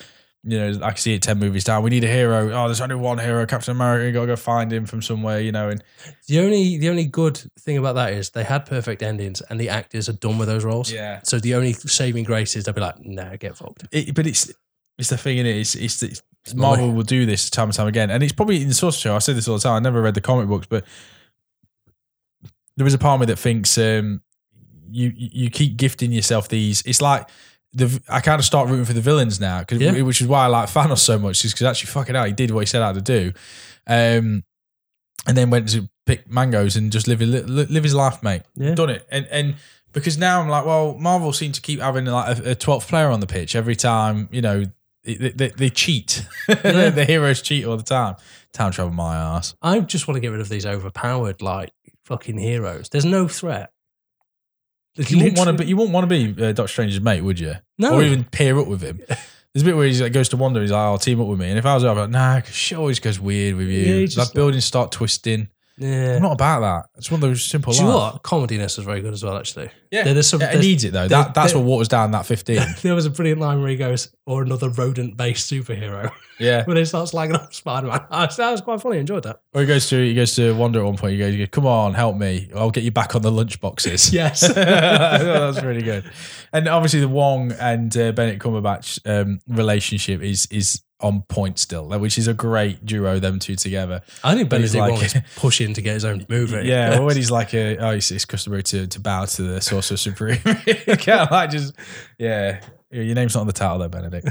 You know, I can see it ten movies down. We need a hero. Oh, there's only one hero, Captain America. You gotta go find him from somewhere. You know, and The only the only good thing about that is they had perfect endings and the actors are done with those roles. yeah, So the only saving grace is they'll be like, nah, get fucked. it, but it's it's the thing in it. It's, it's, it's money. Marvel will do this time and time again, and it's probably in the source show. I say this all the time. I never read the comic books, but there is a part of me that thinks um, you you keep gifting yourself these. It's like the I kind of start rooting for the villains now, 'cause- Yeah. which is why I like Thanos so much. Is because actually fucking out, he did what he set out to do, um, and then went to pick mangoes and just live li- li- live his life, mate. Yeah. Done it, and and. Because now I'm like, well, Marvel seem to keep having like a, 12th player on the pitch every time, you know, they, they, they cheat. <laughs> the heroes cheat all the time. Time travel my ass. I just want to get rid of these overpowered like fucking heroes. There's no threat. You wouldn't want to be. You wouldn't want to be uh, Doctor Strange's mate, would you? No. Or even pair up with him. <laughs> There's a bit where he like, goes to Wanda. He's like, "I'll team up with me." And if I was there, I'd be like, "Nah," 'cause she always goes weird with you. Yeah, he like buildings start twisting. Yeah. I'm not about that. It's one of those simple. Do you know what? Comediness is very good as well, actually. Yeah, There- there's some- Yeah, it there's- needs it though. there- That that's there- what waters down that 15. <laughs> There was a brilliant line where he goes, or another rodent based superhero, yeah. <laughs> when he starts slagging off Spider Man. <laughs> That was quite funny. I enjoyed that. Or he goes to he goes to Wanda at one point. He goes, he goes, "Come on, help me. I'll get you back on the lunch boxes." Yes. that's really good. And obviously, the Wong and uh, Benedict Cumberbatch um, relationship is is on point still, which is a great duo. Them two together. I think Benedict like- Wong <laughs> pushing to get his own movie. Yeah, when <laughs> he's like, a, "Oh, it's, it's customary to, to bow to the Sorcerer Supreme." <laughs> kind of like just, yeah, your name's not on the title there, Benedict.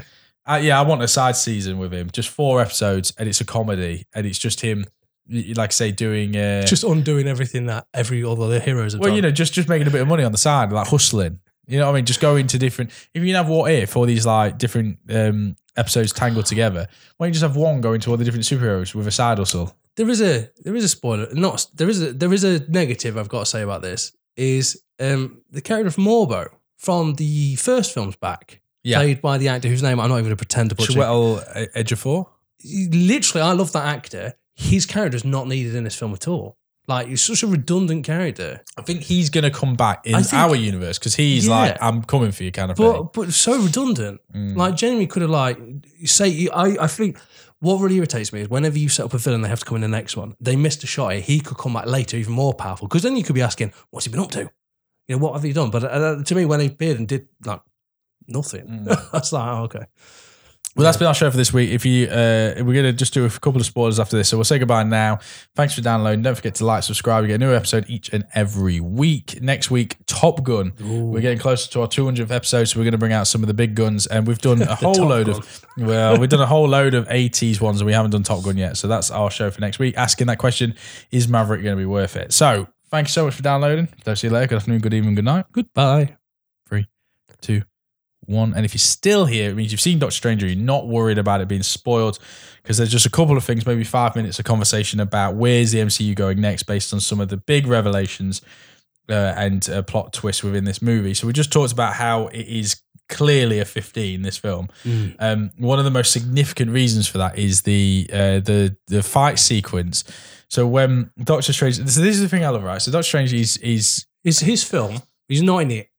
Uh, yeah, I want a side season with him, just four episodes, and it's a comedy, and it's just him, like I say, doing. Uh, just undoing everything that every other heroes have Well, done. you know, just just making a bit of money on the side, like hustling. You know what I mean? Just going to different. If you have what if all these like different um, episodes tangled together, why don't you just have one going to all the different superheroes with a side hustle? there is a there is a spoiler. Not there is a there is a negative I've got to say about this is um the character of Mordo from the first films back, Yeah. played by the actor whose name I'm not even going to pretend to butcher. Chiwetel Ejiofor. Literally, I love that actor. His character is not needed in this film at all. Like he's such a redundant character. I think he's going to come back in think- our universe because he's Yeah. like, I'm coming for you kind of thing. but but so redundant. Mm. Like genuinely could have like say I I think what really irritates me is whenever you set up a villain, they have to come in the next one. They missed a shot. here. He could come back later, even more powerful. Because then you could be asking, what's he been up to? You know, what have he done? But uh, to me, when he appeared and did like nothing, Mm. <laughs> that's like oh, okay. Well, that's been our show for this week. If you, uh, we're gonna just do a couple of spoilers after this, so we'll say goodbye now. Thanks for downloading. Don't forget to like, subscribe. We get a new episode each and every week. Next week, Top Gun. We're getting closer to our 200th episode, so we're gonna bring out some of the big guns, and we've done <laughs> a whole load Gun. of, well, we've done a whole load of <laughs> 80s ones, and we haven't done Top Gun yet. So that's our show for next week. Asking that question: Is Maverick going to be worth it? So, thank you so much for downloading. Don't see you later. Good afternoon, good evening, good night Goodbye. Three, two, one. And if you're still here, it means you've seen Doctor Strange. You're not worried about it being spoiled because there's just a couple of things, maybe five minutes of conversation about where's the MCU going next based on some of the big revelations uh, and uh, plot twists within this movie. So we just talked about how it is clearly a 15 this film Mm. um, one of the most significant reasons for that is the uh, the the fight sequence so when Doctor Strange so this is the thing I love right so Doctor Strange is is It's his film. He's not in it.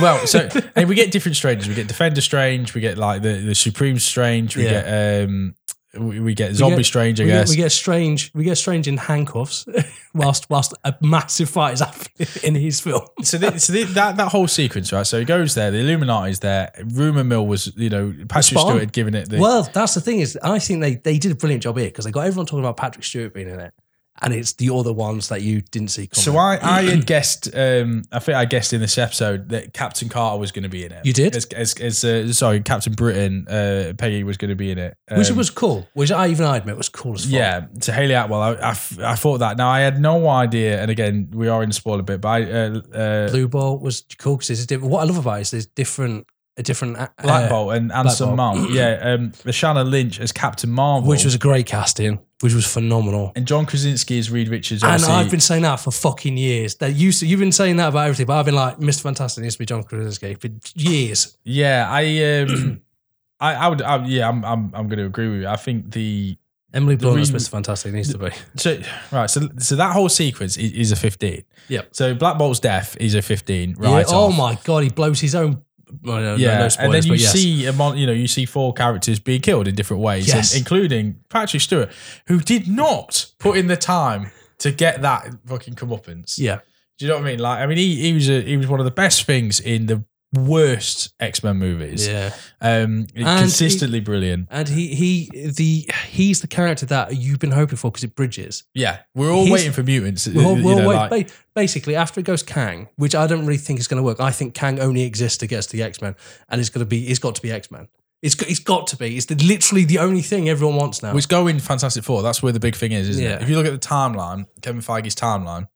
Well, so and we get different strangers. We get Defender Strange. We get like the, the Supreme Strange. We Yeah. get um, we, we get Zombie get- Strange. I we, get, guess. we get strange. We get strange in handcuffs, <laughs> whilst whilst a massive fight is happening in his film. <laughs> so, the, so the, that that whole sequence, right? So he goes there. The Illuminati's there. Rumor mill was, you know, Patrick Spot on. Stewart had given it the. Well, that's the thing is, I think they they did a brilliant job here because they got everyone talking about Patrick Stewart being in it, and it's the other ones that you didn't see coming. so I, I had guessed, um, I think I guessed in this episode that Captain Carter was going to be in it. You did? As, as, as uh, sorry, Captain Britain, uh, Peggy was going to be in it. which Um, was cool. Which I even I admit was cool as fuck. Yeah, to Hayley Atwell, I I thought that. Now I had no idea, and again, we are in the spoiler bit, but I, uh, uh, Blue Ball was cool because it's different. What I love about it is there's different a different uh, Black Bolt and Anson Bolt. Mount, yeah, <clears throat> um, Lashana Lynch as Captain Marvel, which was a great casting, which was phenomenal. and John Krasinski as Reed Richards. And. I've been saying that for fucking years. That used to, you've been saying that about everything, but I've been like, Mr. Fantastic needs to be John Krasinski for years. yeah, I, um, <clears throat> I, I would, I, yeah, I'm, I'm, I'm going to agree with you. I think the Emily Blunt as Mr. Fantastic needs to be. so right, so so that whole sequence is, is a 15. Yeah. So Black Bolt's death is a 15. Yeah, Right. oh my god, he blows his own well, no, Yeah, no, no and then you yes. see you know you see four characters being killed in different ways, Yes. including Patrick Stewart, who did not put in the time to get that fucking comeuppance. yeah, Do you know what I mean? Like, I mean, he, he was a, he was one of the best things in the worst X Men movies. yeah. Um, consistently brilliant. And he he the he's the character that you've been hoping for because it bridges. Yeah, we're all He's- waiting for mutants. We're all- we're know, wait- like- ba- basically, after it goes Kang, which I don't really think is going to work. I think Kang only exists to get us to the X Men, and it's going to be it's got to be X Men. It's got, it's got to be. It's the, literally the only thing everyone wants now. Which go in Fantastic Four. That's where the big thing is, isn't Yeah. it? If you look at the timeline, Kevin Feige's timeline,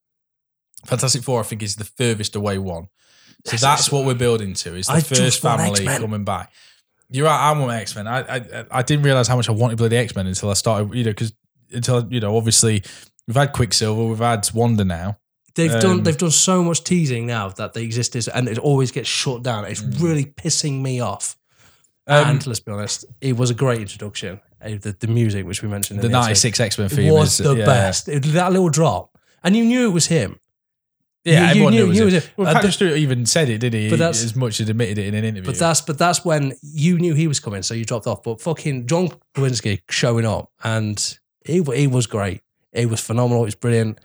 Fantastic Four, I think, is the furthest away one. So Yes, that's what we're building to. Is the I first family coming back. You're right. I want X Men. I, I I didn't realize how much I wanted bloody X Men until I started. You know, because until you know, obviously we've had Quicksilver, we've had Wanda now. they've um, done they've done so much teasing now that they exist, as- and it always gets shut down. It's really pissing me off. Mm. Um, and let's be honest, it was a great introduction. Uh, The, the music, which we mentioned, the in episode, '96 X Men theme was is the yeah. best. It, that little drop, and you knew it was him. Yeah, You- you everyone knew- knew, knew it. was it. Well, Patrick Stewart even said it, did he? But that's- as much as admitted it in an interview. But that's but that's when you knew he was coming, so you dropped off. But fucking John Krasinski showing up, and he he was great. He was phenomenal. It was brilliant.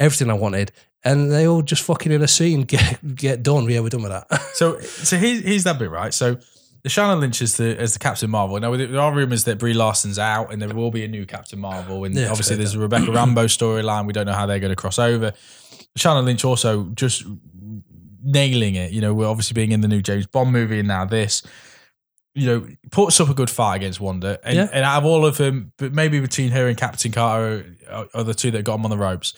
Everything I wanted, and they all just fucking in a scene <laughs> get get done. Yeah, we're done with that. <laughs> So, so here's, here's that bit, right? So, the Lashana Lynch is the as the Captain Marvel. Now, there are rumors that Brie Larson's out, and there will be a new Captain Marvel. And Yeah, obviously, there's a Rebecca <clears throat> Rambeau storyline. We don't know how they're going to cross over. Lashana Lynch also just nailing it. You know, we're obviously being in the new James Bond movie, and now this. You know, puts up a good fight against Wanda, and, Yeah. and out of all of them, but maybe between her and Captain Carter are, are the two that got him on the ropes.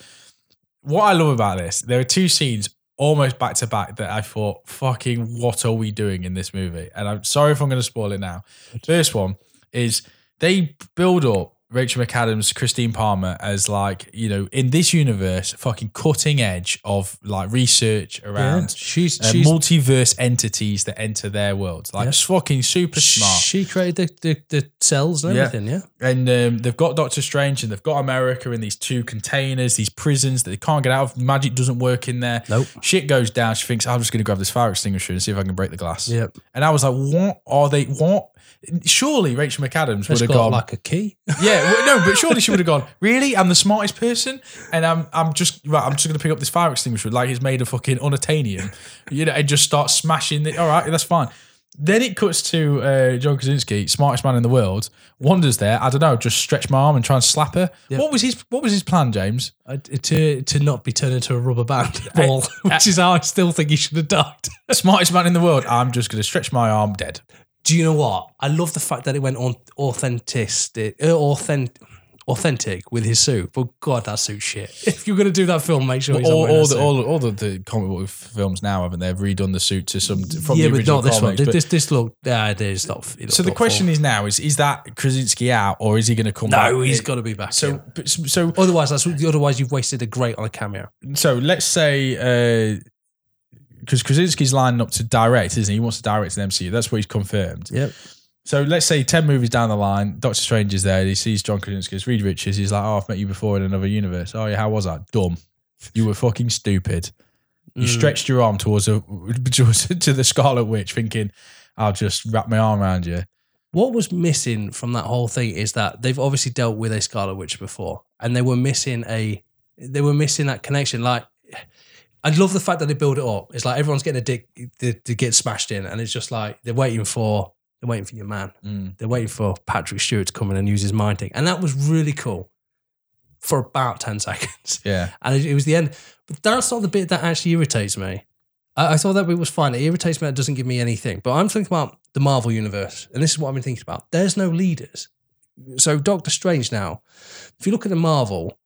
What I love about this, there are two scenes almost back to back that I thought, fucking, what are we doing in this movie? And I'm sorry if I'm going to spoil it now. First one is they build up Rachel McAdams, Christine Palmer as like, you know, in this universe, fucking cutting edge of like research around she's uh, she's multiverse entities that enter their worlds. Like, Yeah. fucking super smart. She created the, the, the cells and Yeah. everything. Yeah, And um, they've got Doctor Strange and they've got America in these two containers, these prisons that they can't get out of. Magic doesn't work in there. Nope. Shit goes down. She thinks, I'm just going to grab this fire extinguisher and see if I can break the glass. Yep. And I was like, what are they? What? Surely Rachel McAdams would have gone. like a key. <laughs> yeah, well, no, but surely she would have gone. Really, I'm the smartest person, and I'm I'm just right. I'm just going to pick up this fire extinguisher like it's made of fucking unobtainium, you know, and just start smashing it. All right, that's fine. Then it cuts to uh, John Krasinski, smartest man in the world. Wanders there. I don't know. Just stretch my arm and try and slap her. What was his What was his plan, James? Uh, to to not be turned into a rubber band <laughs> ball, which is how I still think he should have died. <laughs> Smartest man in the world. I'm just going to stretch my arm, dead. Do you know what? I love the fact that it went on authentic, uh, authentic, authentic with his suit. But God, that suit shit. <laughs> If you're gonna do that film, make sure he's all, all, the, all, all the, the comic book films now haven't they? Have redone the suit to some from yeah, the but original not this one. comics, but- This this look, yeah, is not. So the question awful. is now: is is that Krasinski out, or is he going to come back? no, he's got to be back. So, but- so, otherwise, that's otherwise you've wasted a great on a cameo. so let's say because Krasinski's lining up to direct, isn't he? He wants to direct an MCU. That's what he's confirmed. Yep. So let's say ten movies down the line, Doctor Strange is there. He sees John Krasinski, it's Reed Richards. He's like, "Oh, I've met you before in another universe. Oh yeah, how was that? Dumb. You were fucking stupid. You mm. stretched your arm towards a towards, <laughs> to the Scarlet Witch, thinking, "I'll just wrap my arm around you." What was missing from that whole thing is that they've obviously dealt with a Scarlet Witch before, and they were missing a, they were missing that connection. Like, I love the fact that they build it up. It's like everyone's getting a dick to, to get smashed in, and it's just like they're waiting for, they're waiting for your man. Mm. They're waiting for Patrick Stewart to come in and use his mind thing, and that was really cool for about ten <laughs> seconds. Yeah. and it, it was the end. But that's not the bit that actually irritates me. I, I thought that bit was fine. It irritates me. It doesn't give me anything. But I'm thinking about the Marvel universe, and this is what I've been thinking about. There's no leaders. So Doctor Strange now. If you look at the Marvel,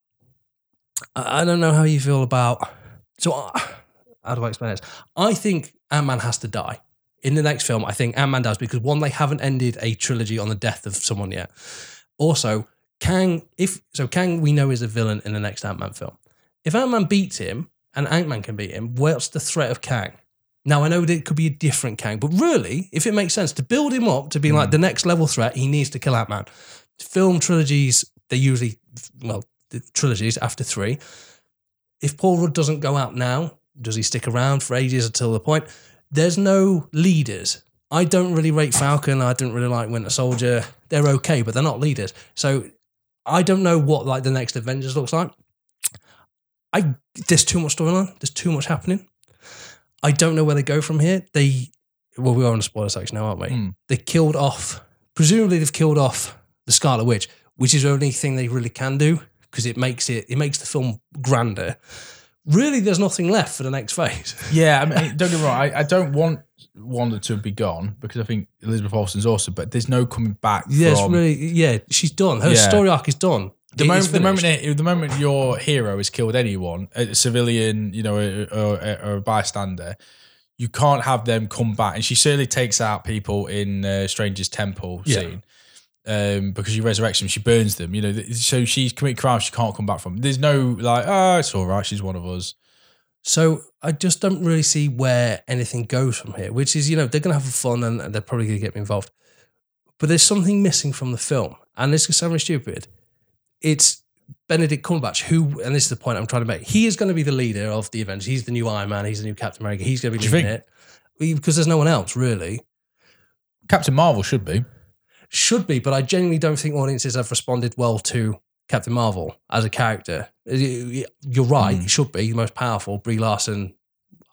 I, I don't know how you feel about. So uh, <sighs> how do I explain this? I think Ant Man has to die. In the next film, I think Ant Man dies because one, they haven't ended a trilogy on the death of someone yet. Also, Kang, if so, Kang we know is a villain in the next Ant Man film. If Ant Man beats him and Ant Man can beat him, what's the threat of Kang? Now I know that it could be a different Kang, but really, if it makes sense to build him up to be like the next level threat, he needs to kill Ant Man. Film trilogies, they usually well, the trilogies after three. If Paul Rudd doesn't go out now, does he stick around for ages until the point? there's no leaders. I don't really rate Falcon. I didn't really like Winter Soldier. They're okay, but they're not leaders. So I don't know what like the next Avengers looks like. I there's too much storyline. There's too much happening. I don't know where they go from here. They well, we are on a spoiler section now, aren't we? Hmm. They killed off. Presumably, they've killed off the Scarlet Witch, which is the only thing they really can do because it makes it it makes the film grander. Really, there's nothing left for the next phase. <laughs> Yeah, I mean, don't get me wrong. I, I don't want Wanda to be gone because I think Elizabeth Olsen's awesome, but there's no coming back. Yeah, it's from, really yeah. She's done. Her Yeah. story arc is done. the It moment, the moment, the moment your hero has killed anyone, a civilian, you know, or, or, or a bystander, you can't have them come back. And she certainly takes out people in uh, Stranger's Temple Yeah. scene um, because she resurrects them, she burns them. You know, so she's committed crimes she can't come back from. There's no like, oh, it's all right, she's one of us. So I just don't really see where anything goes from here. Which is, you know, they're gonna have fun and, they're probably gonna get me involved. But there's something missing from the film, and this is sound stupid. It's Benedict Cumberbatch, who, and this is the point I'm trying to make. He is going to be the leader of the Avengers. He's the new Iron Man. He's the new Captain America. He's going to be leading it because there's no one else really. Captain Marvel should be. Should be, but I genuinely don't think audiences have responded well to Captain Marvel as a character. You're right; Hmm. he should be the most powerful. Brie Larson,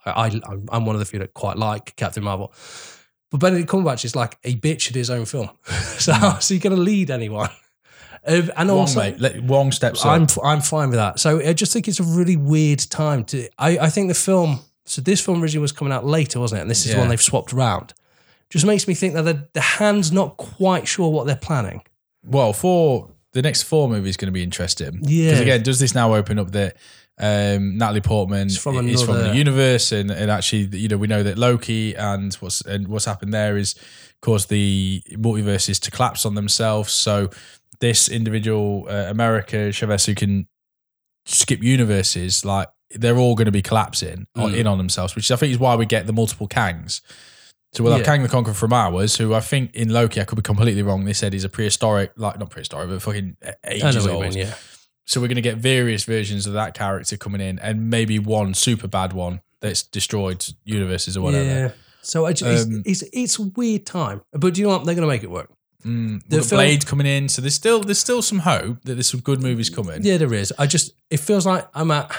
I, I, I'm one of the few that quite like Captain Marvel. But Benedict Cumberbatch is like a bitch at his own film. <laughs> so how's he going to lead anyone? Um, and Wong, also, mate. Let, Wong steps. I'm I'm fine with that. So I just think it's a really weird time to. I, I think the film. So this film originally was coming out later, wasn't it? And this is the one they've swapped around. Just makes me think that the, the hand's not quite sure what they're planning. well, for the next four movies, going to be interesting. Yeah. Because again, does this now open up that um, Natalie Portman It's from is from the universe, and, and actually, you know, we know that Loki and what's and what's happened there is caused the multiverses to collapse on themselves. So this individual uh, America Chavez who can skip universes, like they're all going to be collapsing on, Mm. in on themselves, which I think is why we get the multiple Kangs. So we'll have Yeah. Kang the Conqueror from ours, who I think in Loki, I could be completely wrong. They said he's a prehistoric, like not prehistoric, but fucking ages old. mean, yeah. So we're going to get various versions of that character coming in, and maybe one super bad one that's destroyed universes or whatever. Yeah. So I just, Um, it's, it's it's a weird time, but do you know what? They're going to make it work. Mm, The film- Blade coming in, so there's still there's still some hope that there's some good movies coming. Yeah, there is. I just it feels like I'm at.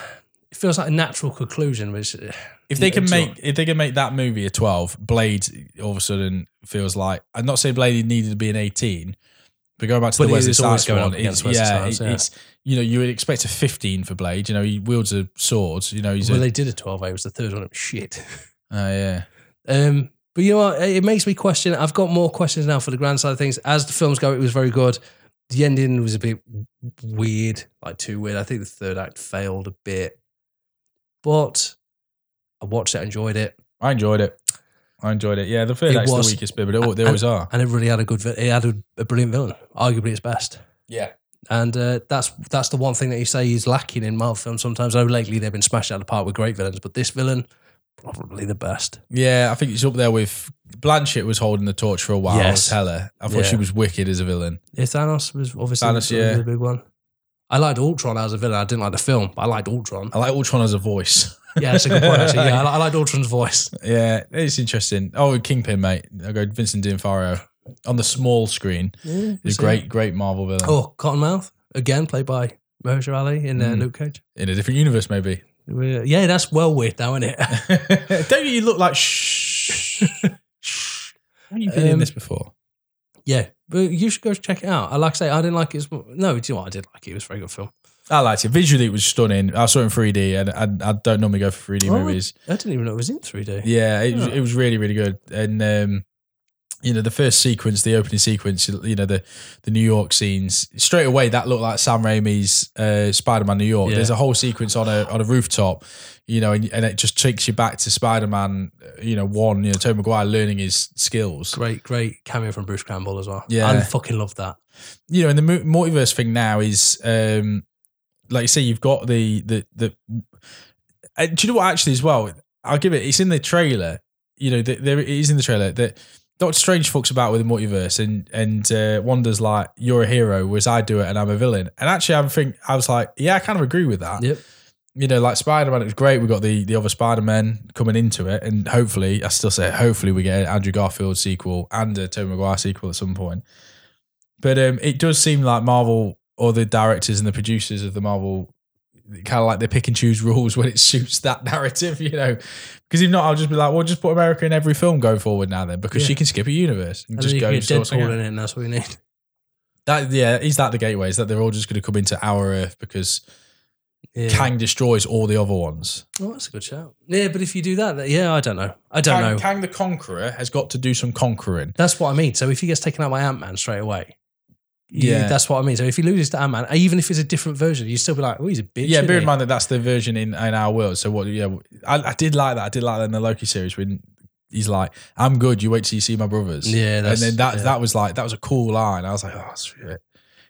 It feels like a natural conclusion, which If they can make if they can make that movie a 12, Blade all of a sudden feels like I'm not saying Blade needed to be an 18, but going back to But the Wesley Snipes going one, it's, Wesley yeah, Snipes, yeah. it's you know you would expect a 15 for Blade. You know he wields a sword. You know he's well, a they did a 12 A. It was the third one. It was shit. <laughs> oh yeah. Um, but you know what? It makes me question. I've got more questions now for the grand side of things. As the films go, it was very good. The ending was a bit weird, like too weird. I think the third act failed a bit, but I watched it, enjoyed it, I enjoyed it. I enjoyed it. Yeah, the third It act's was- the weakest bit, but they, al- they always are. and it really had a good. It had a, a brilliant villain, arguably its best. Yeah. And uh, that's that's the one thing that you say is lacking in Marvel films. Sometimes, know lately they've been smashed out of the park with great villains, but this villain probably the best. Yeah, I think it's up there with Blanchett was holding the torch for a while. Yes. Hela. I thought Yeah. she was wicked as a villain. Yeah, Thanos was obviously Thanos, the, yeah. the big one. I liked Ultron as a villain. I didn't like the film, but I liked Ultron. I like Ultron as a voice. Yeah, that's a good point. Actually, yeah, I, <laughs> li- I liked Ultron's voice. yeah, it's interesting. Oh, Kingpin, mate. I go Vincent D'Onofrio on the small screen. Yeah, He's a great, great Marvel villain. Oh, Cottonmouth again, played by Mahershala Ali in uh, Mm. Luke Cage. In a different universe, maybe. We're- Yeah, that's well weird now, isn't it? <laughs> Don't you look like shh? Shh. Haven't you been in Um, this before? yeah, but you should go check it out. I like I say, I didn't like it. As, no, do you know what? I did like it. It was a very good film. I liked it. Visually, it was stunning. I saw it in 3D, and I, I don't normally go for 3D Oh, movies. I didn't even know it was in 3D. Yeah, it, was it was really, really good. And um, you know, the first sequence, the opening sequence, you know, the the New York scenes, straight away that looked like Sam Raimi's uh, Spider-Man New York. Yeah. There's a whole sequence on a on a rooftop, you know, and, and it just takes you back to Spider-Man, uh, you know, one, you know, Tobey Maguire learning his skills. Great, great cameo from Bruce Campbell as well. Yeah. I fucking love that. You know, and the multiverse thing now is, um, like you say, you've got the the the. Uh, do you know what? Actually, as well, I'll give it. It's in the trailer. You know, the, there it is in the trailer that Doctor Strange fucks about with the multiverse, and and uh, Wanda's like, "You're a hero," whereas I do it, and I'm a villain. And actually, I think I was like, "Yeah, I kind of agree with that." Yep. you know, like Spider Man, it was great. We got the the other Spider Man coming into it, and hopefully, I still say, hopefully, we get an Andrew Garfield sequel and a Tobey Maguire sequel at some point. But um, it does seem like Marvel or the directors and the producers of the Marvel kind of like they pick and choose rules when it suits that narrative, you know. Because if not, I'll just be like, well, just put America in every film going forward now, then, because Yeah. she can skip a universe and, And just go and get sort something Deadpool in it, and that's what we need. That yeah, is that the gateway? Is that they're all just going to come into our Earth because Yeah. Kang destroys all the other ones? Oh, that's a good shout. Yeah, but if you do that, yeah, I don't know. I don't Kang, know. Kang the Conqueror has got to do some conquering. That's what I mean. So if he gets taken out by Ant Man straight away, yeah, that's what I mean. So if he loses to Ant Man, even if it's a different version, you still be like, oh, he's a bitch. Yeah, bear in mind that that's the version in, in our world. So what? Yeah, I, I did like that. I did like that in the Loki series when he's like, "I'm good. You wait till you see my brothers." Yeah, and then that yeah. that was like that was a cool line. I was like, "Oh shit!"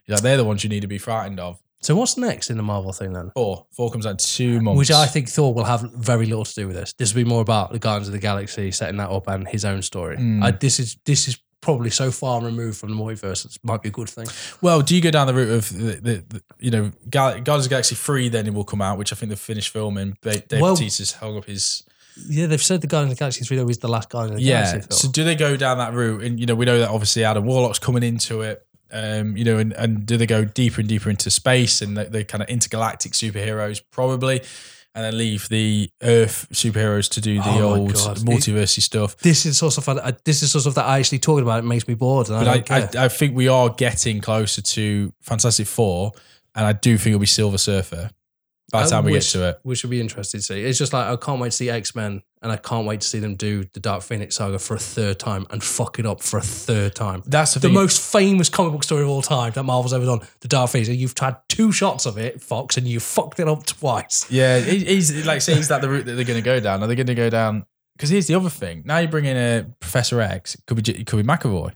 Yeah, they're the ones you need to be frightened of. So what's next in the Marvel thing then? Thor, Thor comes out in two months. Which I think Thor will have very little to do with this. This will be more about the Guardians of the Galaxy setting that up and his own story. Mm. I, this is this is probably so far removed from the multiverse. It might be a good thing. Well, do you go down the route of the, the, the you know Gal- Guardians of the Galaxy three? Then it will come out, which I think they've finished filming. Dave Well- Bautista's hung up his Yeah, they've said the Guardians of the Galaxy three though is the last Guardians of the yeah. Galaxy film. So do they go down that route? And you know, we know that obviously Adam Warlock's coming into it. Um, you know, and, and do they go deeper and deeper into space and the, the kind of intergalactic superheroes probably, and then leave the Earth superheroes to do the Oh old God. multiversey stuff? this is sort of this is sort of that I actually talking about. It makes me bored. I But I, care. I, I think we are getting closer to Fantastic Four, and I do think it'll be Silver Surfer by the time we get to it. which would be interesting to see. It's just like I can't wait to see X Men, and I can't wait to see them do the Dark Phoenix saga for a third time and fuck it up for a third time. That's the, The most famous comic book story of all time that Marvel's ever done, the Dark Phoenix. And you've had two shots of it, Fox, and you fucked it up twice. Yeah, <laughs> he's like is that the route that they're going to go down? Are they going to go down? Because here's the other thing. Now you bring in a Professor X. Could be could be McAvoy.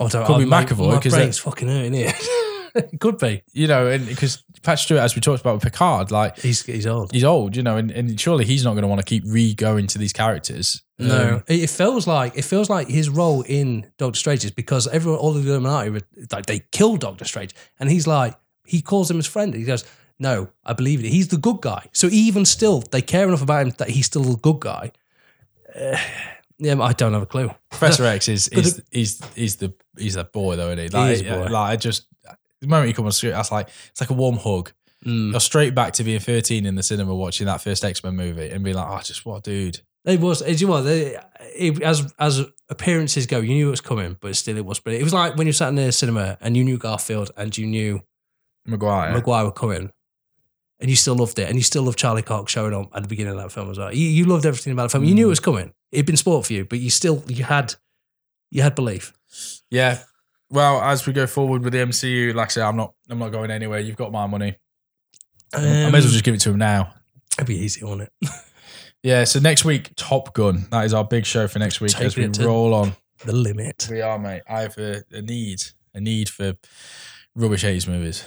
Oh, don't, Could be oh, McAvoy, My 'cause brain's fucking hurting here. <laughs> it <laughs> could be. You know, and because Pat Stewart, as we talked about with Picard, like He's he's old. he's old. You know, and, and surely he's not going to want to keep re-going to these characters. No, Um, it feels like it feels like his role in Doctor Strange is because everyone, all of the Illuminati, like they killed Doctor Strange, and he's like, he calls him his friend. He goes, "No, I believe it. He's the good guy." So even still, they care enough about him that he's still the good guy. Uh, <sighs> yeah, I don't have a clue. Professor <laughs> X is is is is the he's that boy though, isn't he? Like, is boy. like I just the moment you come on screen, that's like it's like a warm hug. Mm. You're straight back to being 13 in the cinema watching that first X Men movie and being like, oh, just what, a dude. It was, as you know, they, it, as as appearances go, you knew it was coming, but still, it was. But it was like when you sat in the cinema and you knew Garfield and you knew Maguire. Maguire were coming, and you still loved it, and you still loved Charlie Cox showing up at the beginning of that film as well. You, you loved everything about the film. You knew it was coming. It'd been sport for you, but you still you had you had belief. Yeah. Well, as we go forward with the MCU, like I say, I'm not I'm not going anywhere. You've got my money. I may as well um, just give it to him now. It'd be easy, wouldn't it? <laughs> Yeah, so next week, Top Gun. That is our big show for next week Taking as we roll on. The limit. We are, mate. I have a, a need, a need for rubbish 80s movies.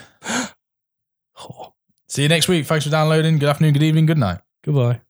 Oh, <gasps> See you next week. Thanks for downloading. Good afternoon, good evening, good night. goodbye.